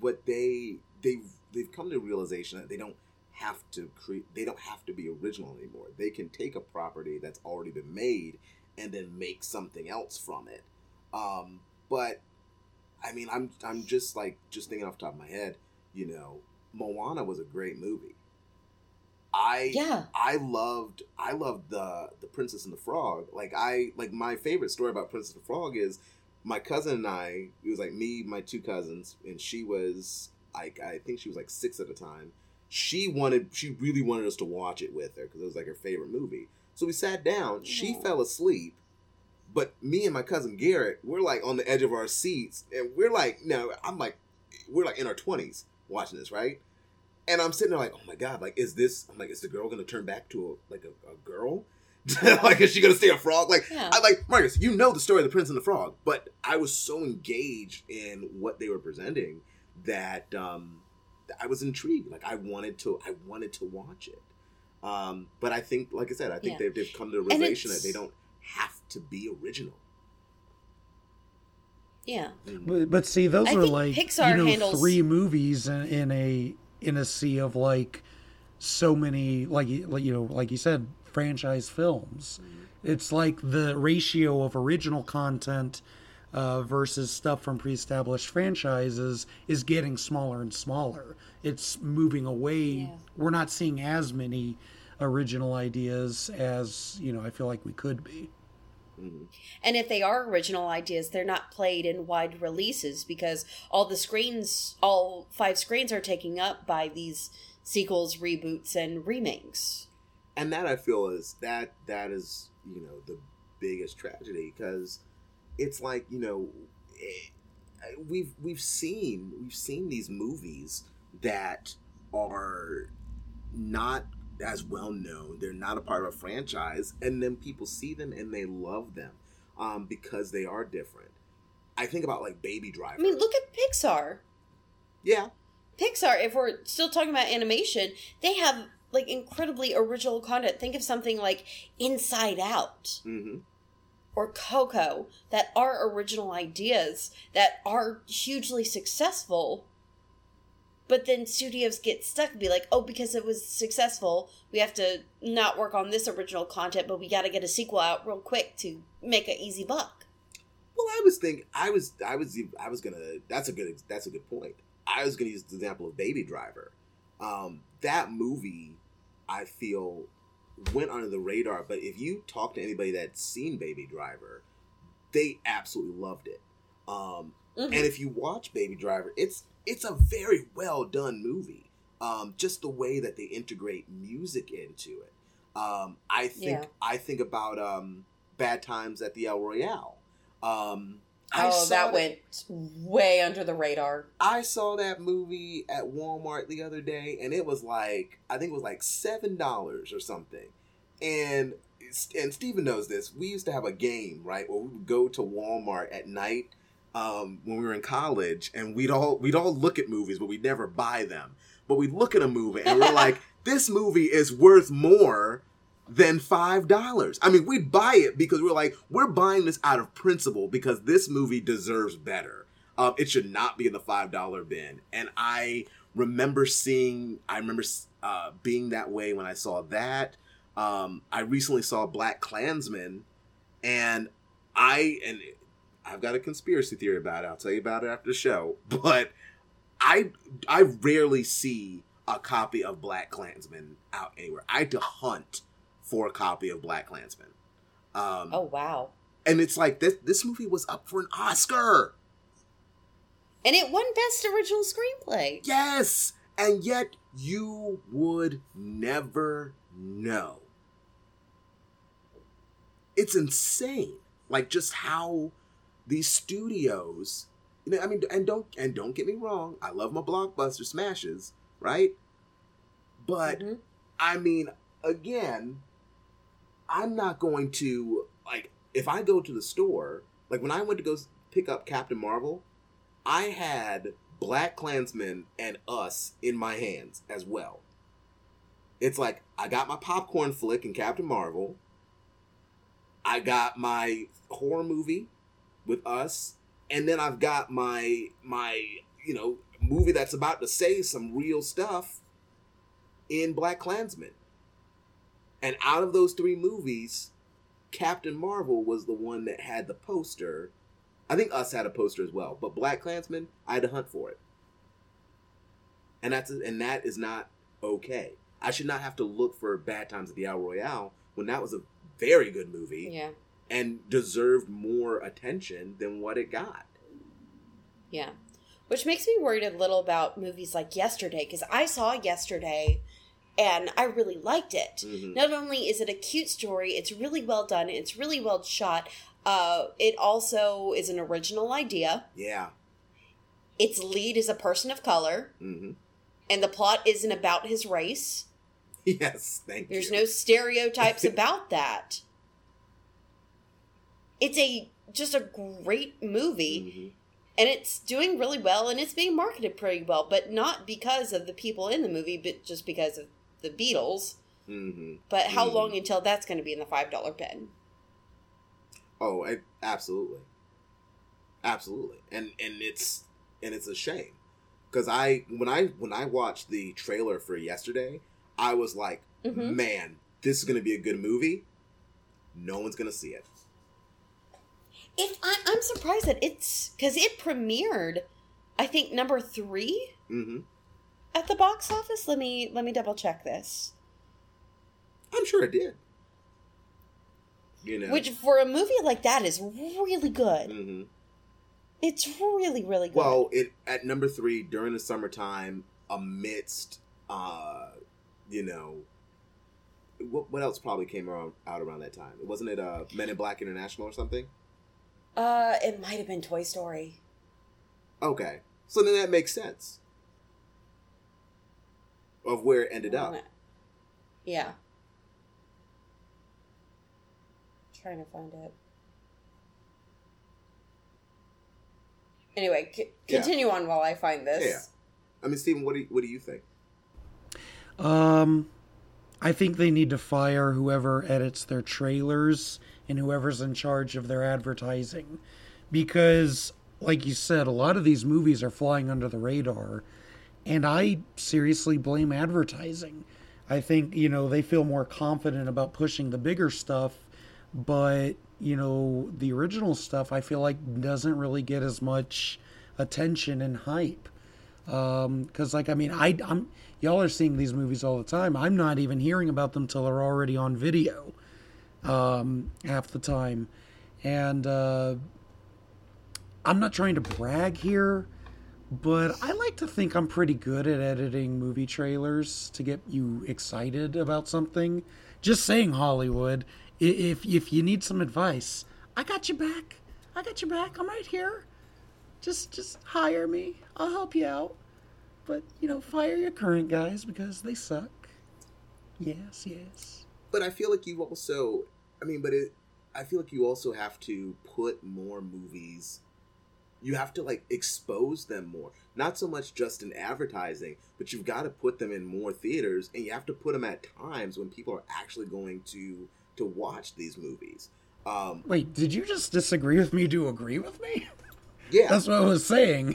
what they they they've come to a realization that they don't have to create they don't have to be original anymore. They can take a property that's already been made and then make something else from it. Um, but I mean, I'm I'm just like just thinking off the top of my head, you know, Moana was a great movie. I Yeah. I loved I loved the the Princess and the Frog. Like I like my favorite story about Princess and the Frog is my cousin and I. It was like me, my two cousins, and she was like I think she was like six at the time. She wanted she really wanted us to watch it with her because it was like her favorite movie. So we sat down. She fell asleep. But me and my cousin Garrett, we're like on the edge of our seats, and we're like, no, I'm like, we're like in our twenties watching this, right? And I'm sitting there like, oh my god, like, is this? I'm like, is the girl gonna turn back to a like a, a girl? like, is she gonna stay a frog? Like, Yeah. I like Marcus. You know the story of the Prince and the Frog, but I was so engaged in what they were presenting that um, I was intrigued. Like, I wanted to, I wanted to watch it. Um, but I think, like I said, I think Yeah. they've, they've come to the realization that they don't have to be original. Yeah. But, but see, those I are like Pixar you know handles- three movies in, in a in a sea of like so many like you- know like you said franchise films. It's like the ratio of original content uh, versus stuff from pre-established franchises is getting smaller and smaller. It's moving away. We're not seeing as many original ideas as you know. I feel like we could be. And if they are original ideas, they're not played in wide releases because all the screens, all five screens are taken up by these sequels, reboots, and remakes. and that I feel is that that is you know the biggest tragedy because it's like you know eh, we've we've seen we've seen these movies that are not as well known they're not a part of a franchise and then people see them and they love them um, because they are different i think about like baby driver I mean, look at Pixar. yeah Pixar, if we're still talking about animation, they have like incredibly original content. Think of something like Inside Out hmm or Coco that are original ideas that are hugely successful. But then studios get stuck and be like, oh, because it was successful, we have to not work on this original content, but we got to get a sequel out real quick to make an easy buck. Well, I was thinking, I was, I was, I was gonna. That's a good. That's a good point. I was gonna use the example of Baby Driver. Um, that movie, I feel, went under the radar. But if you talk to anybody that's seen Baby Driver, they absolutely loved it. Um, Mhm. and if you watch Baby Driver, it's it's a very well done movie. Um, just the way that they integrate music into it. Um, I think Yeah. I think about um, Bad Times at the El Royale. Um, I Oh, saw that went way under the radar. I saw that movie at Walmart the other day, and it was like I think it was like seven dollars or something. And and Steven knows this. We used to have a game, right, where we would go to Walmart at night um, when we were in college, and we'd all we'd all look at movies, but we'd never buy them. But we'd look at a movie, and we're like, this movie is worth more than five dollars. I mean, we'd buy it because we're like, we're buying this out of principle because this movie deserves better. Um, it should not be in the five dollar bin. And I remember seeing, I remember uh, being that way when I saw that. Um, I recently saw Black Klansman, and I and I've got a conspiracy theory about it. I'll tell you about it after the show. But I I rarely see a copy of Black Klansman out anywhere. I had to hunt for a copy of Black Klansman. Um, Oh, wow. and it's like this this movie was up for an Oscar. And it won Best Original Screenplay. Yes, and yet you would never know. It's insane. Like just how these studios, you know, I mean, and don't and don't get me wrong, I love my blockbuster smashes, right? But Mhm. I mean, again, I'm not going to like if I go to the store, like when I went to go pick up Captain Marvel, I had Black Klansman and Us in my hands as well. It's like I got my popcorn flick in Captain Marvel. I got my horror movie with Us, and then I've got my my you know movie that's about to say some real stuff in Black Klansman. And out of those three movies, Captain Marvel was the one that had the poster. I think Us had a poster as well, but Black Klansman, I had to hunt for it. And that's and that is not okay. I should not have to look for Bad Times at the El Royale when that was a very good movie Yeah. And deserved more attention than what it got. Yeah. Which makes me worried a little about movies like Yesterday, because I saw Yesterday and I really liked it. Mhm. Not only is it a cute story, it's really well done, it's really well shot. Uh, it also is an original idea. Yeah. Its lead is a person of color, hmm and the plot isn't about his race. Yes. Thank There's you. no stereotypes about that. It's a just a great movie. Mhm. and it's doing really well and it's being marketed pretty well but not because of the people in the movie but just because of the beatles Mhm. but how Mhm. long until that's going to be in the five dollar bin Oh, I, absolutely. Absolutely, and and it's and it's a shame because I when I when I watched the trailer for yesterday, I was like, Mhm. man, this is gonna be a good movie. No one's gonna see it. It, I, I'm surprised that it's because it premiered, I think number three hmm at the box office. Let me let me double check this. I'm sure it did. You know, Which for a movie like that is really good. hmm It's really really good. Well, it at number three during the summertime, amidst, uh, you know, what what else probably came around out around that time? Wasn't it uh Men in Black International or something? Uh, it might have been Toy Story. Okay, so then that makes sense of where it ended up. Yeah. Trying to find it. Anyway, c- Yeah. continue on while I find this. Yeah. I mean, Stephen, what do you, what do you think? Um, I think they need to fire whoever edits their trailers and whoever's in charge of their advertising. Because, like you said, a lot of these movies are flying under the radar. And I seriously blame advertising. I think, you know, they feel more confident about pushing the bigger stuff. But, you know, the original stuff I feel like doesn't really get as much attention and hype um, because like i mean i i'm y'all are seeing these movies all the time i'm not even hearing about them till they're already on video um half the time and uh i'm not trying to brag here but i like to think i'm pretty good at editing movie trailers to get you excited about something just saying hollywood if if you need some advice i got you back i got you back i'm right here just just hire me. I'll help you out. But you know, fire your current guys because they suck. Yes, yes. But I feel like you also, I mean, but it, I feel like you also have to put more movies. You have to like expose them more. Not so much just in advertising, but you've got to put them in more theaters, and you have to put them at times when people are actually going to to watch these movies. Um, Wait, did you just disagree with me to agree with me? yeah, That's what I was saying.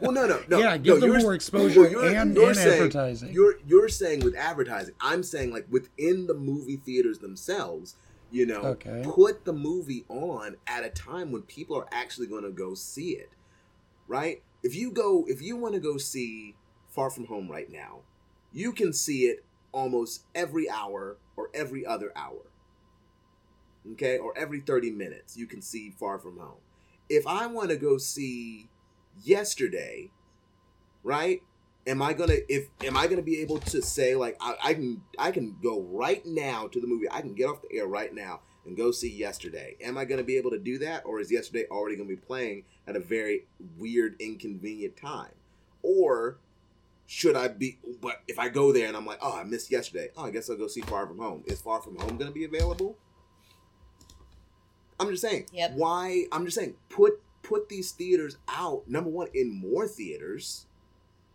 Well, no, no, no. Yeah, give no, them you're- more exposure you're- and- you're and saying- advertising. You're you're saying with advertising. I'm saying like within the movie theaters themselves. You know, Okay. put the movie on at a time when people are actually going to go see it, right? If you go, if you want to go see Far From Home right now, you can see it almost every hour or every other hour. Okay, or every 30 minutes, you can see Far From Home. If I want to go see yesterday, right? Am I gonna if am I gonna be able to say like I, I can I can go right now to the movie I can get off the air right now and go see yesterday. Am I gonna be able to do that or is yesterday already gonna be playing at a very weird inconvenient time? Or should I be but if I go there and I'm like, oh I missed yesterday, oh I guess I'll go see Far From Home. Is Far From Home gonna be available? I'm just saying. Yep. Why? I'm just saying. Put put these theaters out. Number one, in more theaters,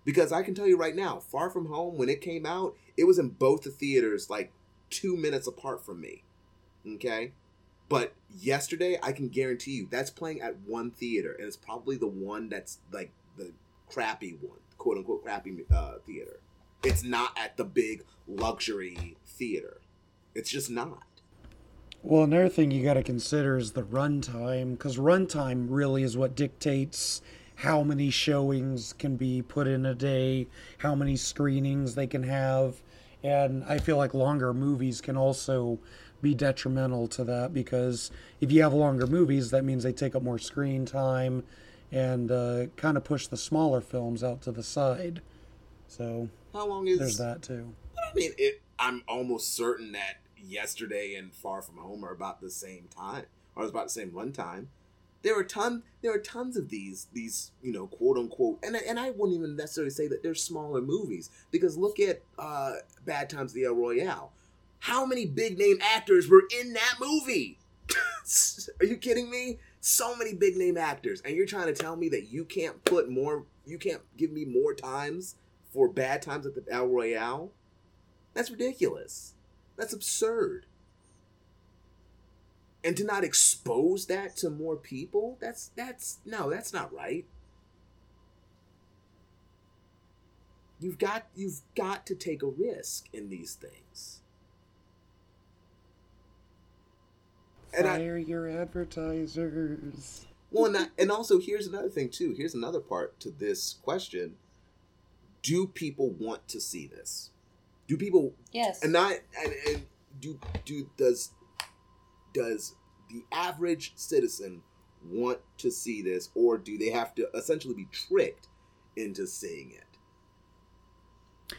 because I can tell you right now, Far From Home when it came out, it was in both the theaters like two minutes apart from me. Okay, but yesterday I can guarantee you that's playing at one theater, and it's probably the one that's like the crappy one, quote unquote crappy uh, theater. It's not at the big luxury theater. It's just not. Well, another thing you got to consider is the runtime, because runtime really is what dictates how many showings can be put in a day, how many screenings they can have, and I feel like longer movies can also be detrimental to that because if you have longer movies, that means they take up more screen time and uh, kind of push the smaller films out to the side. So How long is there's that too. I mean, it. I'm almost certain that yesterday and Far From Home are about the same time, or it's about the same runtime. There are ton. There are tons of these. These you know, quote unquote, and and I wouldn't even necessarily say that they're smaller movies because look at uh, Bad Times the El Royale. How many big name actors were in that movie? are you kidding me? So many big name actors, and you're trying to tell me that you can't put more. You can't give me more times for Bad Times at the El Royale. That's ridiculous. That's absurd. and to not expose that to more people that's that's no that's not right. You've got you've got to take a risk in these things. And fire I, your advertisers. Well and, that, and also here's another thing too. Here's another part to this question. Do people want to see this do people yes and not and, and do do does does the average citizen want to see this, or do they have to essentially be tricked into seeing it?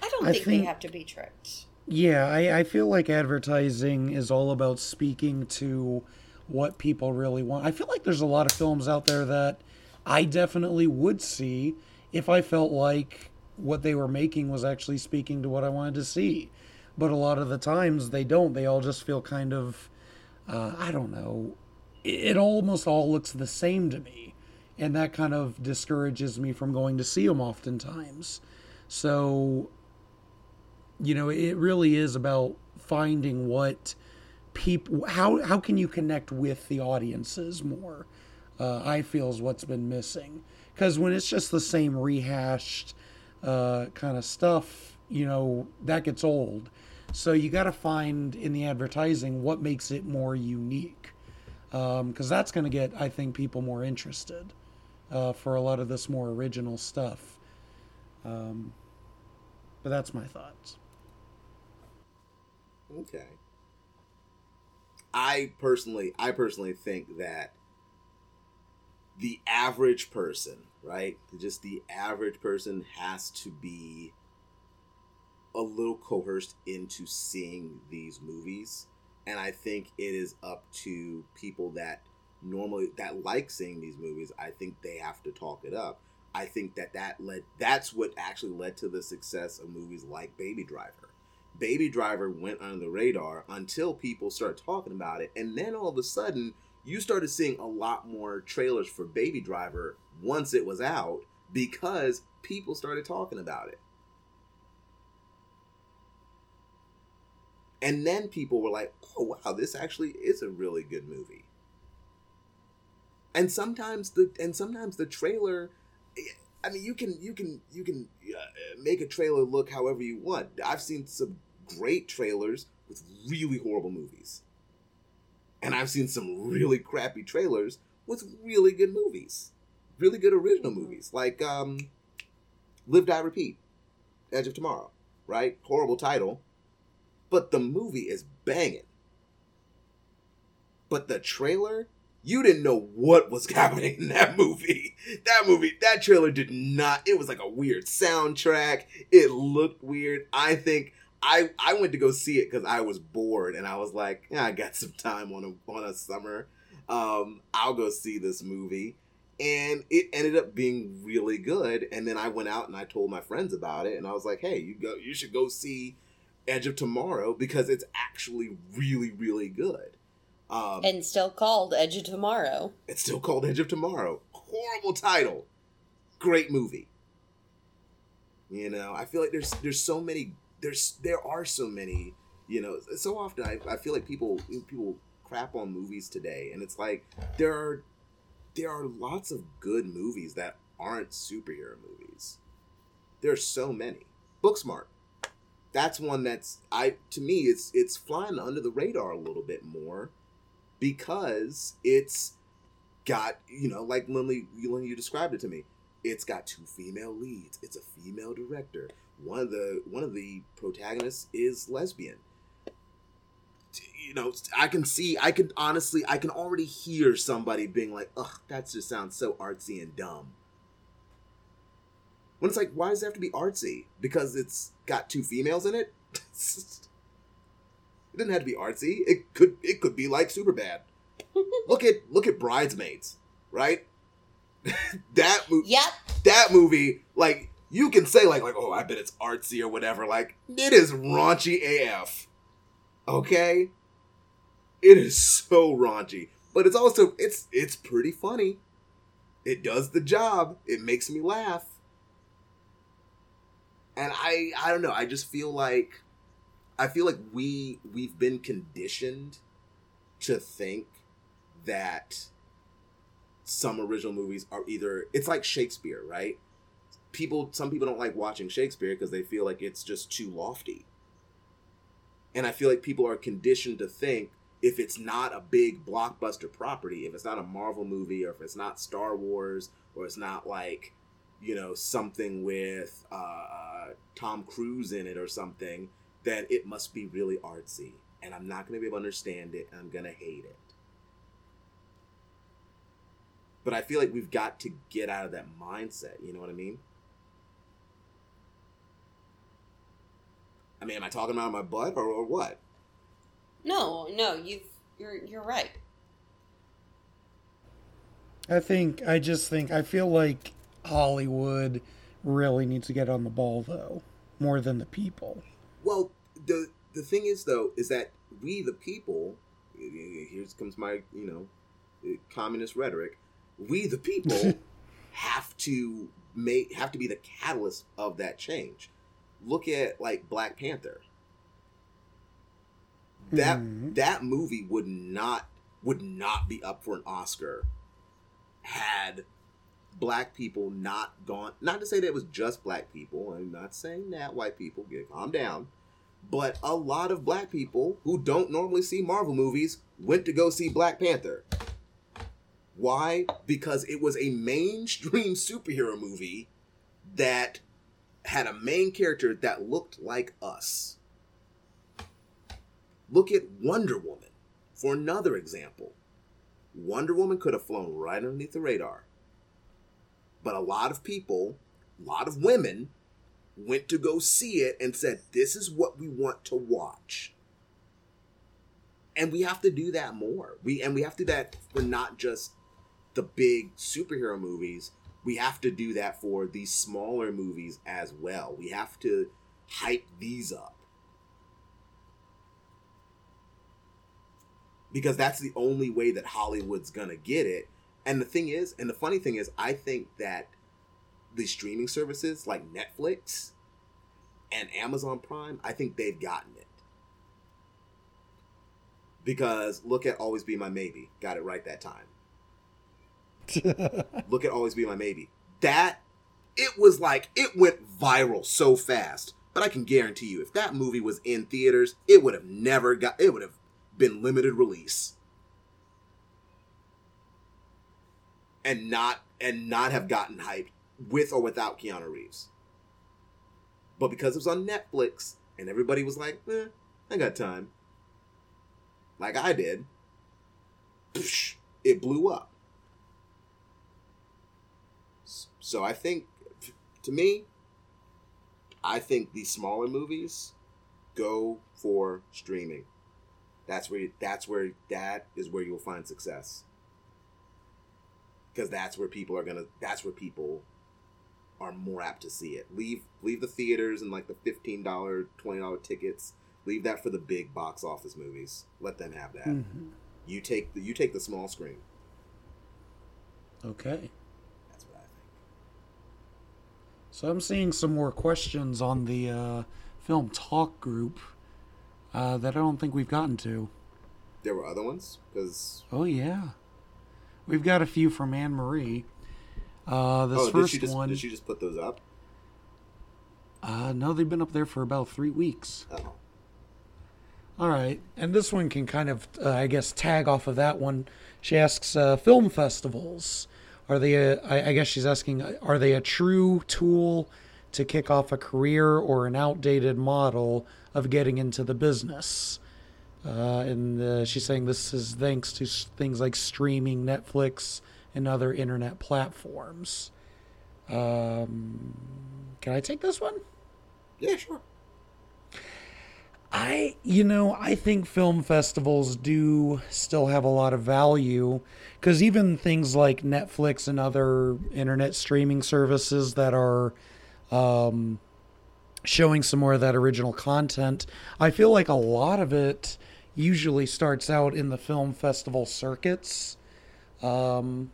I don't I think, think, they have to be tricked. Yeah, I, I feel like advertising is all about speaking to what people really want. I feel like there's a lot of films out there that I definitely would see if I felt like what they were making was actually speaking to what I wanted to see. But a lot of the times they don't. They all just feel kind of uh, I don't know, it almost all looks the same to me. And that kind of discourages me from going to see them oftentimes. So, you know, it really is about finding what people, how, how can you connect with the audiences more? Uh, I feel is what's been missing. Because when it's just the same rehashed uh, kind of stuff, you know, that gets old. So you got to find in the advertising what makes it more unique, because um, that's going to get, I think, people more interested uh, for a lot of this more original stuff. Um, but that's my thoughts. Okay. I personally, I personally think that the average person, right, just the average person, has to be a little coerced into seeing these movies. And i think it is up to people that normally that like seeing these movies i think they have to talk it up. I think that that led that's what actually led to the success of movies like baby driver. Baby driver went under the radar until people started talking about it. And then all of a sudden you started seeing a lot more trailers for baby driver once it was out because people started talking about it And then people were like, "Oh wow, this actually is a really good movie." And sometimes the and sometimes the trailer I mean, you can you can you can uh, make a trailer look however you want. I've seen some great trailers with really horrible movies. And I've seen some really crappy trailers with really good movies. Really good original movies like um Live Die Repeat, Edge of Tomorrow, right? Horrible title, but the movie is banging. But the trailer, you didn't know what was happening in that movie. That movie, that trailer did not. It was like a weird soundtrack. It looked weird. I think I I went to go see it because I was bored and I was like, yeah, I got some time on a on a summer. Um, I'll go see this movie. And it ended up being really good. And then I went out and I told my friends about it, and I was like, "Hey, you go, you should go see Edge of Tomorrow because it's actually really, really good. Um, and still called Edge of Tomorrow. It's still called Edge of Tomorrow. Horrible title. Great movie. You know, I feel like there's there's so many there's there are so many, you know, so often I, I feel like people people crap on movies today and it's like there are there are lots of good movies that aren't superhero movies. There's so many. Booksmart that's one that's I to me it's it's flying under the radar a little bit more because it's got you know like Lindley when you described it to me it's got two female leads it's a female director one of the one of the protagonists is lesbian you know i can see i can honestly i can already hear somebody being like ugh that just sounds so artsy and dumb when it's like, why does it have to be artsy? Because it's got two females in it. it didn't have to be artsy. It could it could be like super bad. look at look at Bridesmaids, right? that movie. Yep. That movie, like you can say like like oh I bet it's artsy or whatever. Like it is raunchy AF. Okay. It is so raunchy, but it's also it's it's pretty funny. It does the job. It makes me laugh and I I don't know. I just feel like I feel like we we've been conditioned to think that some original movies are either it's like Shakespeare, right? People some people don't like watching Shakespeare because they feel like it's just too lofty. And I feel like people are conditioned to think if it's not a big blockbuster property, if it's not a Marvel movie or if it's not Star Wars or it's not like, you know, something with uh, uh, Tom Cruise in it or something, then it must be really artsy. And I'm not going to be able to understand it and I'm going to hate it. But I feel like we've got to get out of that mindset. You know what I mean? I mean, am I talking about my butt or, or what? No, no, you've you're you're right. I think I just think I feel like Hollywood really needs to get on the ball though, more than the people. Well, the the thing is though is that we the people here comes my you know eh, communist rhetoric. We the people have to make have to be the catalyst of that change. Look at like Black Panther. That Mhm. that movie would not would not be up for an Oscar had black people not gone not to say that it was just black people i'm not saying that white people get calm down but a lot of black people who don't normally see marvel movies went to go see black panther. Why? Because it was a mainstream superhero movie that had a main character that looked like us look at wonder woman for another example wonder woman could have flown right underneath the radar but a lot of people, a lot of women, went to go see it and said, This is what we want to watch. And we have to do that more. We and we have to do that for not just the big superhero movies. We have to do that for these smaller movies as well. We have to hype these up. Because that's the only way that Hollywood's gonna get it. And the thing is, and the funny thing is, I think that the streaming services like Netflix and Amazon Prime, I think they've gotten it. Because look at Always Be My Maybe. Got it right that time. Look at Always Be My Maybe. That, it was like, it went viral so fast. But I can guarantee you, if that movie was in theaters, it would have never got, it would have been limited release. and not and not have gotten hyped with or without Keanu Reeves. But because it was on Netflix and everybody was like, eh, I got time. Like I did. It blew up. So I think to me, I think these smaller movies go for streaming. That's where you, that's where that is where you'll find success. Because that's where people are gonna that's where people are more apt to see it. Leave leave the theaters and like the $15 $20 tickets. Leave that for the big box office movies. Let them have that. Mhm. you take the you take the small screen. Okay. that's what i think. So I'm seeing some more questions on the uh, film talk group uh, that I don't think we've gotten to. there were other ones because Oh yeah, we've got a few from Anne Marie. Uh, this oh did first she just one, did she just put those up uh, no, they've been up there for about three weeks. oh All right, and this one can kind of, uh, I guess, tag off of that one. She asks, uh, film festivals are they? A, I, I guess she's asking, are they a true tool to kick off a career or an outdated model of getting into the business? Uh, and uh, she's saying this is thanks to things like streaming, Netflix, and other internet platforms. Um, can I take this one? yeah sure I, you know, I think film festivals do still have a lot of value because even things like Netflix and other internet streaming services that are um, showing some more of that original content, I feel like a lot of it usually starts out in the film festival circuits. Um,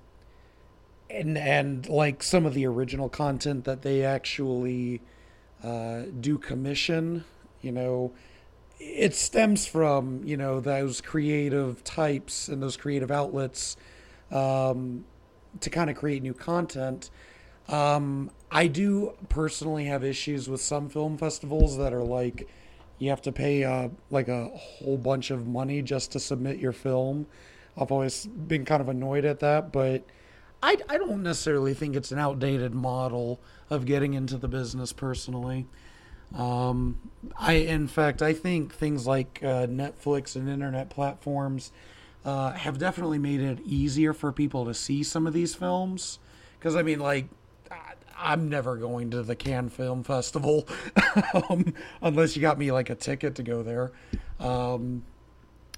and, and like some of the original content that they actually uh, do commission, you know, it stems from you know those creative types and those creative outlets um, to kind of create new content. Um, I do personally have issues with some film festivals that are like you have to pay uh, like a whole bunch of money just to submit your film. I've always been kind of annoyed at that, but I, I don't necessarily think it's an outdated model of getting into the business personally. Um, I, in fact, I think things like uh, Netflix and internet platforms uh, have definitely made it easier for people to see some of these films. Because I mean, like, I'm never going to the Cannes Film Festival um, unless you got me like a ticket to go there. Um,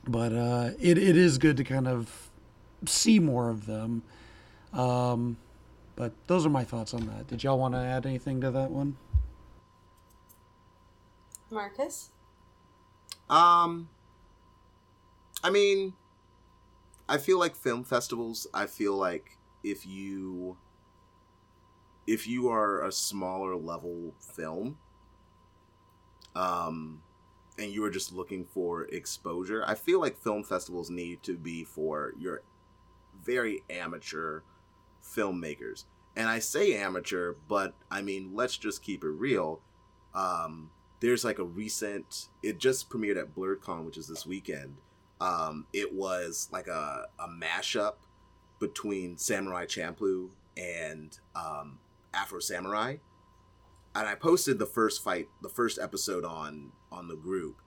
but uh, it it is good to kind of see more of them. Um, but those are my thoughts on that. Did y'all want to add anything to that one? Marcus? Um, I mean, I feel like film festivals. I feel like if you if you are a smaller level film, um, and you are just looking for exposure, I feel like film festivals need to be for your very amateur filmmakers. And I say amateur, but I mean, let's just keep it real. Um, there's like a recent, it just premiered at Blerdcon, which is this weekend. Um, it was like a, a mashup between Samurai Champloo and um, Afro Samurai. And I posted the first fight, the first episode on on the group,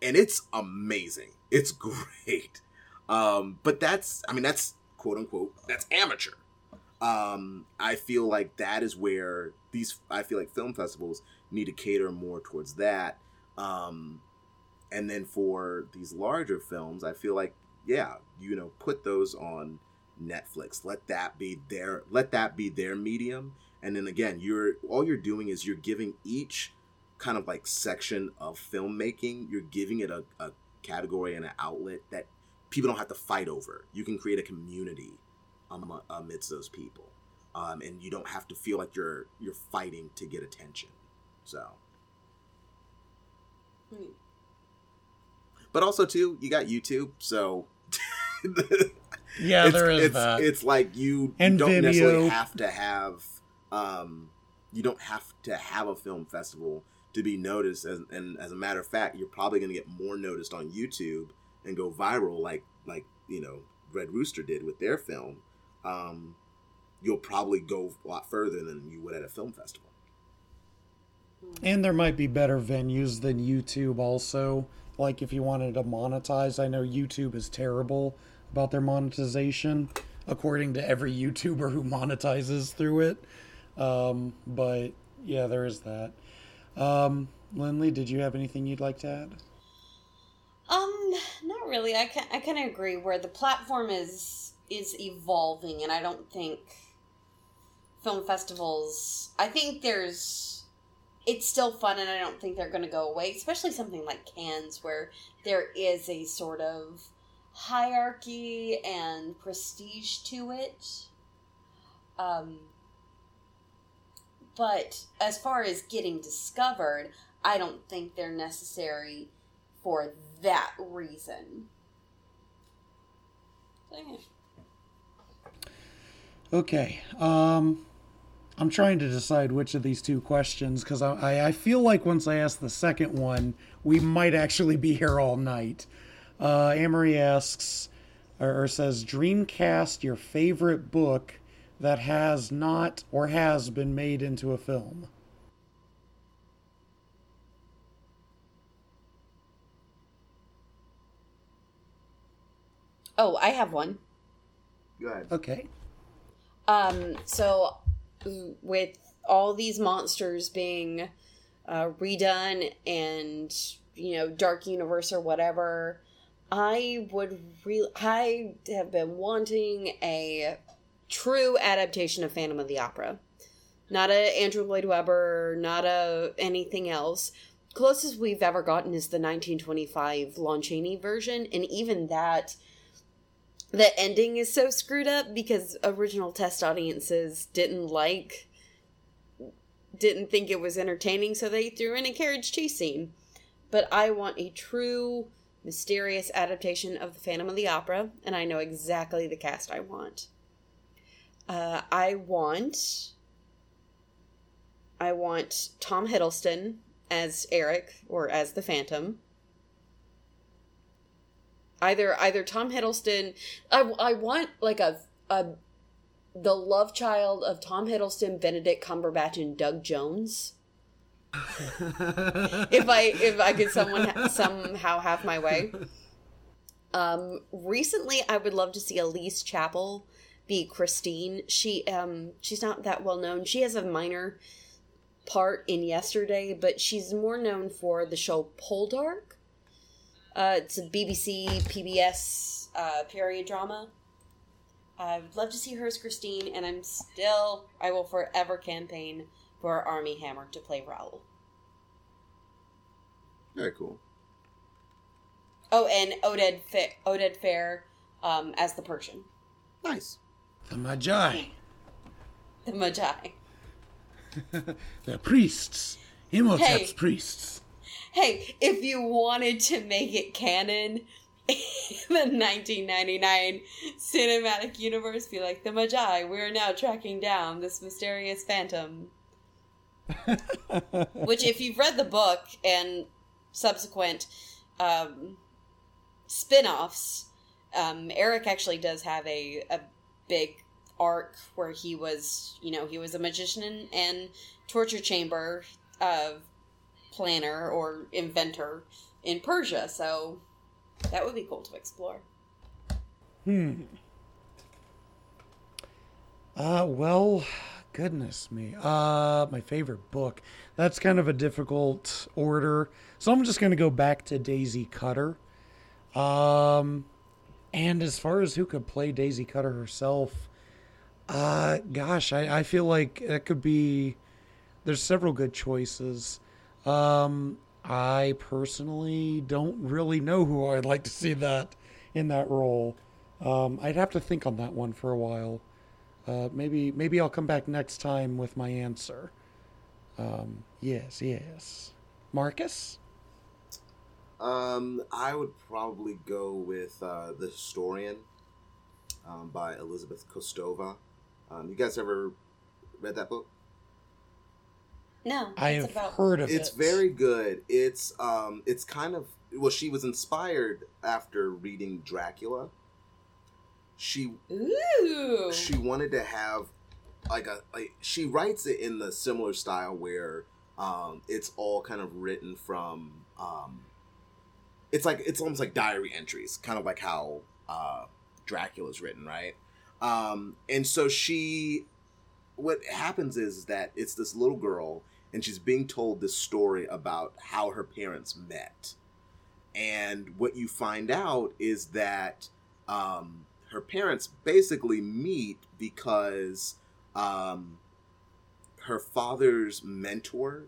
and it's amazing. It's great. Um, but that's, I mean, that's quote unquote, that's amateur. Um, I feel like that is where these, I feel like film festivals need to cater more towards that. Um, and then for these larger films, I feel like, yeah, you know, put those on Netflix. Let that be their, let that be their medium. And then again, you're, all you're doing is you're giving each kind of like section of filmmaking, you're giving it a, a category and an outlet that people don't have to fight over. You can create a community amidst those people, um, and you don't have to feel like you're you're fighting to get attention. So, Hmm. but also too, you got YouTube, so Yeah, it's, there is it's, that. It's like you, And you don't necessarily have to have, um, you don't have to have a film festival to be noticed. As, and as a matter of fact, you're probably going to get more noticed on YouTube and go viral, like like you know Red Rooster did with their film. Um, you'll probably go a lot further than you would at a film festival. And there might be better venues than YouTube also. Like if you wanted to monetize, I know YouTube is terrible about their monetization, according to every YouTuber who monetizes through it. Um, but yeah, there is that. Um, Lindley, did you have anything you'd like to add? Um, not really. I can I kind of agree where the platform is is evolving, and I don't think film festivals. I think there's it's still fun, and I don't think they're going to go away. Especially something like Cannes, where there is a sort of hierarchy and prestige to it. Um, but as far as getting discovered, I don't think they're necessary for that reason. Okay. Um, I'm trying to decide which of these two questions because I, I, I feel like once I ask the second one, we might actually be here all night. Uh, Amory asks, or, or says, Dreamcast your favorite book that has not or has been made into a film. Oh, I have one. Go ahead. Okay. Um, so with all these monsters being uh, redone and you know Dark Universe or whatever, I would really I have been wanting a true adaptation of Phantom of the Opera, not a Andrew Lloyd Webber, not a anything else. Closest we've ever gotten is the 1925 Lon Chaney version, and even that the ending is so screwed up because original test audiences didn't like didn't think it was entertaining so they threw in a carriage chase scene but I want a true mysterious adaptation of the Phantom of the Opera, and I know exactly the cast I want. Uh, I want. I want Tom Hiddleston as Eric or as the Phantom. Either either Tom Hiddleston. I, I want like a a the love child of Tom Hiddleston, Benedict Cumberbatch, and Doug Jones. if I if I could someone somehow have my way. Um, recently, I would love to see Elise Chappell be Christine. She um she's not that well known. She has a minor part in Yesterday, but she's more known for the show Poldark. Uh, it's a BBC PBS uh, period drama. I would love to see her as Christine, and I'm still I will forever campaign for Armie Hammer to play Raoul. Very cool. Oh, and Oded Fa- Oded Fehr um, as the Persian, Nice. The Medjai. the Medjai. The priests. Imhotep's Hey. priests. Hey, if you wanted to make it canon in the 1999 cinematic universe, be like the Medjai. We are now tracking down this mysterious phantom. Which, if you've read the book and subsequent um, spin-offs, um, Eric actually does have a, a big arc where he was, you know, he was a magician and, and torture chamber uh, planner or inventor in Persia. So that would be cool to explore. Hmm. Uh, well, goodness me. Uh, my favorite book. That's kind of a difficult order. So I'm just going to go back to Daisy Kutter. Um, and as far as who could play Daisy Kutter herself, uh, gosh, I, I feel like that could be. There's several good choices. Um, I personally don't really know who I'd like to see that in that role. Um, I'd have to think on that one for a while. Uh, maybe maybe I'll come back next time with my answer. Um, yes, yes. Marcus? Um, I would probably go with uh, the historian um, by Elizabeth Kostova. Um, you guys ever read that book? No, I have about- heard of It's it. It's very good. It's um, it's kind of well, she was inspired after reading Dracula. She Ooh. she wanted to have like a like she writes it in the similar style where um it's all kind of written from um it's like it's almost like diary entries kind of like how uh dracula's written right um and so she what happens is that it's this little girl and she's being told this story about how her parents met. And what you find out is that um her parents basically meet because um, her father's mentor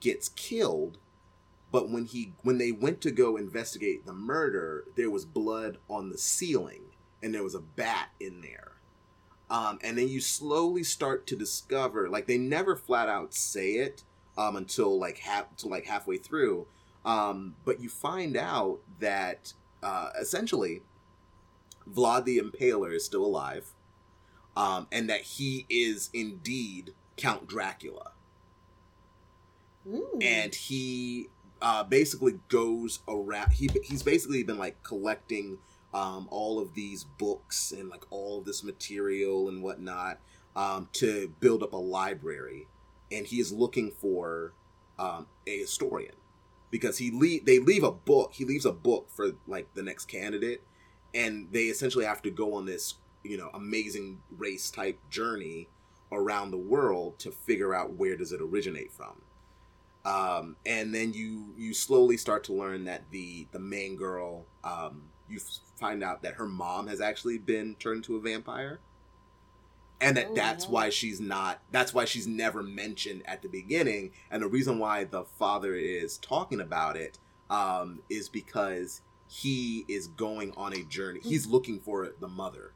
gets killed but when he when they went to go investigate the murder there was blood on the ceiling and there was a bat in there um, and then you slowly start to discover like they never flat out say it um, until like half until like halfway through um, but you find out that uh, essentially Vlad the Impaler is still alive, um, and that he is indeed Count Dracula, Ooh. and he uh, basically goes around. He he's basically been like collecting um, all of these books and like all of this material and whatnot um, to build up a library, and he is looking for um, a historian. Because he leave they leave a book. He leaves a book for like the next candidate. And they essentially have to go on this you know amazing race type journey around the world to figure out where does it originate from. Um, and then you you slowly start to learn that the the main girl um, you find out that her mom has actually been turned into a vampire and that Oh, that's no. why she's not that's why she's never mentioned at the beginning and the reason why the father is talking about it um, is because he is going on a journey he's looking for the mother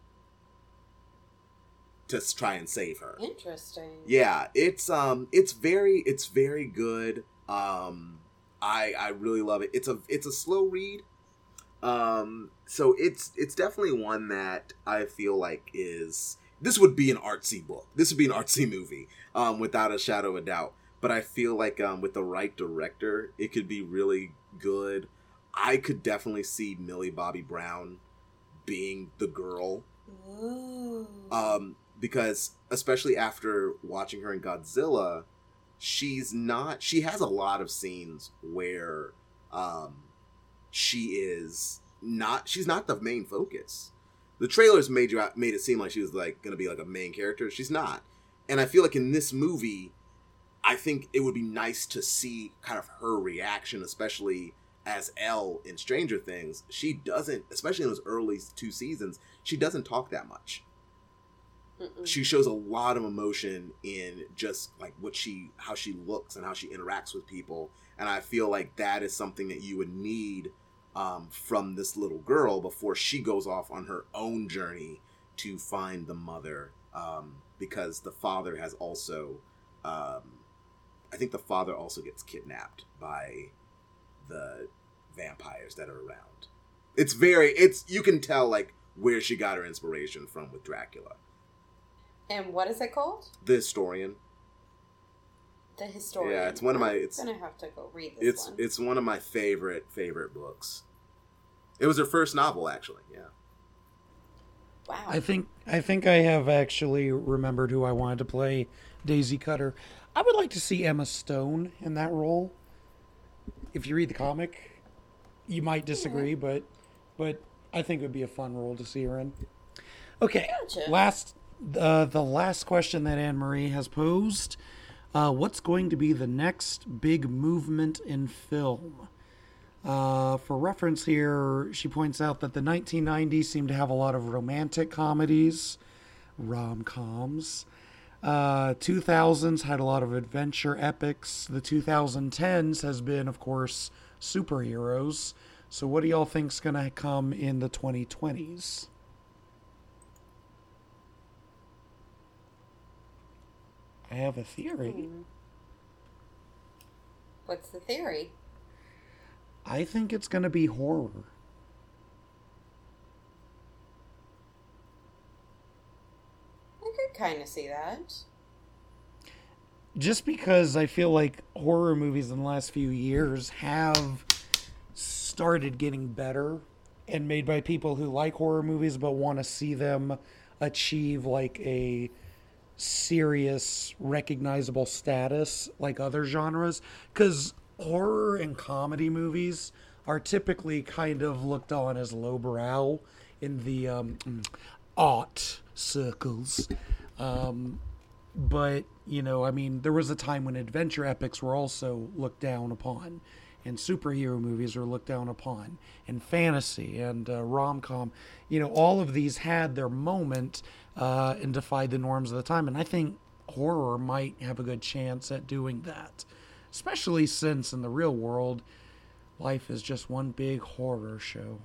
to try and save her Interesting. yeah it's um it's very it's very good um I I really love it. It's a it's a slow read. Um, so it's it's definitely one that I feel like is this would be an artsy book. This would be an artsy movie, um, without a shadow of a doubt. But I feel like um, with the right director, it could be really good. I could definitely see Millie Bobby Brown being the girl Ooh. um, because especially after watching her in Godzilla, she's not. She has a lot of scenes where um, she is not. She's not the main focus. The trailers made you made it seem like she was like going to be like a main character. She's not, and I feel like in this movie, I think it would be nice to see kind of her reaction, especially as Elle in Stranger Things. She doesn't, especially in those early two seasons, she doesn't talk that much Mm-mm. she shows a lot of emotion in just like what she how she looks and how she interacts with people and i feel like that is something that you would need um, from this little girl before she goes off on her own journey to find the mother um, because the father has also um, i think the father also gets kidnapped by the vampires that are around it's very it's you can tell like where she got her inspiration from with dracula And what is it called? the historian The historian. Yeah, it's one of my- it's- I'm gonna have to go read this it's one. it's one of my favorite favorite books it was her first novel actually yeah wow. I think I think I have actually remembered who I wanted to play Daisy Kutter. I would like to see Emma Stone in that role. If you read the comic, you might disagree, but but I think it would be a fun role to see her in. Okay, Gotcha. last uh, the last question that Anne Marie has posed: uh, What's going to be the next big movement in film? Uh, for reference here, she points out that the 1990s seemed to have a lot of romantic comedies, rom coms. Uh, 2000s had a lot of adventure epics. The 2010s has been, of course, superheroes. So, what do y'all think's gonna come in the 2020s? I have a theory. What's the theory? I think it's gonna be horror. I could kind of see that. just because I feel like horror movies in the last few years have started getting better and made by people who like horror movies but want to see them achieve like a serious recognizable status like other genres cuz horror and comedy movies are typically kind of looked on as lowbrow in the um, art circles. Um, but you know i mean there was a time when adventure epics were also looked down upon and superhero movies were looked down upon and fantasy and uh, rom-com. You know all of these had their moment uh, and defied the norms of the time. And i think horror might have a good chance at doing that especially since in the real world life is just one big horror show.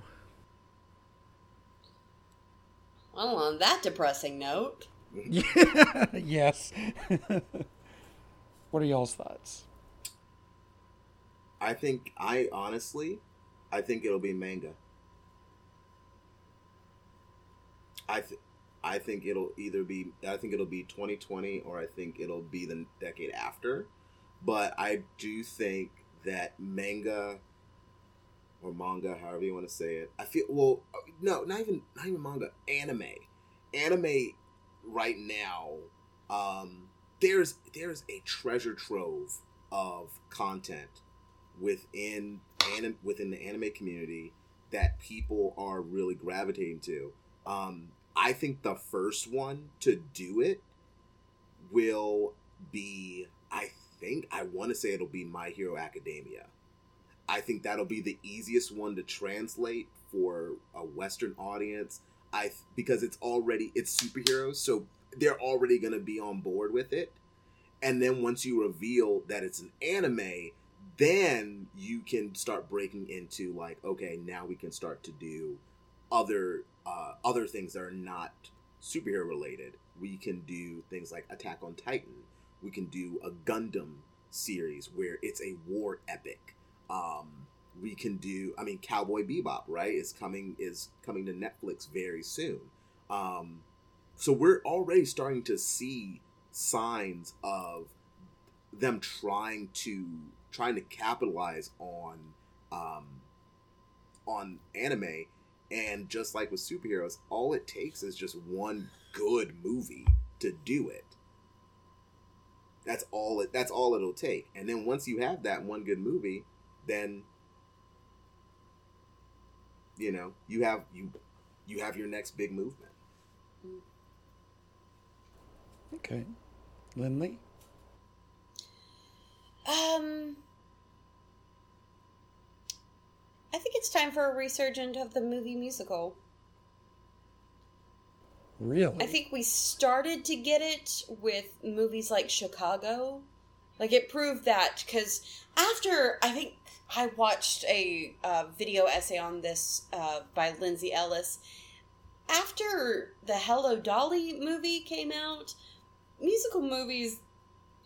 Well, on that depressing note, yes. What are y'all's thoughts? I think i honestly i think it'll be manga. I th- i think it'll either be i think it'll be 2020 or i think it'll be the decade after but i do think that manga or manga however you want to say it i feel well no not even not even manga anime. Anime right now um there's there's a treasure trove of content within anim- within the anime community that people are really gravitating to. Um i think the first one to do it will be i think i want to say it'll be my hero academia I think that'll be the easiest one to translate for a Western audience. I because it's already it's superheroes, so they're already gonna be on board with it. And then once you reveal that it's an anime, then you can start breaking into like, okay, now we can start to do other uh, other things that are not superhero related. We can do things like Attack on Titan. We can do a Gundam series where it's a war epic Um, we can do. I mean, Cowboy Bebop, right? Is coming is coming to Netflix very soon. Um, so we're already starting to see signs of them trying to trying to capitalize on um, on anime and just like with superheroes all it takes is just one good movie to do it that's all it that's all it'll take and then once you have that one good movie then you know you have you you have your next big movement Okay. Lindley? Um, I think it's time for a resurgence of the movie musical. Really? I think we started to get it with movies like Chicago. Like it proved that because after I think I watched a uh, video essay on this uh, by Lindsay Ellis. After the Hello Dolly movie came out, musical movies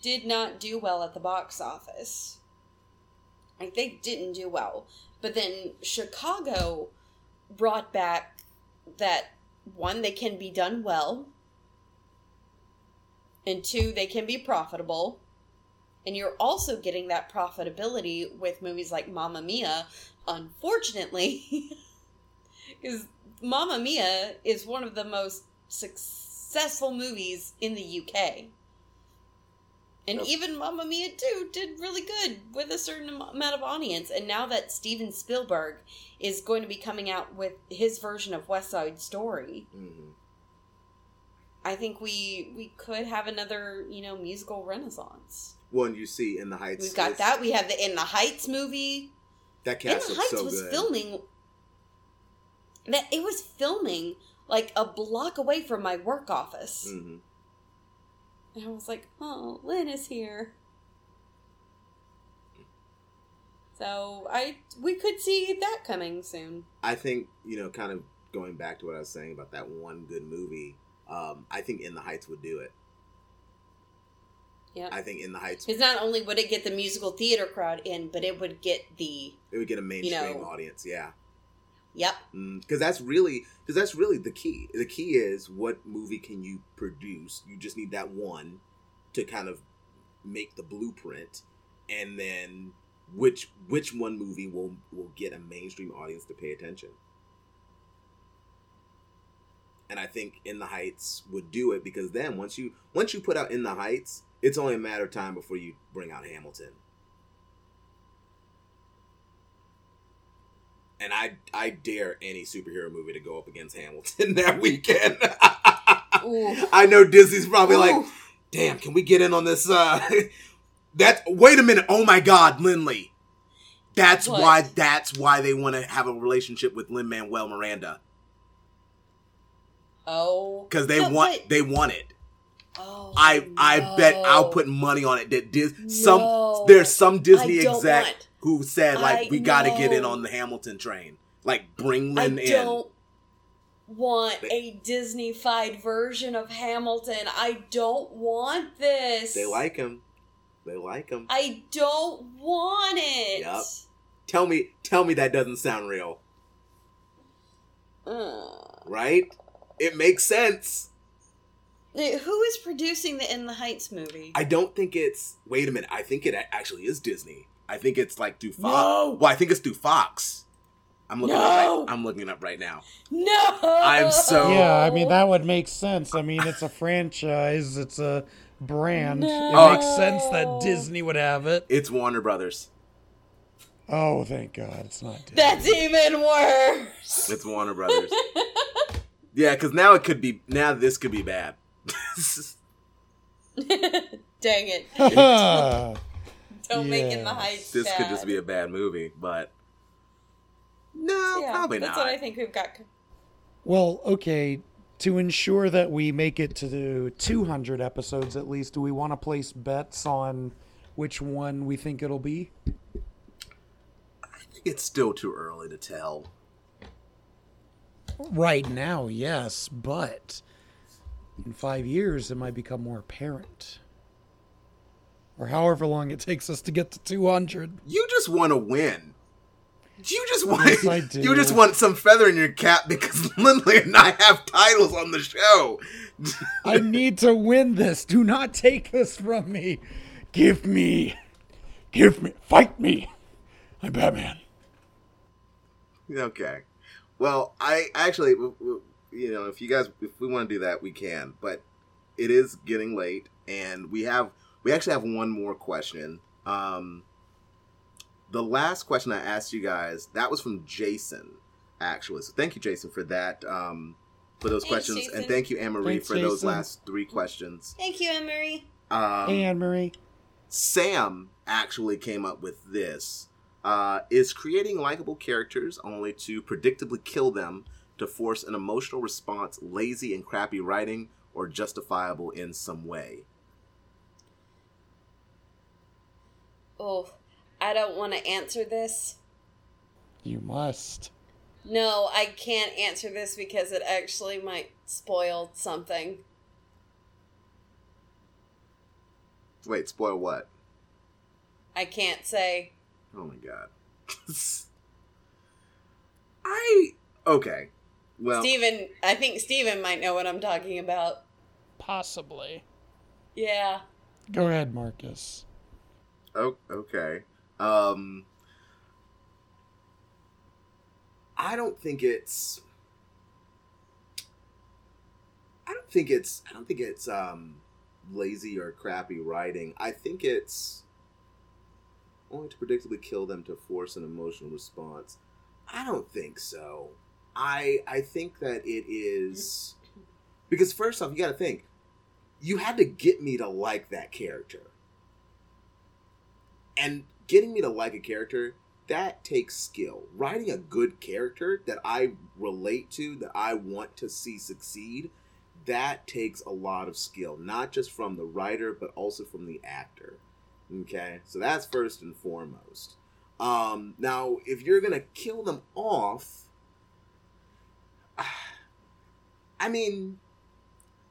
did not do well at the box office. Like they didn't do well. But then Chicago brought back that one, they can be done well, and two, they can be profitable. And you're also getting that profitability with movies like Mamma Mia, unfortunately, because Mamma Mia is one of the most successful movies in the UK. And Yep. even Mamma Mia 2 did really good with a certain amount of audience. And now that Steven Spielberg is going to be coming out with his version of West Side Story, hmm I think we we could have another, you know, musical renaissance. one you see in the heights We've got that. We have the In the Heights movie. that In the Heights so was good filming that it was filming like a block away from my work office. hmm And I was like, "Oh, Lin is here." So I we could see that coming soon. I think you know, kind of going back to what I was saying about that one good movie. Um, I think In the Heights would do it. Yeah. I think In the Heights Because not only would it get the musical theater crowd in, but it would get the it would get a mainstream know, audience. Yeah, yep, mm, because that's really because that's really the key. The key is what movie can you produce? You just need that one to kind of make the blueprint, and then which which one movie will will get a mainstream audience to pay attention. And I think In the Heights would do it because then once you once you put out In the Heights, it's only a matter of time before you bring out Hamilton. And I I dare any superhero movie to go up against Hamilton that weekend. I know Disney's probably like, damn, can we get in on this? Uh, that wait a minute. Oh my God, Lindley. That's What? why. That's why they want to have a relationship with Lin Manuel Miranda oh, because they No, want. but- They want it. oh, I I bet I'll put money on it that Dis- some No. there's some Disney exec want- who said like I we got to get in on the Hamilton train. Like bring I Lin in. don't want They- a Disney-fied version of Hamilton. I don't want this. They like him. They like him. I don't want it. Yep. Tell me, tell me that doesn't sound real, Ugh. right? It makes sense. Uh, Who is producing the In the Heights movie? I don't think it's. Wait a minute. I think it actually is Disney. I think it's like through Fox. No. Well, I think it's through Fox. I'm looking. No. up right, I'm looking up right now. no. I'm so- Yeah, I mean that would make sense. I mean it's a franchise, it's a brand. No. It makes sense that Disney would have it. It's Warner Brothers. Oh, thank God, it's not Disney. That's even worse. It's Warner Brothers. yeah, because now it could be. Now this could be bad. Dang it! Don't make In the Heights. this could just be a bad movie, but no, Yeah, probably that's not. what I think we've got. well, okay. To ensure that we make it to the 200 episodes at least, do we want to place bets on which one we think it'll be? I think it's still too early to tell. Right now, yes, but in five years, it might become more apparent. Or however long it takes us to get to 200. You just want to win. You just want Yes, I do. you just want some feather in your cap because Lindley and I have titles on the show. I need to win this. Do not take this from me. Give me. Give me. Fight me. I'm Batman. Okay. Well, I actually, you know, if you guys, if we want to do that, we can. But it is getting late, and we have, we actually have one more question. Um, the last question I asked you guys, that was from Jason, actually. So thank you, Jason, for that. Um, for those Thanks, questions, and thank you, Anne Marie, Thanks, for those last three questions. Thank you, Anne Marie. Um, hey, Anne Marie. Sam actually came up with this. Uh, is creating likable characters only to predictably kill them to force an emotional response lazy and crappy writing or justifiable in some way? Oh, I don't want to answer this. You must. No, I can't answer this because it actually might spoil something. Wait, spoil what? I can't say. Oh my god. I. Okay. Well. Steven, I think Steven might know what I'm talking about. Possibly. Yeah. Go ahead, Marcus. Oh, okay. Um, I don't think it's. I don't think it's. I don't think it's um, lazy or crappy writing. I think it's only to predictably kill them to force an emotional response. I don't think so. I I think that it is because first off, you got to think you had to get me to like that character and getting me to like a character that takes skill writing a good character that i relate to that i want to see succeed that takes a lot of skill not just from the writer but also from the actor okay so that's first and foremost um now if you're gonna kill them off i mean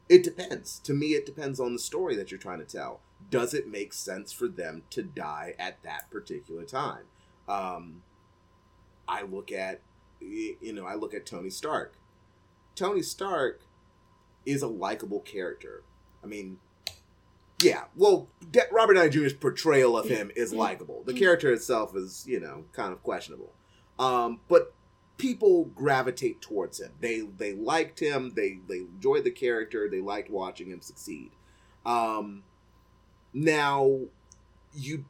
it depends. To me, it depends on the story that you're trying to tell. Does it make sense for them to die at that particular time? Um, I look at, you know, I look at Tony Stark. Tony Stark is a likable character. I mean, yeah. Well, De- Robert Downey Jr.'s portrayal of him is likable. The character itself is, you know, kind of questionable. Um, but people gravitate towards him. They they liked him. They they enjoyed the character. They liked watching him succeed. Um, now, you,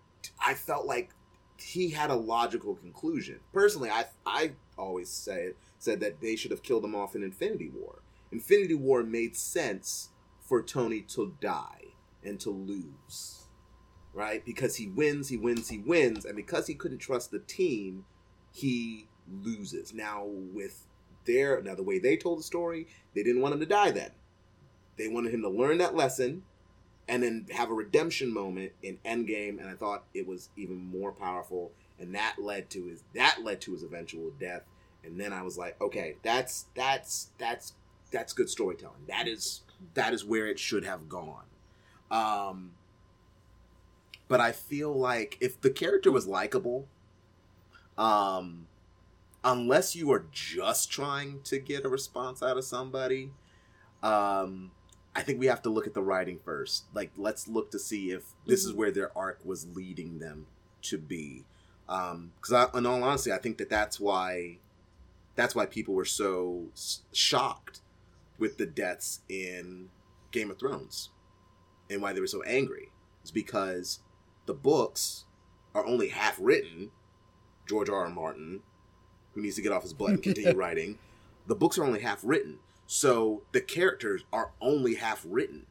I felt like he had a logical conclusion. Personally, I I always said said that they should have killed him off in Infinity War. Infinity War made sense for Tony to die and to lose, right? Because he wins, he wins, he wins, and because he couldn't trust the team, he loses. Now with their now the way they told the story, they didn't want him to die then. They wanted him to learn that lesson and then have a redemption moment in Endgame, and I thought it was even more powerful. And that led to his that led to his eventual death. And then I was like, okay, that's that's that's that's good storytelling. That is that is where it should have gone. Um but I feel like if the character was likable, um unless you are just trying to get a response out of somebody, um, I think we have to look at the writing first. Like, let's look to see if this is mm-hmm. where their arc was leading them to be. Um, because, I in all honesty, I think that that's why that's why people were so s- shocked with the deaths in Game of Thrones, and why they were so angry. Is because the books are only half written. George R. R. Martin who needs to get off his butt and continue writing. The books are only half written, so the characters are only half written.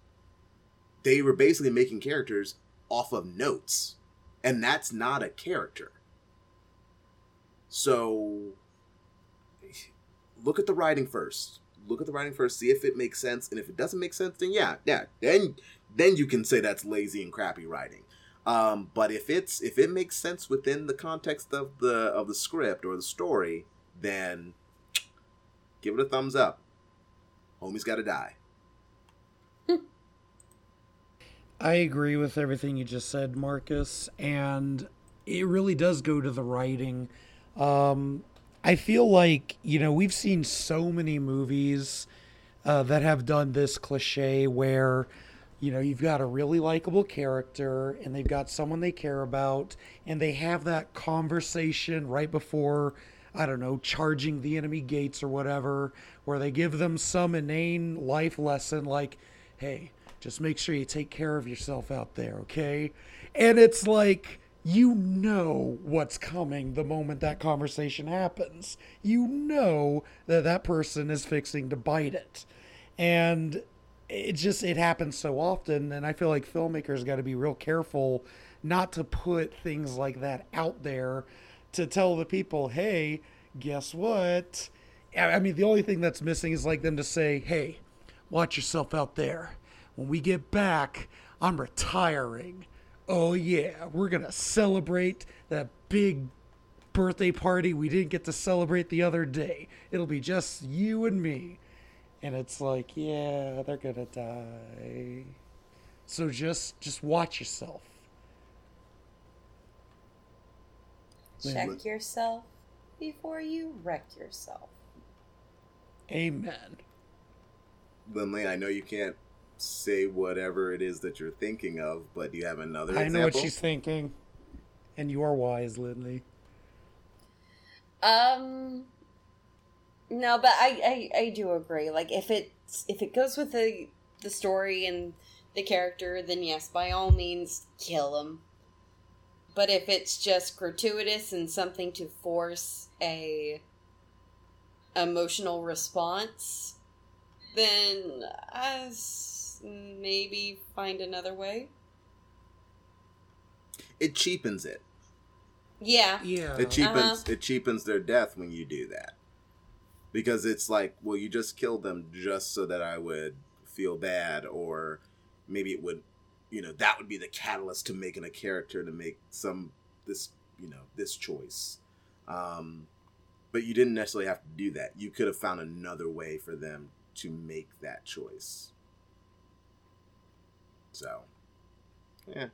They were basically making characters off of notes, and that's not a character. So look at the writing first. Look at the writing first, see if it makes sense, and if it doesn't make sense, then yeah, yeah, then then you can say that's lazy and crappy writing. Um, but if it's if it makes sense within the context of the of the script or the story, then give it a thumbs up. Homie's got to die. I agree with everything you just said, Marcus, and it really does go to the writing. Um, I feel like you know we've seen so many movies uh, that have done this cliche where you know you've got a really likable character and they've got someone they care about and they have that conversation right before I don't know charging the enemy gates or whatever where they give them some inane life lesson like hey just make sure you take care of yourself out there okay? And it's like you know what's coming the moment that conversation happens. You know that that person is fixing to bite it. And it just it happens so often and i feel like filmmakers got to be real careful not to put things like that out there to tell the people hey guess what i mean the only thing that's missing is like them to say hey watch yourself out there. When we get back i'm retiring. Oh yeah we're gonna celebrate that big birthday party we didn't get to celebrate the other day. It'll be just you and me. And it's like yeah they're gonna die. So just just watch yourself. Check yourself before you wreck yourself. Amen Lindley, I know you can't say whatever it is that you're thinking of, but do you have another i example? know what she's thinking and you are wise lindley Um, no, but I, I I do agree. Like if it if it goes with the the story and the character, then yes, by all means, kill him. But if it's just gratuitous and something to force a emotional response, then I s- maybe find another way. It cheapens it. Yeah. yeah It cheapens Uh-huh. it cheapens their death when you do that. Because it's like, well, you just killed them just so that I would feel bad or maybe it would you know, that would be the catalyst to making a character to make some this, you know, this choice. Um but you didn't necessarily have to do that. You could have found another way for them to make that choice. So, yeah.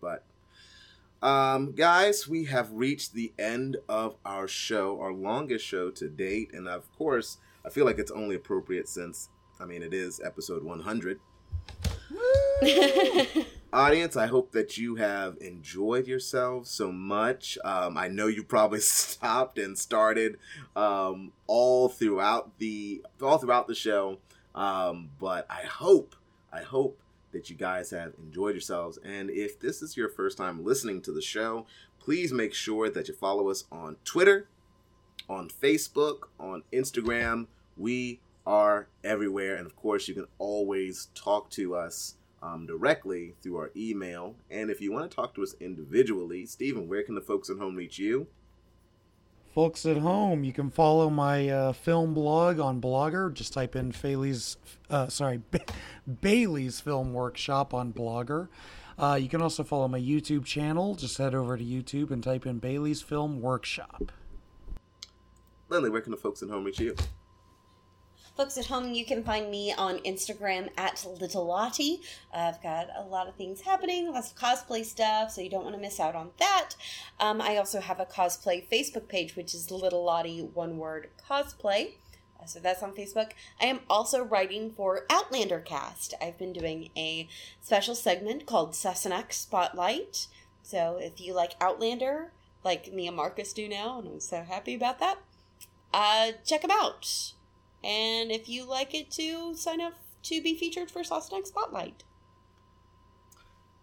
But um, guys, we have reached the end of our show, our longest show to date, and of course, I feel like it's only appropriate since, I mean, it is episode 100. Audience, I hope that you have enjoyed yourselves so much. Um, I know you probably stopped and started um, all throughout the all throughout the show, um, but I hope, I hope that you guys have enjoyed yourselves. And if this is your first time listening to the show, please make sure that you follow us on Twitter, on Facebook, on Instagram. We are everywhere. And of course, you can always talk to us um, directly through our email. And if you want to talk to us individually, Stephen, where can the folks at home reach you? folks at home you can follow my uh, film blog on blogger just type in Bailey's uh, sorry ba- Bailey's film workshop on blogger uh, you can also follow my YouTube channel just head over to YouTube and type in Bailey's film workshop Lindley, where can the folks at home reach you? Folks at home, you can find me on Instagram at Little Lottie. I've got a lot of things happening, lots of cosplay stuff, so you don't want to miss out on that. Um, I also have a cosplay Facebook page, which is Little Lottie One Word Cosplay. Uh, So that's on Facebook. I am also writing for Outlander Cast. I've been doing a special segment called Sassenach Spotlight. So if you like Outlander, like me and Marcus do now, and I'm so happy about that, uh, check them out. And if you like it too, sign up to be featured for Sassenach Spotlight.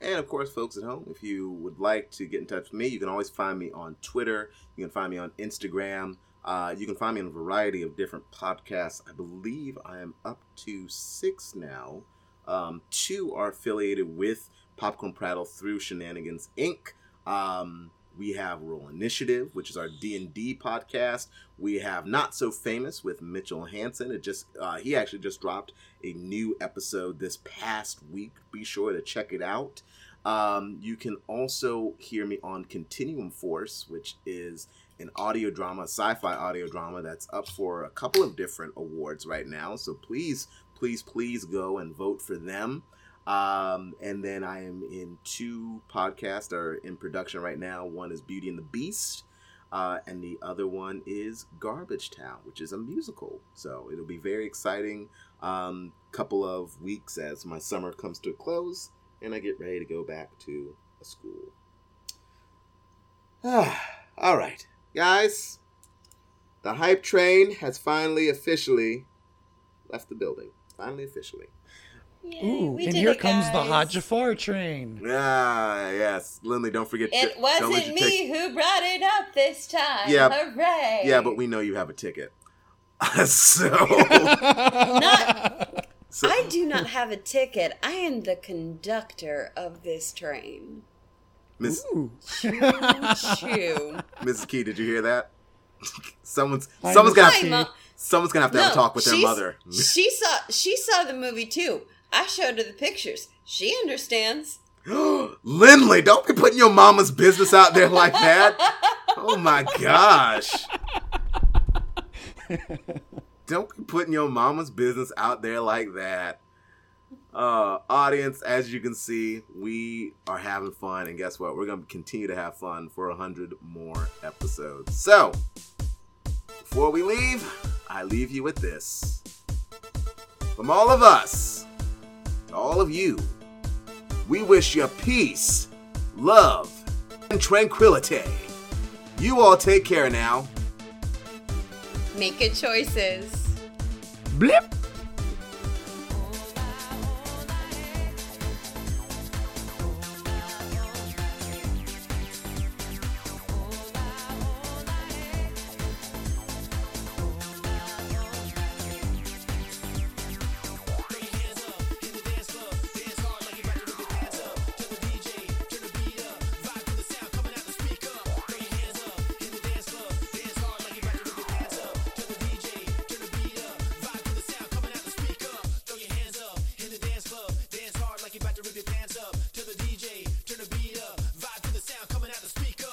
And of course, folks at home, if you would like to get in touch with me, you can always find me on Twitter. You can find me on Instagram. Uh, you can find me on a variety of different podcasts. I believe I am up to six now. Um, two are affiliated with Popcorn Prattle through Shenanigans Inc. Um, we have Roll Initiative, which is our D and D podcast. We have Not So Famous with Mitchell Hansen. It just uh, he actually just dropped a new episode this past week. Be sure to check it out. Um, you can also hear me on Continuum Force, which is an audio drama, sci-fi audio drama that's up for a couple of different awards right now. So please, please, please go and vote for them. Um, and then I am in two podcasts are in production right now. One is Beauty and the Beast, uh, and the other one is Garbage Town, which is a musical. So it'll be very exciting. Um, couple of weeks as my summer comes to a close, and I get ready to go back to a school. All right, guys. The hype train has finally officially left the building. Finally, officially. Yay, Ooh, we and did here it, comes the guys. Hot Jafar train. Ah, yes, Lindley. Don't forget. It to, don't let wasn't me take- who brought it up this time. Yeah, Hooray! Yeah, but we know you have a ticket. so, Not, so I do not have a ticket. I am the conductor of this train. Miss Ooh. Choo choo. Mrs. Key, did you hear that? someone's someone's gonna have, Hi, Mom. someone's gonna have to have a talk with their mother. She saw she saw the movie too. I showed her the pictures. She understands. Lindley, don't be putting your mama's business out there like that. Oh my gosh. don't be putting your mama's business out there like that. Uh, audience, as you can see, we are having fun, and guess what? We're gonna continue to have fun for a hundred more episodes. So, before we leave, I leave you with this. From all of us, to all of you, we wish you peace, love, and tranquility. You all take care now. Make good choices. Blip.